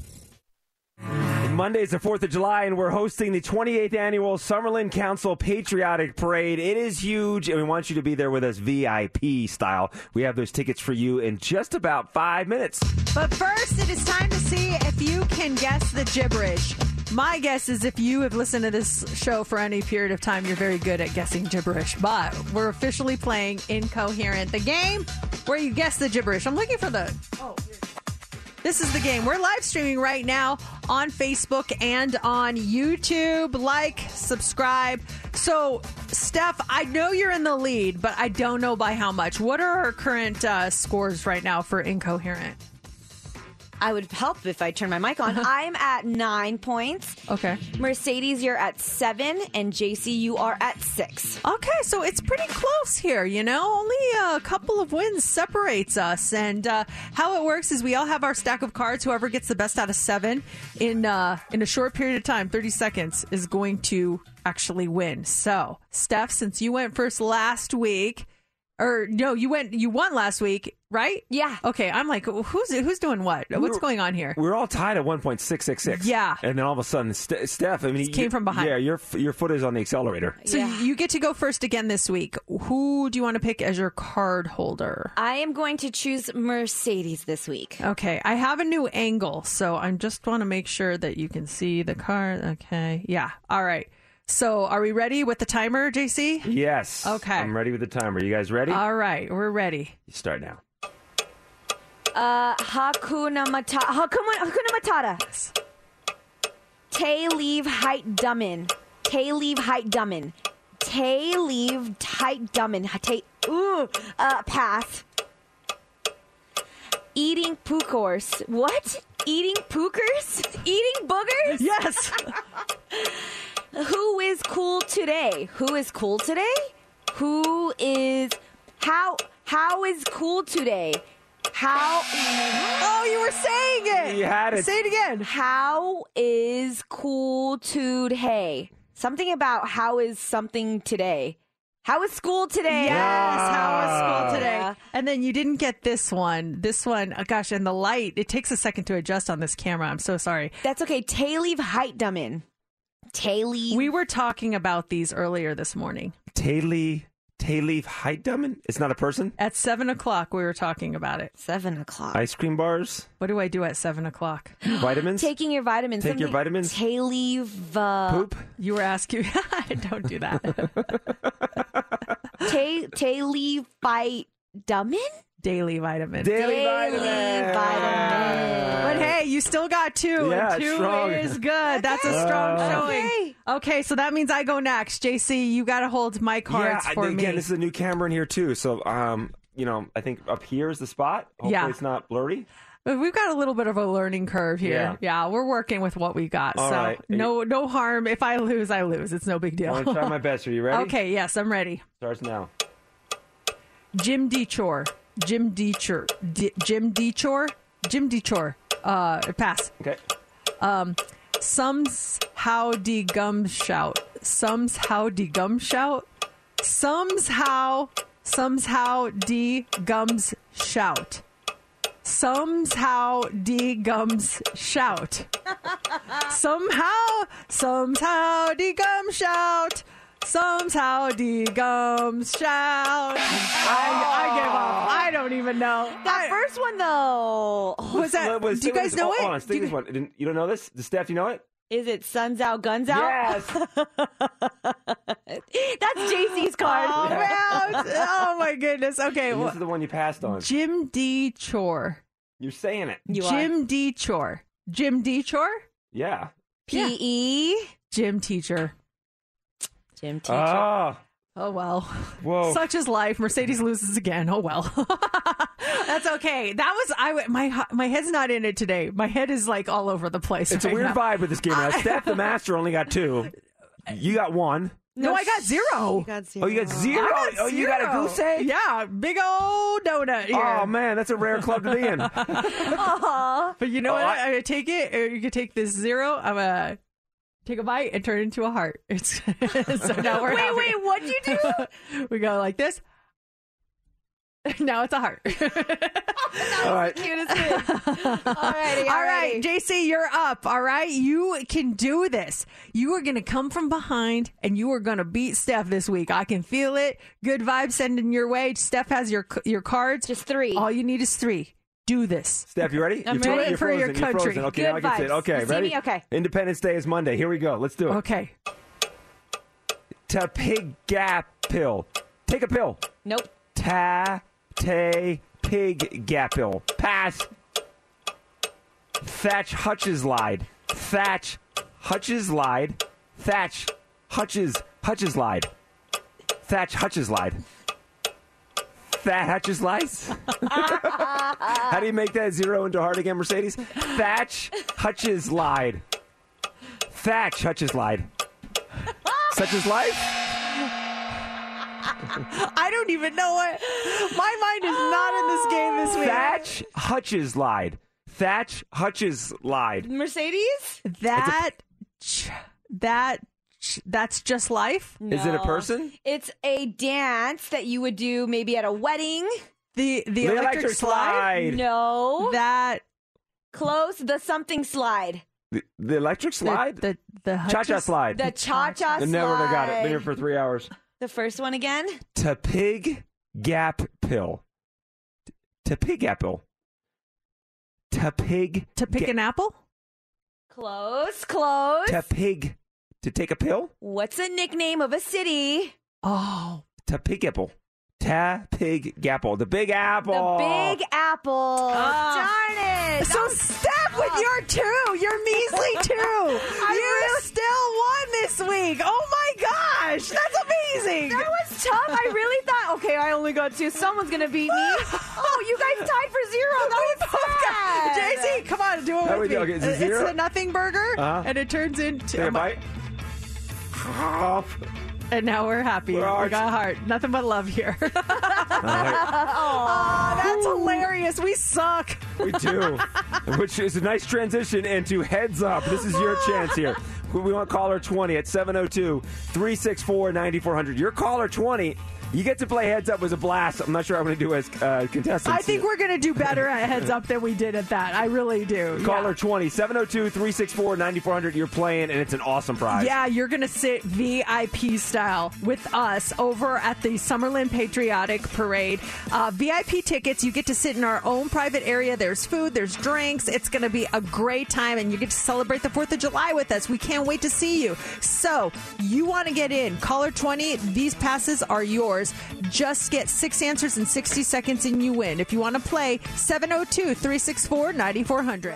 Monday is the 4th of July, and we're hosting the 28th annual Summerlin Council Patriotic Parade. It is huge, and we want you to be there with us VIP style. We have those tickets for you in just about five minutes. But first, it is time to see if you can guess the gibberish. My guess is if you have listened to this show for any period of time, you're very good at guessing gibberish. But we're officially playing Incoherent, the game where you guess the gibberish. I'm looking for the. Oh, this is the game. We're live streaming right now on Facebook and on YouTube. Like, subscribe. So, Steph, I know you're in the lead, but I don't know by how much. What are our current uh, scores right now for Incoherent? I would help if I turn my mic on. I'm at nine points. Okay. Mercedes, you're at seven, and JC, you are at six. Okay, so it's pretty close here, you know? Only a couple of wins separates us. And uh, how it works is we all have our stack of cards. Whoever gets the best out of seven in uh, in a short period of time, 30 seconds, is going to actually win. So, Steph, since you went first last week, Or no, you went. You won last week, right? Yeah. Okay, I'm like, who's who's doing what? What's We're- going on here? We're all tied at 1.666. Yeah. And then all of a sudden, Ste Steph, I mean, Just came you- from behind. Yeah, your your foot is on the accelerator. So you get to go first again this week. Who do you want to pick as your card holder? I am going to choose Mercedes this week. Okay, I have a new angle, so I just want to make sure that you can see the card. Okay, yeah. All right. So, are we ready with the timer, JC? Yes. Okay. I'm ready with the timer. You guys ready? All right, we're ready. you start now. Uh, Hakuna Matata. Hakuna, Hakuna Matata. Tay leave height dummin. Tay leave height dummin. Tay leave height dummin. Tay, ooh, uh, pass. Eating pookers. What? Eating pookers? *laughs* Eating boogers? Yes. *laughs* *laughs* Who is cool today? Who is cool today? Who is how how is cool today? How Oh, you were saying it. You had it. Say it again. How is cool today? Something about how is something today? How is school today? Yes, how was school today? Yeah. And then you didn't get this one. This one, oh gosh, and the light, it takes a second to adjust on this camera. I'm so sorry. That's okay. Tay leave height dummin. Tay leave. We were talking about these earlier this morning. Taylee, Tayleaf Heitdumen? It's not a person? At seven o'clock, we were talking about it. Seven o'clock. Ice cream bars? What do I do at seven o'clock? *gasps* Vitamins? Taking your vitamins. Take your vitamins? Tay. Uh, Poop? You were asking. *laughs* Don't do that. *laughs* Tay Tay leave fight dummin. Daily vitamin. Daily vitamin. But hey, you still got two. Yeah, and it's two strong. is good. That's a strong Uh, showing. Okay. Okay, so that means I go next. JC, you got to hold my cards yeah, I- for again, me. this is a new camera in here too. So, um, you know, I think up here is the spot. Hopefully Yeah. it's not blurry. But We've got a little bit of a learning curve here. Yeah. yeah we're working with what we got. All so right. no no harm. If I lose, I lose. It's no big deal. I'm going to try my best. Are you ready? *laughs* Okay, yes, I'm ready. Starts now. Jim Dechore. Jim Dechore. D- Jim Dechore. Jim Dechore. Uh, pass. Okay. Um, sums how de gum shout. Sums how de gum shout. Sums how. Sums how de gums shout. Sums how de gums shout. *laughs* Somehow, somehow de gums shout. Somehow de gums shout. I, I give up. I don't even know. That first one though. Was that? Was- do you guys was- know hold it? on, stick Do you- this one. Didn't- You don't know this? Does Steph, you know it? Is it Suns Out, Guns Out? Yes. *laughs* That's JC's oh, card. Oh, man. oh my goodness. Okay. And well, this is the one you passed on. Jim D. Chore. You're saying it. You are. Jim D. Chore. Jim D. Chore? Yeah. PE. Gym teacher. Gym teacher. Ah. Oh well. Whoa. Such is life. Mercedes loses again. Oh well. *laughs* That's okay. That was I. w- My my head's not in it today. My head is like all over the place. It's a right weird now. vibe with this game. Now, *laughs* Steph, the master, only got two. You got one. No, I got zero. got zero. Oh, you got zero? I got oh, you got a zero. goose egg? Yeah, big old donut. Here. Oh, man, that's a rare club to be in. *laughs* But you know Oh, what? I- I'm gonna take it. Or you can take this zero. I'm gonna take a bite and turn it into a heart. *laughs* It's so now we're Wait, happy. wait, what'd you do? *laughs* we go like this. *laughs* Now it's a heart. All right. Cutest kid. Alrighty, All right. JC, you're up. All right, you can do this. You are going to come from behind and you are going to beat Steph this week. I can feel it. Good vibes sending your way. Steph has your your cards. Just three. All you need is three. Do this. Steph, you ready? I'm ready for your country. Okay, Good now I can say it. vibes. Okay, You see ready? me? Okay. Independence Day is Monday. Here we go. Let's do it. Okay. Ta pig gap pill. Take a pill. Nope. Ta tay pig gap pill. Pass. Thatch Hutches lied. Thatch Hutches lied. Thatch Hutches Hutches lied. Thatch Hutches lied. That Hutches lies. *laughs* How do you make that zero into heart again, Mercedes? Thatch Hutches lied. Thatch Hutches lied. Such is life. *laughs* I don't even know what. My mind is not in this game this week. Thatch Hutches lied. Thatch Hutches lied. Mercedes? That ch- that That's Just Life? Is it a person? It's a dance that you would do maybe at a wedding. The the, The electric, electric slide? slide. No. That Close. The something slide. The, the electric slide? The the, Cha cha slide. The cha cha slide. never would've got it. Been here for three hours. The first one again. To pig gap pill. To pig apple. To pig. To pick an apple? Close. Close. To pig. To take a pill? What's a nickname of a city? Oh. To pig apple. Ta pig gapple. The big apple. The Big Apple. Darn it. So step with your two, your measly *laughs* two. you still won this week. Oh my gosh, that's amazing. That was tough. I really thought, okay, I only got two. Someone's gonna beat me. *laughs* oh, you guys tied for zero. That was sad. JC, come on, do it How with we me. do? Okay, is it it's a nothing burger, Uh-huh. and it turns into. Take a bite. And now we're happy. We We're got heart. Nothing but love here. *laughs* right. oh, that's hilarious. We suck. We do. *laughs* Which is a nice transition into heads up. This is your chance here. We want caller 20 at 702 364 9400. Your caller 20. You get to play heads up was a blast. I'm not sure I'm going to do as uh, contestants. I think we're going to do *laughs* better at heads up than we did at that. I really do. Caller Yeah. 20 702 364 9400. You're playing, and it's an awesome prize. Yeah, you're going to sit VIP style with us over at the Summerlin Patriotic Parade. Uh, VIP tickets, you get to sit in our own private area. There's food, there's drinks. It's going to be a great time, and you get to celebrate the 4th of July with us. We can't wait to see you. So, you want to get in. Caller 20, these passes are yours. Just get six answers in 60 seconds and you win. If you want to play, 702 364 9400.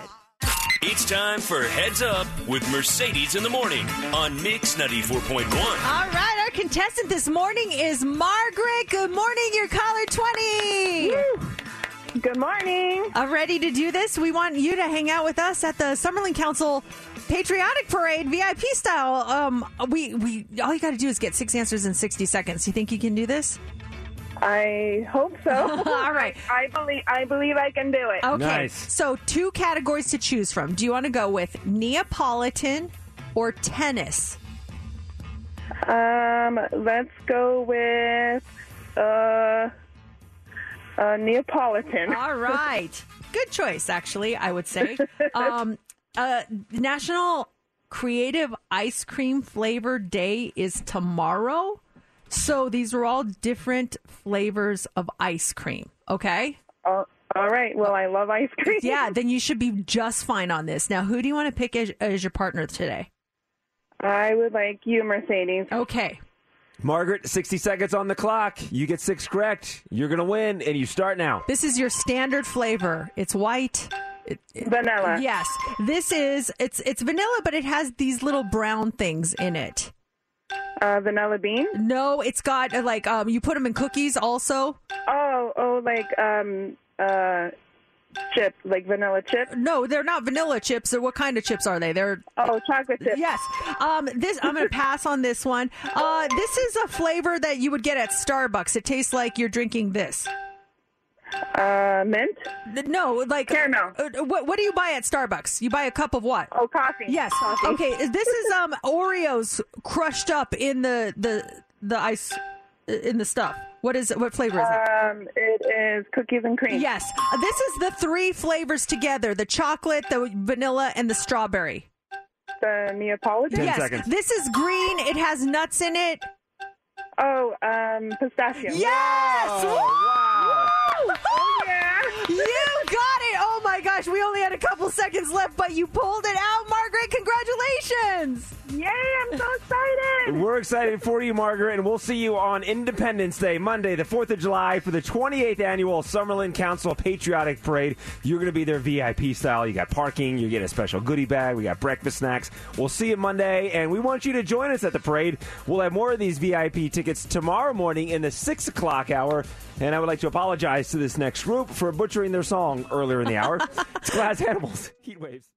It's time for Heads Up with Mercedes in the Morning on Mix 94.1. All right, our contestant this morning is Margaret. Good morning, you're caller 20. Good morning. Uh, ready to do this? We want you to hang out with us at the Summerlin Council Patriotic Parade, VIP style. Um, we we all you got to do is get six answers in 60 seconds. You think you can do this? I hope so. *laughs* All right. *laughs* I, I believe I believe I can do it. Okay. So, two categories to choose from. Do you want to go with Neapolitan or tennis? Um, let's go with uh, uh Neapolitan. All right. *laughs* Good choice, actually, I would say. Um, uh, National Creative Ice Cream Flavor Day is tomorrow. So these are all different flavors of ice cream. Okay. Uh, all right. Well, I love ice cream. Yeah, *laughs* then you should be just fine on this. Now, who do you want to pick as, as your partner today? I would like you, Mercedes. Okay. Margaret, 60 seconds on the clock. You get six correct. You're going to win, and you start now. This is your standard flavor. It's white. It- it- Vanilla. Yes. This is it's it's vanilla, but it has these little brown things in it. Uh, vanilla bean? No, it's got uh, like um you put them in cookies also. Oh, oh, like um uh chip, like vanilla chip. No, they're not vanilla chips. Or what kind of chips are they? They're oh chocolate chips. Yes. Um, this I'm going *laughs* to pass on this one. Uh, this is a flavor that you would get at Starbucks. It tastes like you're drinking this. Uh, mint. No, like caramel. Uh, what What do you buy at Starbucks? You buy a cup of what? Oh, coffee. Yes. Coffee. Okay. This is um Oreos crushed up in the the the ice in the stuff. What is it? What flavor is it? Um, it is cookies and cream. Yes. Uh, This is the three flavors together: the chocolate, the vanilla, and the strawberry. The Neapolitan. yes. This is green. It has nuts in it. Oh, um, pistachio. Yes! Woo! Oh, yeah. You got it! Oh my gosh, we only had a couple seconds left, but you pulled it out, Margaret. Congratulations! Yay, I'm so excited. We're excited for you, Margaret, and we'll see you on Independence Day, Monday, the 4th of July, for the 28th annual Summerlin Council Patriotic Parade. You're going to be there VIP style. You got parking, you get a special goodie bag, we got breakfast snacks. We'll see you Monday, and we want you to join us at the parade. We'll have more of these VIP tickets tomorrow morning in the 6 o'clock hour. And I would like to apologize to this next group for butchering their song earlier in the hour. It's Glass Animals, *laughs* Heat Waves.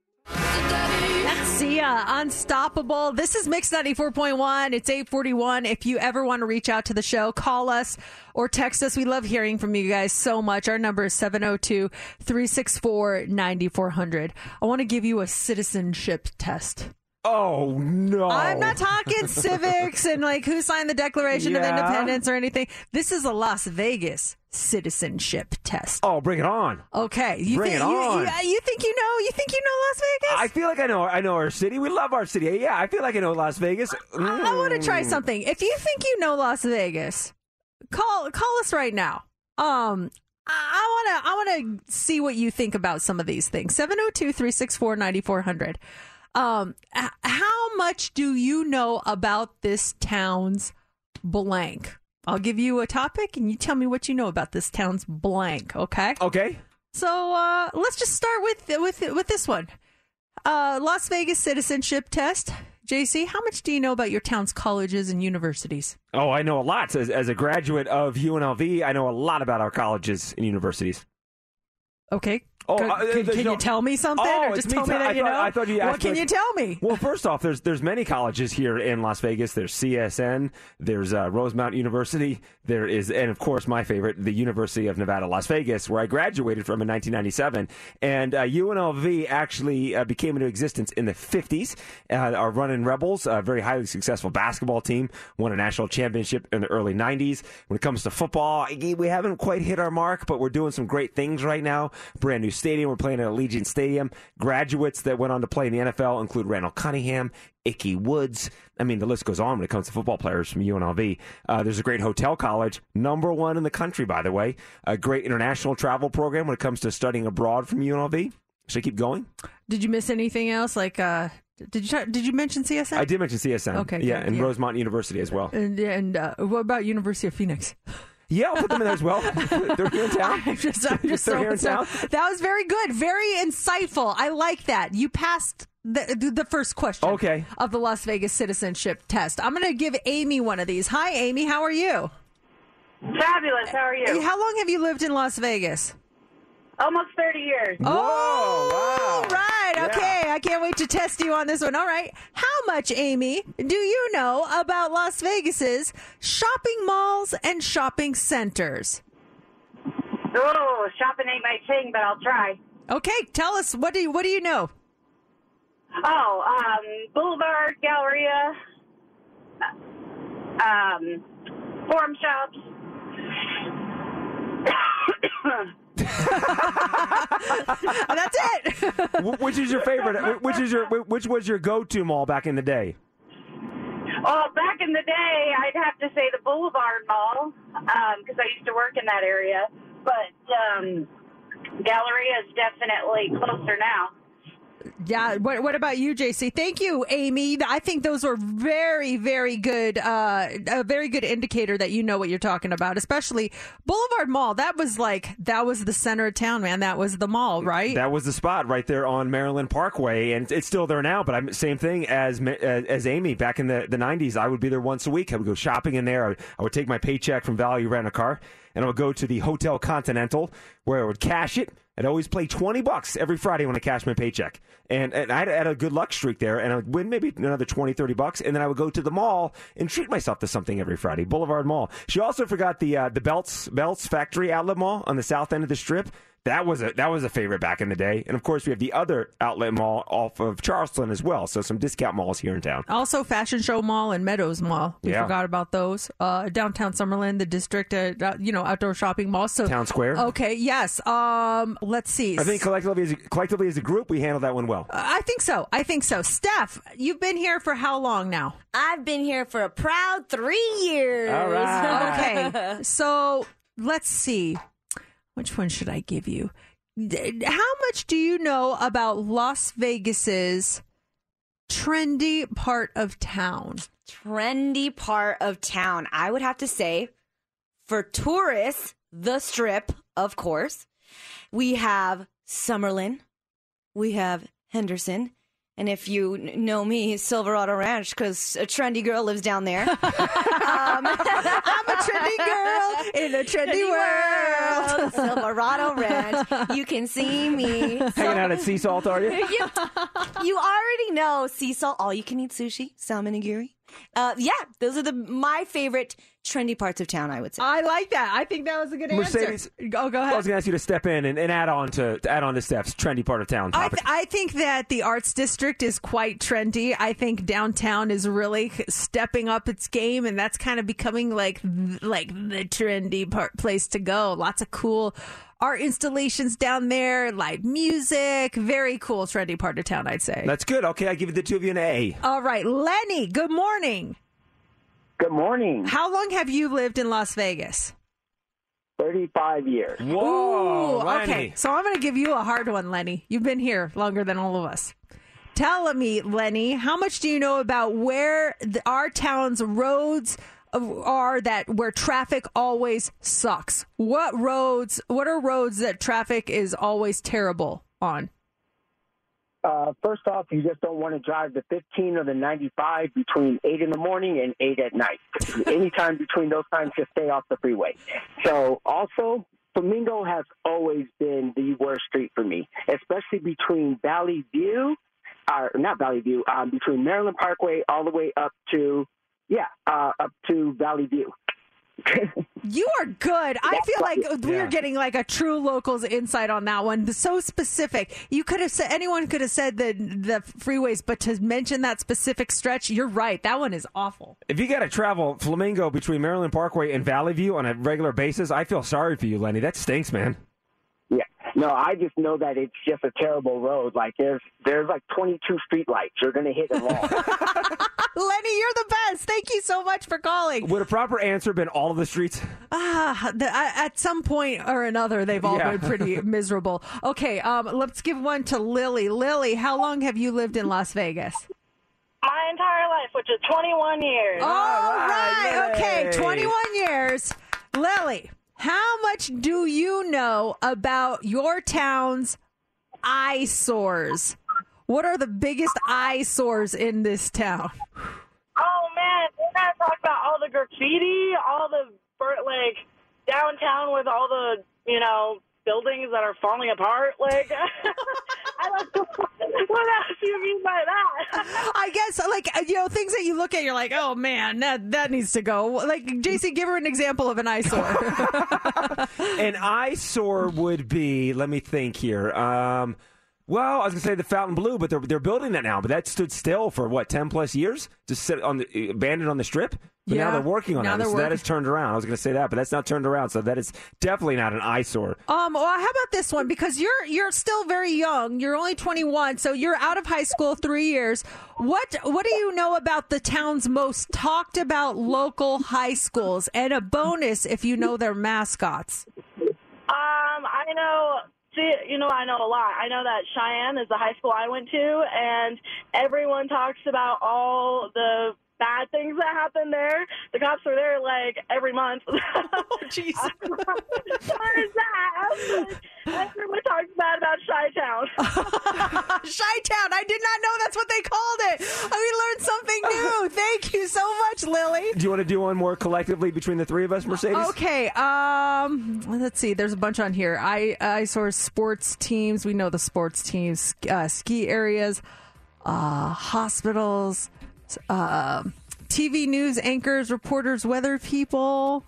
See ya, unstoppable. This is Mix 94.1. It's 841. If you ever want to reach out to the show, call us or text us. We love hearing from you guys so much. Our number is 702 364 9400. I want to give you a citizenship test. Oh no! I'm not talking *laughs* civics and like who signed the Declaration of Independence or anything. This is a Las Vegas citizenship test. Oh, bring it on! Okay, you Bring think it you, on. You, you think you know? You think you know Las Vegas? I feel like I know. I know our city. We love our city. Yeah, I feel like I know Las Vegas. I want to try Mm. something. If you think you know Las Vegas, call call us right now. Um I want to I want to see what you think about some of these things. 702-364-9400. Um how much do you know about this town's blank? I'll give you a topic and you tell me what you know about this town's blank, okay? Okay. So uh, let's just start with with with this one. Uh, Las Vegas citizenship test. JC, how much do you know about your town's colleges and universities? Oh, I know a lot. As, as a graduate of UNLV, I know a lot about our colleges and universities. Okay. Oh, uh, can no- you tell me something, Oh, or just tell me tell- that I you thought, know? I thought you What can you tell me? Well, first off, there's there's many colleges here in Las Vegas. There's CSN, there's uh, Roseman University, there is, and of course, my favorite, the University of Nevada, Las Vegas, where I graduated from in 1997. And uh, UNLV actually uh, became into existence in the 50s. Uh, our running Rebels, a very highly successful basketball team, won a national championship in the early 90s. When it comes to football, we haven't quite hit our mark, but we're doing some great things right now. Brand new stadium. We're playing at Allegiant Stadium. Graduates that went on to play in the NFL include Randall Cunningham, Ickey Woods. I mean, the list goes on when it comes to football players from UNLV. Uh, there's a great hotel college, number one in the country, by the way. A great international travel program when it comes to studying abroad from UNLV. Should I keep going? Did you miss anything else? Like, uh, did you try, did you mention CSN? I did mention CSN. Okay, Yeah, good, and yeah. Roseman University as well. And, and uh, what about University of Phoenix? Yeah, I'll put them in there as well. *laughs* They're here in town. I'm just, I'm just *laughs* They're here in town. That was very good, very insightful. I like that. You passed the the first question. Okay. Of the Las Vegas citizenship test. I'm going to give Amy one of these. Hi, Amy. How are you? Fabulous. How are you? How long have you lived in Las Vegas? Almost 30 years. Oh, wow. right. Yeah. Okay. I can't wait to test you on this one. All right. How much, Amy, do you know about Las Vegas's shopping malls and shopping centers? Oh, shopping ain't my thing, but I'll try. Okay, tell us what do you what do you know? Oh, um, Boulevard, Galleria, um, Forum Shops. *coughs* *coughs* *laughs* That's it. Which is your favorite? Which is your which was your go-to mall back in the day? Well, back in the day, I'd have to say the Boulevard Mall because I used to work in that area. But um, Galleria is definitely closer now. Yeah. What, what about you, JC? Thank you, Amy. I think those were very, very good. Uh, a very good indicator that you know what you're talking about, especially Boulevard Mall. That was like that was the center of town, man. That was the mall, right? That was the spot right there on Maryland Parkway, and it's still there now. But I'm same thing as as, as Amy back in the, the 90s. I would be there once a week. I would go shopping in there. I would, I would take my paycheck from Value Rent a Car, and I would go to the Hotel Continental where I would cash it. I'd always play 20 bucks every Friday when I cashed my paycheck. And, and I had, had a good luck streak there, and I would win maybe another 20, 30 bucks. And then I would go to the mall and treat myself to something every Friday. Boulevard Mall. She also forgot the uh, the Belz Belz Factory Outlet Mall on the south end of the strip. That was a that was a favorite back in the day. And of course, we have the other outlet mall off of Charleston as well. So some discount malls here in town. Also, Fashion Show Mall and Meadows Mall. We Yeah. forgot about those. Uh, downtown Summerlin, the district, uh, uh, you know, outdoor shopping mall. So Town Square. Okay. Yes. Um. Let's see. I think collectively as a, collectively as a group, we handled that one well. I think so. I think so. Steph, you've been here for how long now? I've been here for a proud three years. All right. okay. *laughs* So let's see. Which one should I give you? How much do you know about Las Vegas's trendy part of town? Trendy part of town. I would have to say, for tourists, the strip, of course. We have Summerlin. We have Henderson. And if you know me, Silverado Ranch, because a trendy girl lives down there. *laughs* um, I'm a trendy girl in a trendy world. World. *laughs* Silverado Ranch. You can see me. Hanging out at Sea Salt, are you? *laughs* you, you already know sea salt, all you can eat sushi, salmon nigiri. Uh, yeah, those are the my favorite trendy parts of town. I would say. I like that. I think that was a good Mercedes. answer. Oh, go, ahead. I was going to ask you to step in and, and add on to, to add on to Steph's trendy part of town I, th- I think that the arts district is quite trendy. I think downtown is really stepping up its game, and that's kind of becoming like th- like the trendy part, place to go. Lots of cool art installations down there, live music, very cool trendy part of town. I'd say. That's good. Okay, I give the two of you an A. All right, Lenny. Good morning. Good morning. How long have you lived in Las Vegas? 35 years. Ooh, okay. So I'm going to give you a hard one, Lenny. You've been here longer than all of us. Tell me, Lenny, how much do you know about where the, our town's roads are that where traffic always sucks? What roads? What are roads that traffic is always terrible on? Uh, first off, you just don't want to drive the 15 or the 95 between 8 in the morning and 8 at night. Anytime between those times, just stay off the freeway. So, also, Flamingo has always been the worst street for me, especially between Valley View, or not Valley View, um, between Maryland Parkway all the way up to, yeah, uh, up to Valley View. You are good. I feel like we're Yeah. getting like a true locals insight on that one. So specific. You could have said anyone could have said the the freeways, but to mention that specific stretch, you're right. That one is awful. If you got to travel Flamingo between Maryland Parkway and Valley View on a regular basis, I feel sorry for you, Lenny. That stinks, man. Yeah. No, I just know that it's just a terrible road. Like there's there's like 22 street lights. You're gonna hit them all. *laughs* Lenny, you're the best. Thank you so much for calling. Would a proper answer been all of the streets? Ah, the, at some point or another, they've all Yeah. been pretty *laughs* miserable. Okay, um, let's give one to Lily. Lily, how long have you lived in Las Vegas? My entire life, which is 21 years. All right. Okay. 21 years. Lily, how much do you know about your town's eyesores? What are the biggest eyesores in this town? Oh man, we're gonna talk about all the graffiti, all the like downtown with all the you know buildings that are falling apart. Like, *laughs* I don't *laughs* what else do you mean by that? *laughs* I guess, like, you know, things that you look at, you're like, oh man, that, that needs to go. Like, JC, give her an example of an eyesore. An eyesore would be, let me think here. Um, well, I was gonna say the Fontainebleau, but they're they're building that now. But that stood still for what ten plus years, just sit on the abandoned on the strip. But Yeah. now they're working on Now that. they're So that working. is turned around. I was gonna say that, but that's not turned around. So that is definitely not an eyesore. Um, well, how about this one? Because you're you're still very young. You're only 21, so you're out of high school three years. What what do you know about the town's most talked about local high schools? And a bonus if you know their mascots. Um, I know. See, you know, I know a lot. I know that Cheyenne is the high school I went to, and everyone talks about all the bad things that happen there. The cops are there like every month. *laughs* *laughs* Oh, jeez. *laughs* what is that? Everyone talks bad about Chi Town. Chi Town. I did not know that's what they called it. We learned something new. Thank you so much, Lily. Do you want to do one more collectively between the three of us, Mercedes? Okay. Um. Let's see. There's a bunch on here. I I saw sports teams. We know the sports teams. Uh, ski areas, uh, hospitals, uh, TV news anchors, reporters, weather people.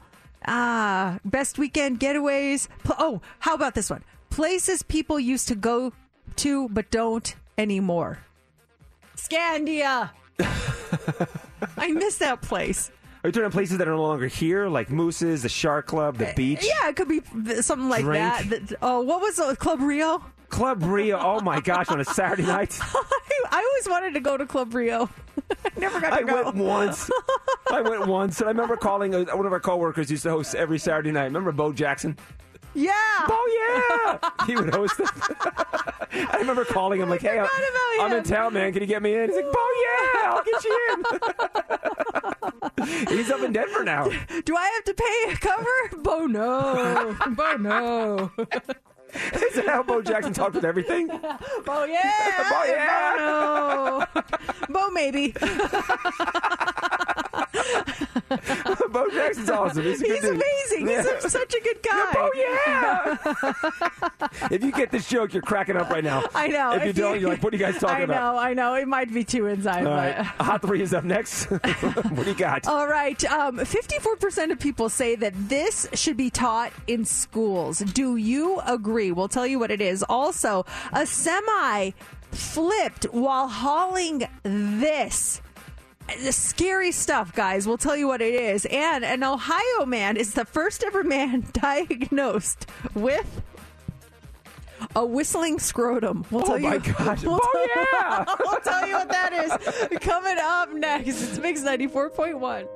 Ah, best weekend getaways. Oh, how about this one? Places people used to go to but don't anymore. Scandia. *laughs* I miss that place. Are you talking about places that are no longer here, like Moose's, the Shark Club, the beach? Yeah, it could be something like Drink. that. Oh, what was it? Club Rio? Club Rio. Oh my gosh, on a Saturday night. *laughs* I always wanted to go to Club Rio. *laughs* I never got to go. I go. went once. I went *laughs* once, and I remember calling uh, one of our coworkers used to host every Saturday night. Remember Bo Jackson? Yeah. Oh yeah. he would host it. I remember calling him like, "Hey, I'm, I'm in town, man. Can you get me in?" He's like, "Bo, yeah, I'll get you in." He's up in Denver now. Do I have to pay a cover? Bo, no. Bo, no. Is that how Bo Jackson talked with everything? *laughs* Bo, yeah. *laughs* Bo, yeah. Bo, no. Bo, maybe. *laughs* *laughs* Bo Jackson's awesome. He's, He's amazing. He's Yeah. a- such a good guy. Oh yeah. *laughs* if you get this joke, you're cracking up right now. I know. If you don't, you're like, what are you guys talking I about? I know, I know. It might be too inside. All but... Hot three is up next. *laughs* what do you got? All right. Um, 54% of people say that this should be taught in schools. Do you agree? We'll tell you what it is. Also, a semi flipped while hauling this. The scary stuff, guys. We'll tell you what it is. And an Ohio man is the first ever man *laughs* diagnosed with a whistling scrotum. We'll Oh tell you. my *laughs* gosh. We'll Oh, tell- yeah. *laughs* we'll tell you what that is coming up next. It's Mix ninety four point one.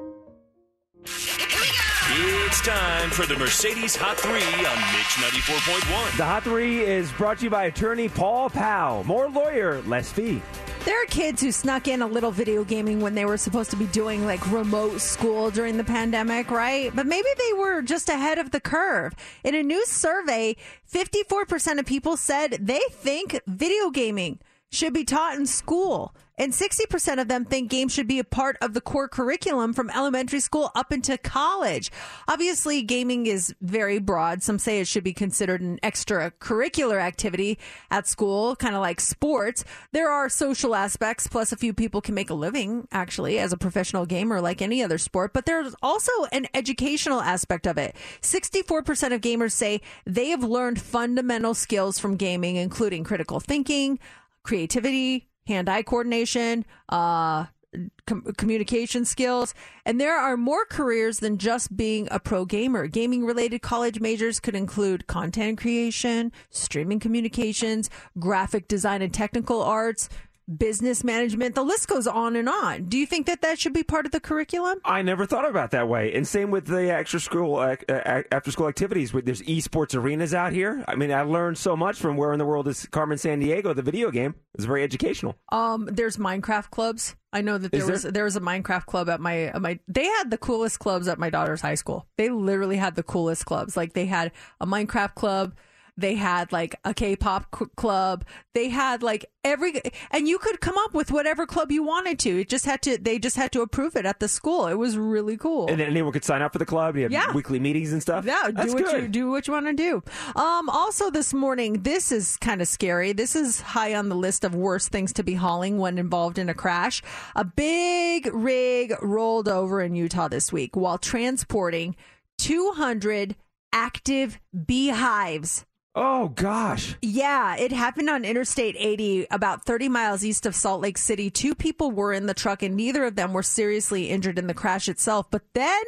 It's time for the Mercedes Hot 3 on Mix 94.1. The Hot Three is brought to you by attorney Paul Powell. More lawyer, less fee. There are kids who snuck in a little video gaming when they were supposed to be doing like remote school during the pandemic, right? But maybe they were just ahead of the curve. In a new survey, 54% of people said they think video gaming should be taught in school. And 60% of them think games should be a part of the core curriculum from elementary school up into college. Obviously, gaming is very broad. Some say it should be considered an extracurricular activity at school, kind of like sports. There are social aspects, plus a few people can make a living, actually, as a professional gamer, like any other sport. But there's also an educational aspect of it. 64% of gamers say they have learned fundamental skills from gaming, including critical thinking, creativity, hand-eye coordination, uh, com- communication skills, and there are more careers than just being a pro gamer. Gaming related college majors could include content creation, streaming communications, graphic design and technical arts, business management. The list goes on and on. Do you think that that should be part of the curriculum? I never thought about that way. And same with the extra school, uh, uh, after school activities. There's esports arenas out here. I mean, I learned so much from where in the world is Carmen Sandiego, the video game. It's very educational. Um, there's Minecraft clubs. I know that there, there? was there was a Minecraft club at my at my. They had the coolest clubs at my daughter's high school. They literally had the coolest clubs. Like they had a Minecraft club. They had like a K-pop c- club. They had like every, and you could come up with whatever club you wanted to. It just had to. They just had to approve it at the school. It was really cool. And anyone could sign up for the club. You have Yeah. weekly meetings and stuff. Yeah, That's do what good. you do what you want to do. Um, also this morning, this is kind of scary. This is high on the list of worst things to be hauling when involved in a crash. A big rig rolled over in Utah this week while transporting 200 active beehives. Oh gosh. Yeah, it happened on Interstate 80, about 30 miles east of Salt Lake City. Two people were in the truck, and neither of them were seriously injured in the crash itself. But then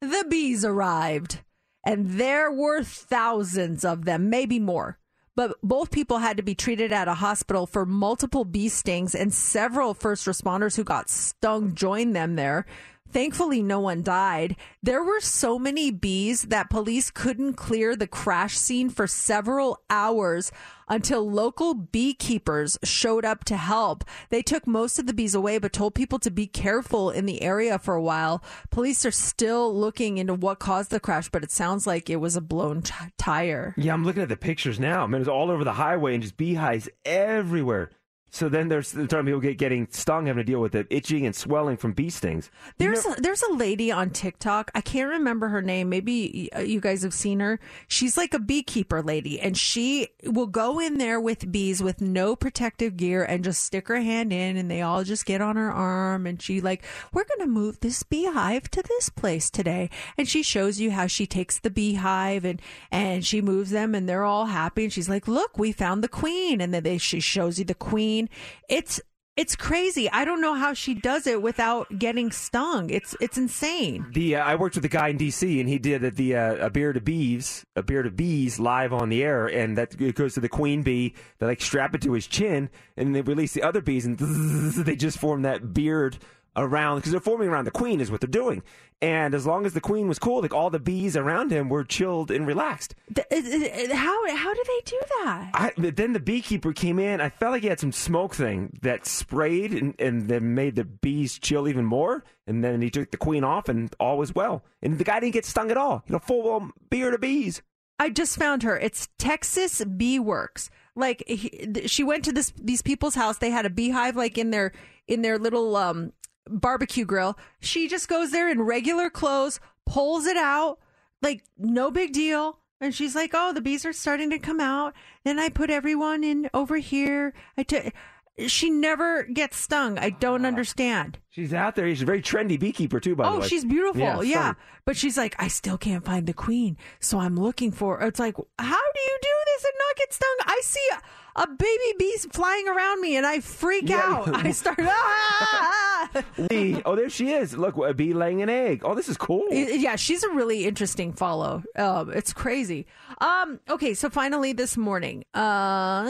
the bees arrived, and there were thousands of them, maybe more. But both people had to be treated at a hospital for multiple bee stings, and several first responders who got stung joined them there. Thankfully, no one died. There were so many bees that police couldn't clear the crash scene for several hours until local beekeepers showed up to help. They took most of the bees away, but told people to be careful in the area for a while. Police are still looking into what caused the crash, but it sounds like it was a blown t- tire. Yeah, I'm looking at the pictures now. Man, it's all over the highway and just beehives everywhere. So then there's the time people get getting stung, having to deal with it, itching and swelling from bee stings. You There's know- a, there's a lady on TikTok. I can't remember her name. Maybe uh, you guys have seen her. She's like a beekeeper lady, and she will go in there with bees with no protective gear and just stick her hand in, and they all just get on her arm, and she like, we're gonna move this beehive to this place today, and she shows you how she takes the beehive and and she moves them, and they're all happy, and she's like, look, we found the queen, and then they, she shows you the queen. It's it's crazy. I don't know how she does it without getting stung. It's it's insane. The uh, I worked with a guy in D.C. and he did the, the uh, a beard of bees, a beard of bees live on the air, and that it goes to the queen bee. They like strap it to his chin, and they release the other bees, and *laughs* they just form that beard around because they're forming around the queen is what they're doing. And as long as the queen was cool, like all the bees around him were chilled and relaxed. Th- it- it- How how do they do that? I, then the beekeeper came in. I felt like he had some smoke thing that sprayed and, and then made the bees chill even more. And then he took the queen off, and all was well. And the guy didn't get stung at all. You know, full um, beard of bees. I just found her. It's Texas Bee Works. Like he, she went to this these people's house. They had a beehive like in their in their little um barbecue grill. She just goes there in regular clothes, pulls it out, like no big deal. And she's like, "Oh, the bees are starting to come out." Then I put everyone in over here. I took. She never gets stung. I don't uh, understand. She's out there. She's a very trendy beekeeper too. By the Oh, way, she's beautiful. Yeah, stunning. But she's like, I still can't find the queen. So I'm looking for It's like, how do you do this and not get stung? I see a, baby bee flying around me and I freak Yeah. out. I *laughs* start, ah! Oh, there she is. Look, a bee laying an egg. Oh, this is cool. Yeah, she's a really interesting follow. Um, it's crazy. Um, okay, so finally this morning, uh,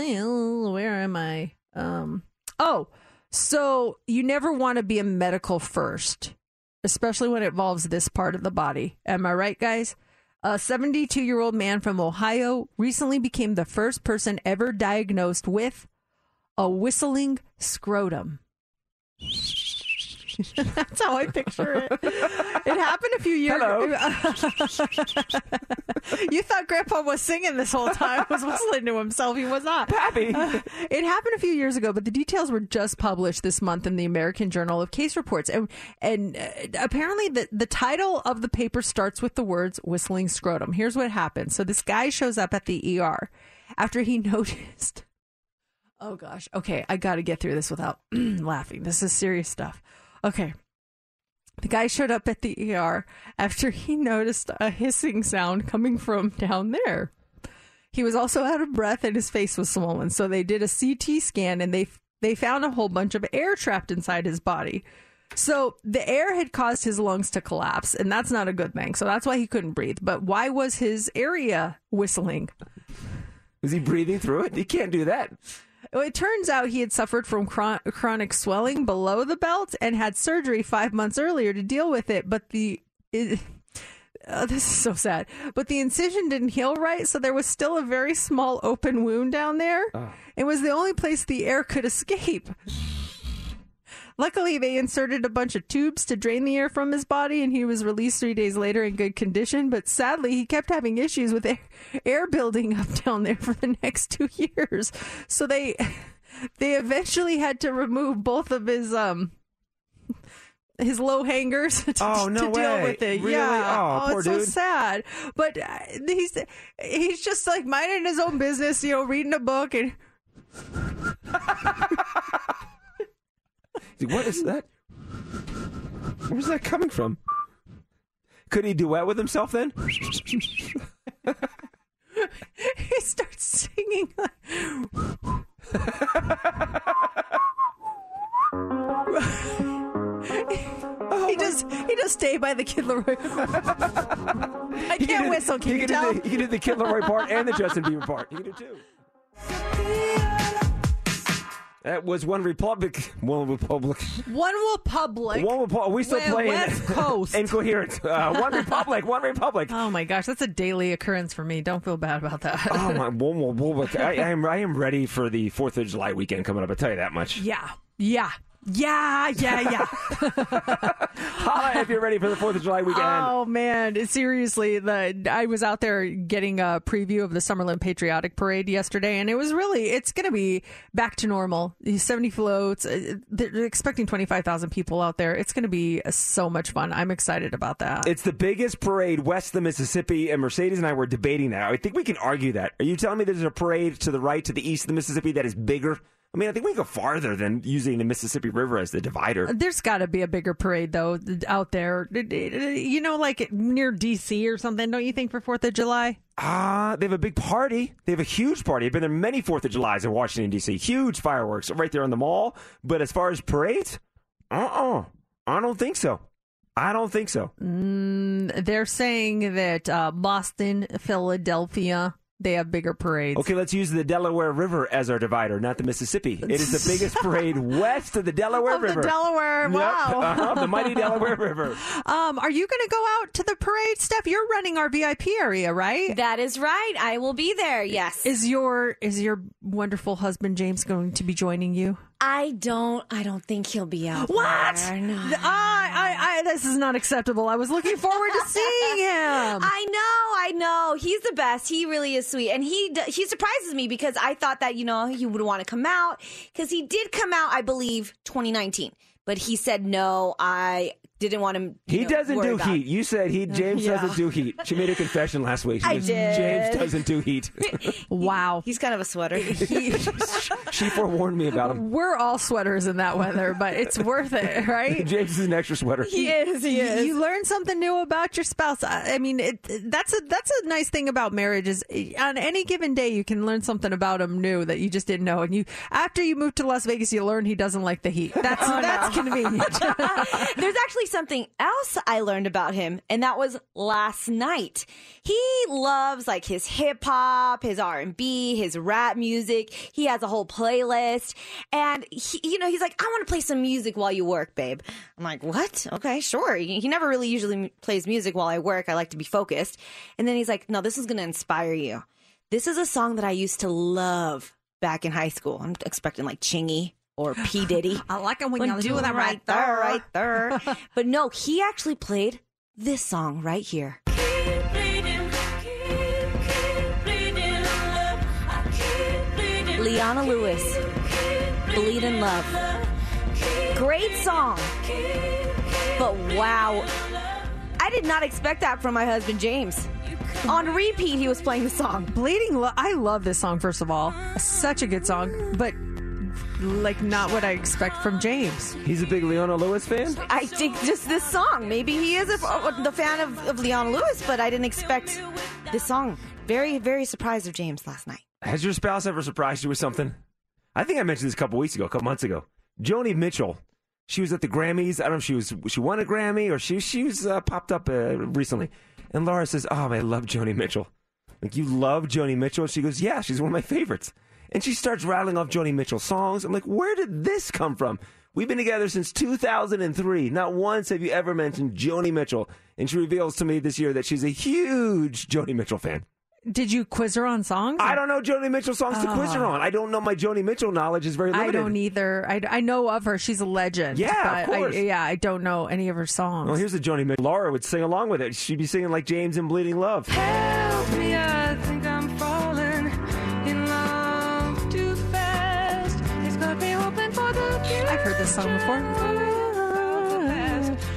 where am I? Um, oh, so you never want to be a medical first, especially when it involves this part of the body. Am I right, guys? A 72 year old man from Ohio recently became the first person ever diagnosed with a whistling scrotum. *laughs* That's how I picture it. It happened a few years ago. you thought Grandpa was singing this whole time, was whistling to himself. He was not. Pappy. it happened a few years ago, but the details were just published this month in the American Journal of Case Reports. And, and uh, apparently, the, the title of the paper starts with the words whistling scrotum. Here's what happened. So, this guy shows up at the ER after he *laughs* noticed. Oh gosh. Okay, I got to get through this without *clears throat* laughing. This is serious stuff. Okay. The guy showed up at the ER after he noticed a hissing sound coming from down there. He was also out of breath and his face was swollen. So they did a CT scan and they they found a whole bunch of air trapped inside his body. So the air had caused his lungs to collapse, and that's not a good thing. So that's why he couldn't breathe. But why was his area whistling? Was he breathing through it? He can't do that. Well, It turns out he had suffered from chron- chronic swelling below the belt and had surgery five months earlier to deal with it. But the it, uh, *laughs* this is so sad. But the incision didn't heal right, so there was still a very small open wound down there. It was the only place the air could escape. Luckily, they inserted a bunch of tubes to drain the air from his body, and he was released three days later in good condition. But sadly, he kept having issues with air, air building up *laughs* down there for the next two years. So they *laughs* they eventually had to remove both of his um his low hangers *laughs* to, Oh, no to deal with it. Really? Yeah, Oh, poor it's so dude. sad. But uh, he's he's just like minding his own business, you know, reading a book and. What is that? Where's that coming from? Could he duet with himself then? *laughs* he starts singing. Oh he just he just stay by the Kid LAROI. I He can't whistle. Can he you can tell? The, he can do the Kid LAROI part and the Justin Bieber part. He can do two. That was *laughs* OneRepublic, one Republic, One republic. OneRepublic. We still playing West *laughs* Coast. incoherent. Uh, one *laughs* Republic, OneRepublic. Oh my gosh, that's a daily occurrence for me. Don't feel bad about that. Oh my, OneRepublic. I, I am, I am ready for the Fourth of July weekend coming up. I tell you that much. Yeah, yeah, yeah, yeah, yeah. *laughs* Holla if you're ready for the Fourth of July weekend. Oh man, seriously, the I was out there getting a preview of the Summerlin Patriotic Parade yesterday, and it was really it's going to be back to normal. These Seventy floats, uh, they're expecting twenty five thousand people out there. It's going to be uh, so much fun. I'm excited about that. It's the biggest parade west of the Mississippi, and Mercedes and I were debating that. I think we can argue that. Are you telling me there's a parade to the right, to the east of the Mississippi that is bigger? I mean, I think we can go farther than using the Mississippi River as the divider. There's got to be a bigger parade though out there. You know, like near DC or something. Don't you think for Fourth of July? Ah, they have a big party. They have a huge party. I've been there many Fourth of Julys in Washington D.C. Huge fireworks right there on the mall. But as far as parades, uh, uh I don't think so. I don't think so. Mm, they're saying that uh, Boston, Philadelphia, they have bigger parades. Okay, let's use the Delaware River as our divider, not the Mississippi. It is the *laughs* biggest parade west of the Delaware Of the River. Delaware, Yep, wow. uh-huh, the mighty Delaware *laughs* River. Um, are you going to go out to the parade, Steph? You're running our VIP area, right? That is right. I will be there. Yes. Is your is your wonderful husband James going to be joining you? I don't. I don't think he'll be out. What? there, no. I, I, I, this is not acceptable. I was looking forward to seeing *laughs* him. I know, I know. He's the best. He really is sweet, and he he surprises me because I thought that you know he would want to come out because he did come out, I believe, 2019, but he said no. I didn't want him. He know, doesn't do about. heat. You said he *laughs* James Yeah. doesn't do heat. She made a confession last week. She I goes, did. James doesn't do heat. *laughs* Wow. He's kind of a sweater. *laughs* she forewarned me about him. We're all sweaters in that weather, but it's worth it, right? James is an extra sweater. He is. He You- is. You learn something new about your spouse. I I mean, it, that's a that's a nice thing about marriage is on any given day you can learn something about him new that you just didn't know. And you after you move to Las Vegas, you learn he doesn't like the heat. That's Oh, no. that's convenient. There's actually something else I learned about him, and that was last night. He loves like his hip hop, his R and B, his rap music. He has a whole playlist, and he, you know, he's like, "I want to play some music while you work, babe." I'm like, "What? Okay, sure." He, he never really usually plays music while I work. I like to be focused, and then he's like, "No, this is going to inspire you. This is a song that I used to love back in high school. I'm expecting like Chingy." Or P Diddy. *laughs* I like it when When you do doing that right there, there. right *laughs* there. but no, he actually played this song right here. Leona Lewis, Bleeding Love. Great song. But wow, I did not expect that from my husband James. On repeat, he was playing the song. Bleeding Lo- I love this song first of all. Such a good song, but like not what I expect from James. He's a big Leona Lewis fan. I think just this song. Maybe he is a, the fan of, of Leona Lewis, but I didn't expect this song. Very, very surprised of James last night. Has your spouse ever surprised you with something? I think I mentioned this a couple weeks ago, a couple months ago. Joni Mitchell. She was at the Grammys. I don't know if she was she won a Grammy or she she was uh, popped up uh, recently. And Laura says, "Oh, I love Joni Mitchell." Like you love Joni Mitchell? She goes, "Yeah, she's one of my favorites." And she starts rattling off Joni Mitchell songs. I'm like, "Where did this come from?" We've been together since 2003. Not once have you ever mentioned Joni Mitchell. And she reveals to me this year that she's a huge Joni Mitchell fan. Did you quiz her on songs? I don't know Joni Mitchell songs to quiz her Oh. on. I don't know my Joni Mitchell knowledge is very I limited. don't either. I, I know of her. She's a legend. Yeah, of course. I, yeah, I don't know any of her songs. Well, here's the Joni Mitchell. Laura would sing along with it. She'd be singing like James and Bleeding Love. Help me, I this song before.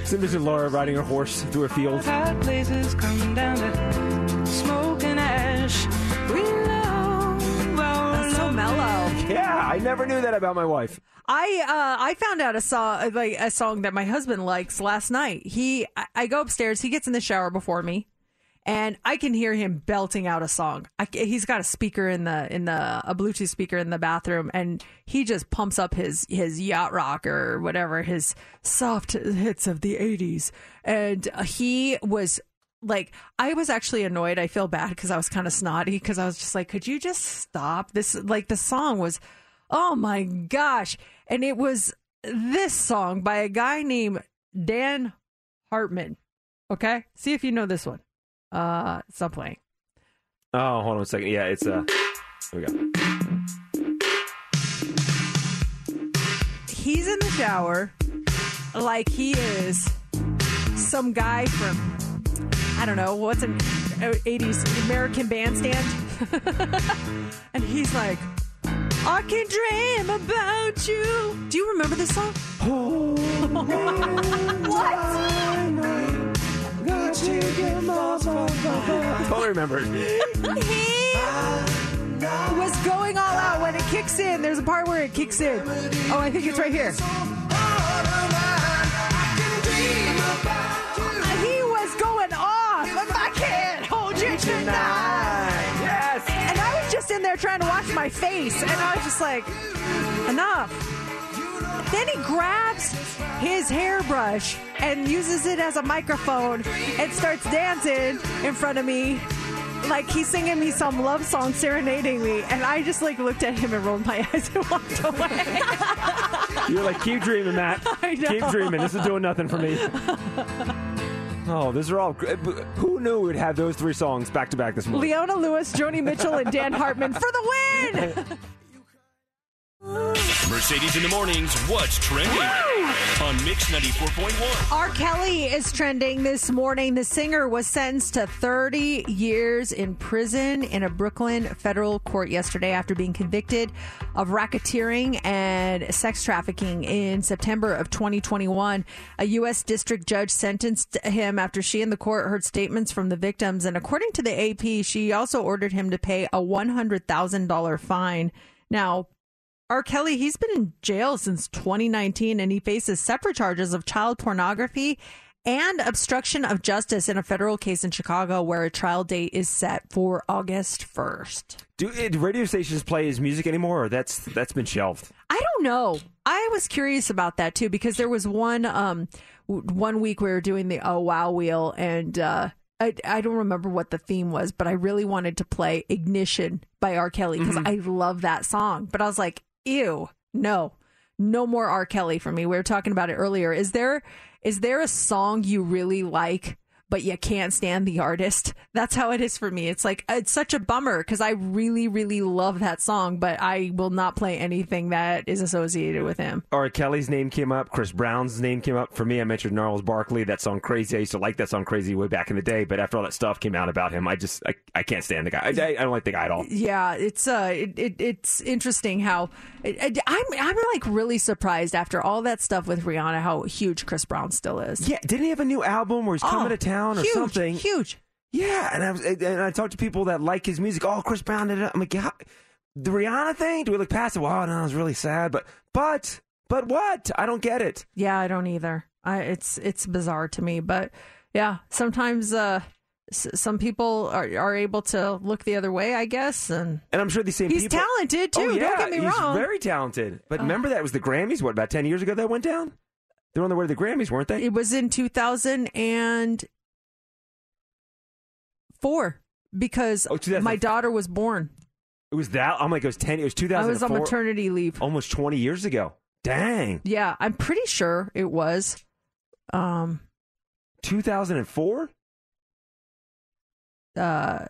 Just envision Laura riding her horse through a field. Hot places come down to smoke and ash. We love our That's so mellow. Yeah, I never knew that about my wife. I uh, I found out a song like a song that my husband likes last night. He I, I go upstairs. He gets in the shower before me, and I can hear him belting out a song. I, he's got a speaker in the in the a Bluetooth speaker in the bathroom, and he just pumps up his his yacht rock or whatever his soft hits of the '80s, and uh, he was. Like I was actually annoyed. I feel bad because I was kind of snotty because I was just like, "Could you just stop this?" Like the song was Oh my gosh. And it was this song by a guy named Dan Hartman. Okay? See if you know this one. Uh stop playing. Oh, hold on a second. Yeah, it's uh. Here we go. He's in the shower like he is some guy from I don't know, what's an 80s American bandstand? *laughs* and he's like, I can dream about you. Do you remember this song? *gasps* *laughs* Totally remember. he was going all out when it kicks in. There's a part where it kicks in. Oh, I think it's right here. He was going off. I can't hold you tonight. Yes. And I was just in there trying to wash my face, and I was just like, enough. Then he grabs his hairbrush and uses it as a microphone and starts dancing in front of me. Like he's singing me some love song, serenading me, and I just like looked at him and rolled my *laughs* eyes and walked away. You're like, keep dreaming, Matt. *laughs* Keep dreaming. This is doing nothing for me. *laughs* Oh, these are all. gr- Who knew we'd have those three songs back to back this morning? Leona Lewis, Joni Mitchell, and Dan Hartman for the win. Mercedes in the mornings. What's trending on Mix 94.1? R. Kelly is trending this morning. The singer was sentenced to 30 years in prison in a Brooklyn federal court yesterday after being convicted of racketeering and sex trafficking in September of 2021. A U.S. district judge sentenced him after she and the court heard statements from the victims. And according to the AP, she also ordered him to pay a $100,000 fine. Now, R. Kelly, he's been in jail since 2019 and he faces separate charges of child pornography and obstruction of justice in a federal case in Chicago where a trial date is set for August 1st. Do, uh, do radio stations play his music anymore, or that's that's been shelved? I don't know. I was curious about that too because there was one um one week we were doing the oh wow wheel and uh I, I don't remember what the theme was, but I really wanted to play Ignition by R. Kelly because Mhm. I love that song. But I was like, ew, no, no more R. Kelly for me. We were talking about it earlier. Is there is there a song you really like, but you can't stand the artist? *laughs* That's how it is for me. It's like it's such a bummer because I really, really love that song, but I will not play anything that is associated with him. R. Kelly's name came up. Chris Brown's name came up. For me, I mentioned Gnarls Barkley. That song "Crazy." I used to like that song "Crazy" way back in the day, but after all that stuff came out about him, I just I, I can't stand the guy. I, I don't like the guy at all. Yeah, it's uh, it, it it's interesting how it, it- I'm I'm like really surprised after all that stuff with Rihanna how huge Chris Brown still is. Yeah, didn't he have a new album where he's coming Oh, to town or huge, something? Huge. Yeah, and I was and I talked to people that like his music. Oh, Chris Brown did it. I'm like, yeah, the Rihanna thing. Do we look past it? Wow, no, it was really sad. But but but what? I don't get it. Yeah, I don't either. I it's it's bizarre to me, but yeah, sometimes uh, s- some people are are able to look the other way, I guess, and And I'm sure these same He's people. talented, too, Oh, don't get me he's wrong. very talented. But remember that was the Grammys. What about ten years ago that went down? They're on the way to the Grammys, weren't they? it was in two thousand and four because Oh, my daughter was born. It was that. I'm like, it was ten. It was 2004. I was on maternity leave. Almost 20 years ago. Dang. Yeah, I'm pretty sure it was. Um, 2004. uh,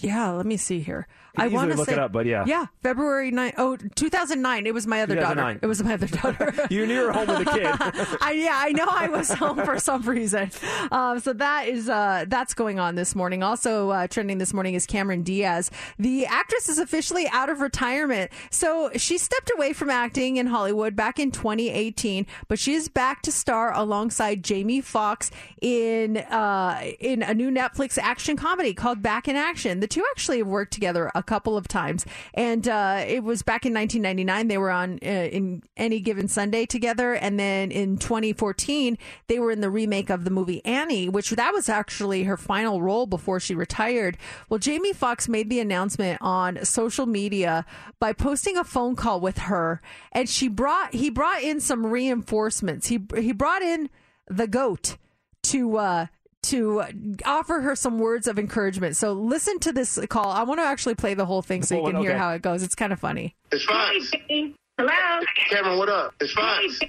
yeah, let me see here. I want to look say, it up, but yeah. yeah, February 9. Oh, 2009. It was my other daughter. It was my other daughter. *laughs* you knew you were home with a kid. *laughs* I, yeah, I know I was home for some reason. Um, so that is uh, that's going on this morning. Also uh, trending this morning is Cameron Diaz. The actress is officially out of retirement. So she stepped away from acting in Hollywood back in 2018, but she is back to star alongside Jamie Foxx in uh, in a new Netflix action comedy called Back in Action. The two actually have worked together a couple of times, and uh, it was back in 1999. They were on uh, in Any Given Sunday together, and then in 2014 they were in the remake of the movie Annie, which that was actually her final role before she retired. Well, Jamie Foxx made the announcement on social media by posting a phone call with her, and she brought he brought in some reinforcements. He he brought in the goat to uh to offer her some words of encouragement. So listen to this call. I want to actually play the whole thing so you can hear okay. how it goes. It's kind of funny. It's fine. Hello. Cameron, what up? It's Fox.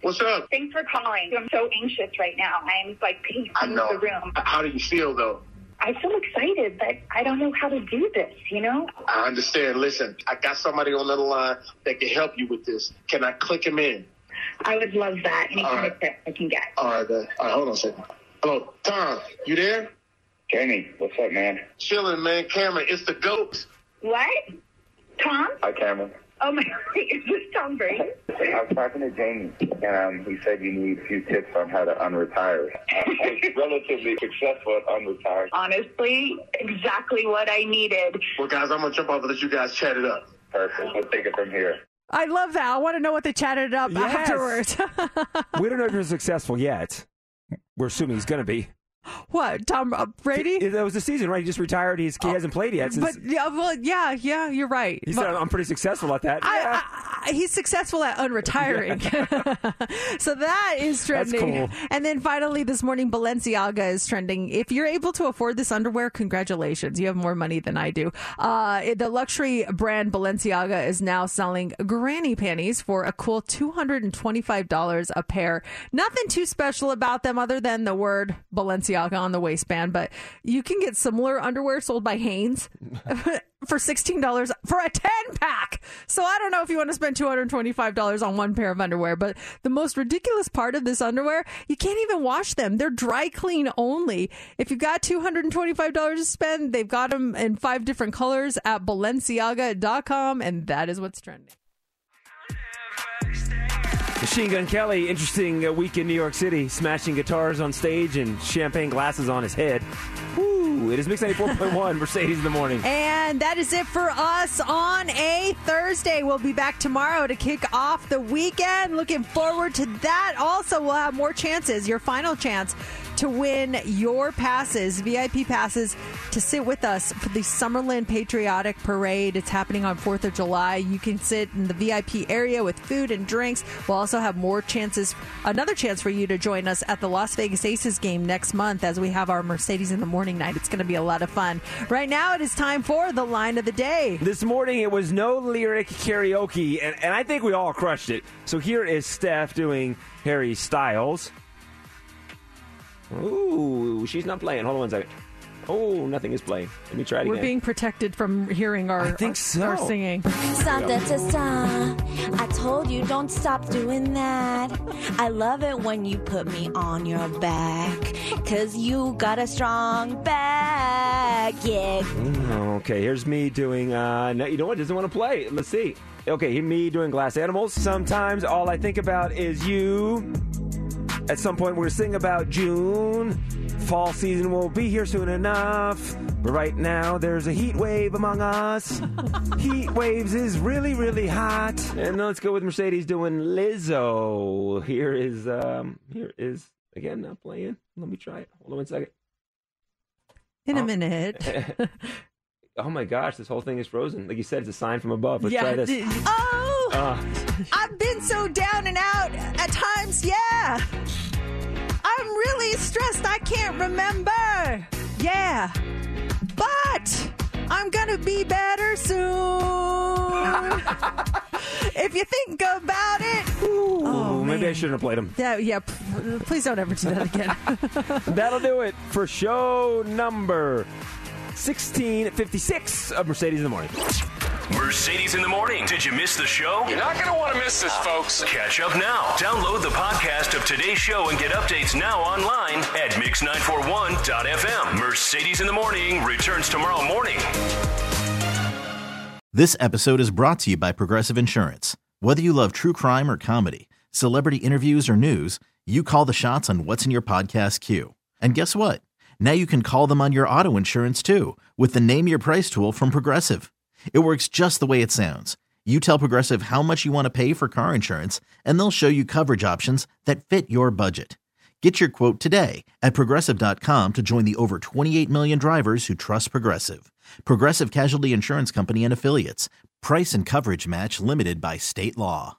What's up? Thanks for calling. I'm so anxious right now. I'm like pacing I know. the room. How do you feel, though? I feel excited, but I don't know how to do this, you know? I understand. Listen, I got somebody on the line that can help you with this. Can I click him in? I would love that. Any All kind right. of tip I can get. All right, then. All right, hold on a second. Hello, Tom, you there? Jamie, what's up, man? Chilling, man. Cameron, it's the goats. What? Tom? Hi, Cameron. Oh my God, *laughs* is this Tom Brady? I was talking to Jamie, and um, he said you need a few tips on how to unretire. I was *laughs* relatively successful at unretiring. Honestly, exactly what I needed. Well, guys, I'm going to jump off and let you guys chat it up. Perfect. We'll take it from here. I love that. I want to know what they chatted up Yes. afterwards. *laughs* we don't know if you're successful yet. We're assuming he's going to be. *gasps* what? Tom uh, Brady? That was the season, right? He just retired. He's, he hasn't played yet. Since, But yeah, well, yeah, yeah, you're right. he said, I'm pretty successful at that. I, yeah. I, I, he's successful at unretiring. *laughs* *laughs* so that is That's trending. cool. And then finally this morning, Balenciaga is trending. If you're able to afford this underwear, congratulations. You have more money than I do. Uh, the luxury brand Balenciaga is now selling granny panties for a cool $225 a pair. Nothing too special about them other than the word Balenciaga Balenciaga on the waistband, but you can get similar underwear sold by Hanes *laughs* for $16 for a 10 pack. So I don't know if you want to spend $225 on one pair of underwear, but the most ridiculous part of this underwear, you can't even wash them. They're dry clean only. If you've got $225 to spend, they've got them in five different colors at Balenciaga.com, and that is what's trending. Machine Gun Kelly, interesting uh, week in New York City, smashing guitars on stage and champagne glasses on his head. Woo! It is Mix 94.1, Mercedes in the morning. And that is it for us on a Thursday. We'll be back tomorrow to kick off the weekend. Looking forward to that. Also, we'll have more chances, your final chance to win your passes, VIP passes, to sit with us for the Summerlin Patriotic Parade. It's happening on 4th of July. You can sit in the VIP area with food and drinks. We'll also have more chances, another chance for you to join us at the Las Vegas Aces game next month as we have our Mercedes in the morning night. It's going to be a lot of fun. Right now, it is time for the line of the day. This morning it was no lyric karaoke, and, and I think we all crushed it. So here is Steph doing Harry Styles. Ooh, she's not playing. Hold on one second. Oh, nothing is playing. Let me try it We're again. being protected from hearing our, I think our, so. our singing. Something to stop. I told you don't stop doing that. I love it when you put me on your back. Cause you got a strong back, yeah. Mm, Okay, here's me doing. Uh, no, you know what? Doesn't want to play. Let's see. Okay, me doing glass animals. Sometimes all I think about is you. At some point, we're sing about June. Fall season will be here soon enough. But right now, there's a heat wave among us. *laughs* heat waves is really, really hot. And let's go with Mercedes doing Lizzo. Here is, um, here is again not playing. Let me try it. Hold on one second. In a Oh. minute. *laughs* oh my gosh, this whole thing is frozen. Like you said, it's a sign from above. Let's yeah. try this. Oh, Uh, I've been so down and out at times. Yeah. I'm really stressed. I can't remember. Yeah. But I'm going to be better soon. *laughs* if you think about it. oh, maybe I shouldn't have played them. Yeah, yeah. p- Please don't ever do that again. *laughs* *laughs* That'll do it for show number 1656 of Mercedes in the Morning. Mercedes in the morning. Did you miss the show? You're not going to want to miss this, folks. Catch up now. Download the podcast of today's show and get updates now online at mix941.fm. Mercedes in the morning returns tomorrow morning. This episode is brought to you by Progressive Insurance. Whether you love true crime or comedy, celebrity interviews or news, you call the shots on what's in your podcast queue. And guess what? Now you can call them on your auto insurance too with the Name Your Price tool from Progressive. It works just the way it sounds. You tell Progressive how much you want to pay for car insurance, and they'll show you coverage options that fit your budget. Get your quote today at progressive.com to join the over 28 million drivers who trust Progressive. Progressive Casualty Insurance Company and Affiliates. Price and coverage match limited by state law.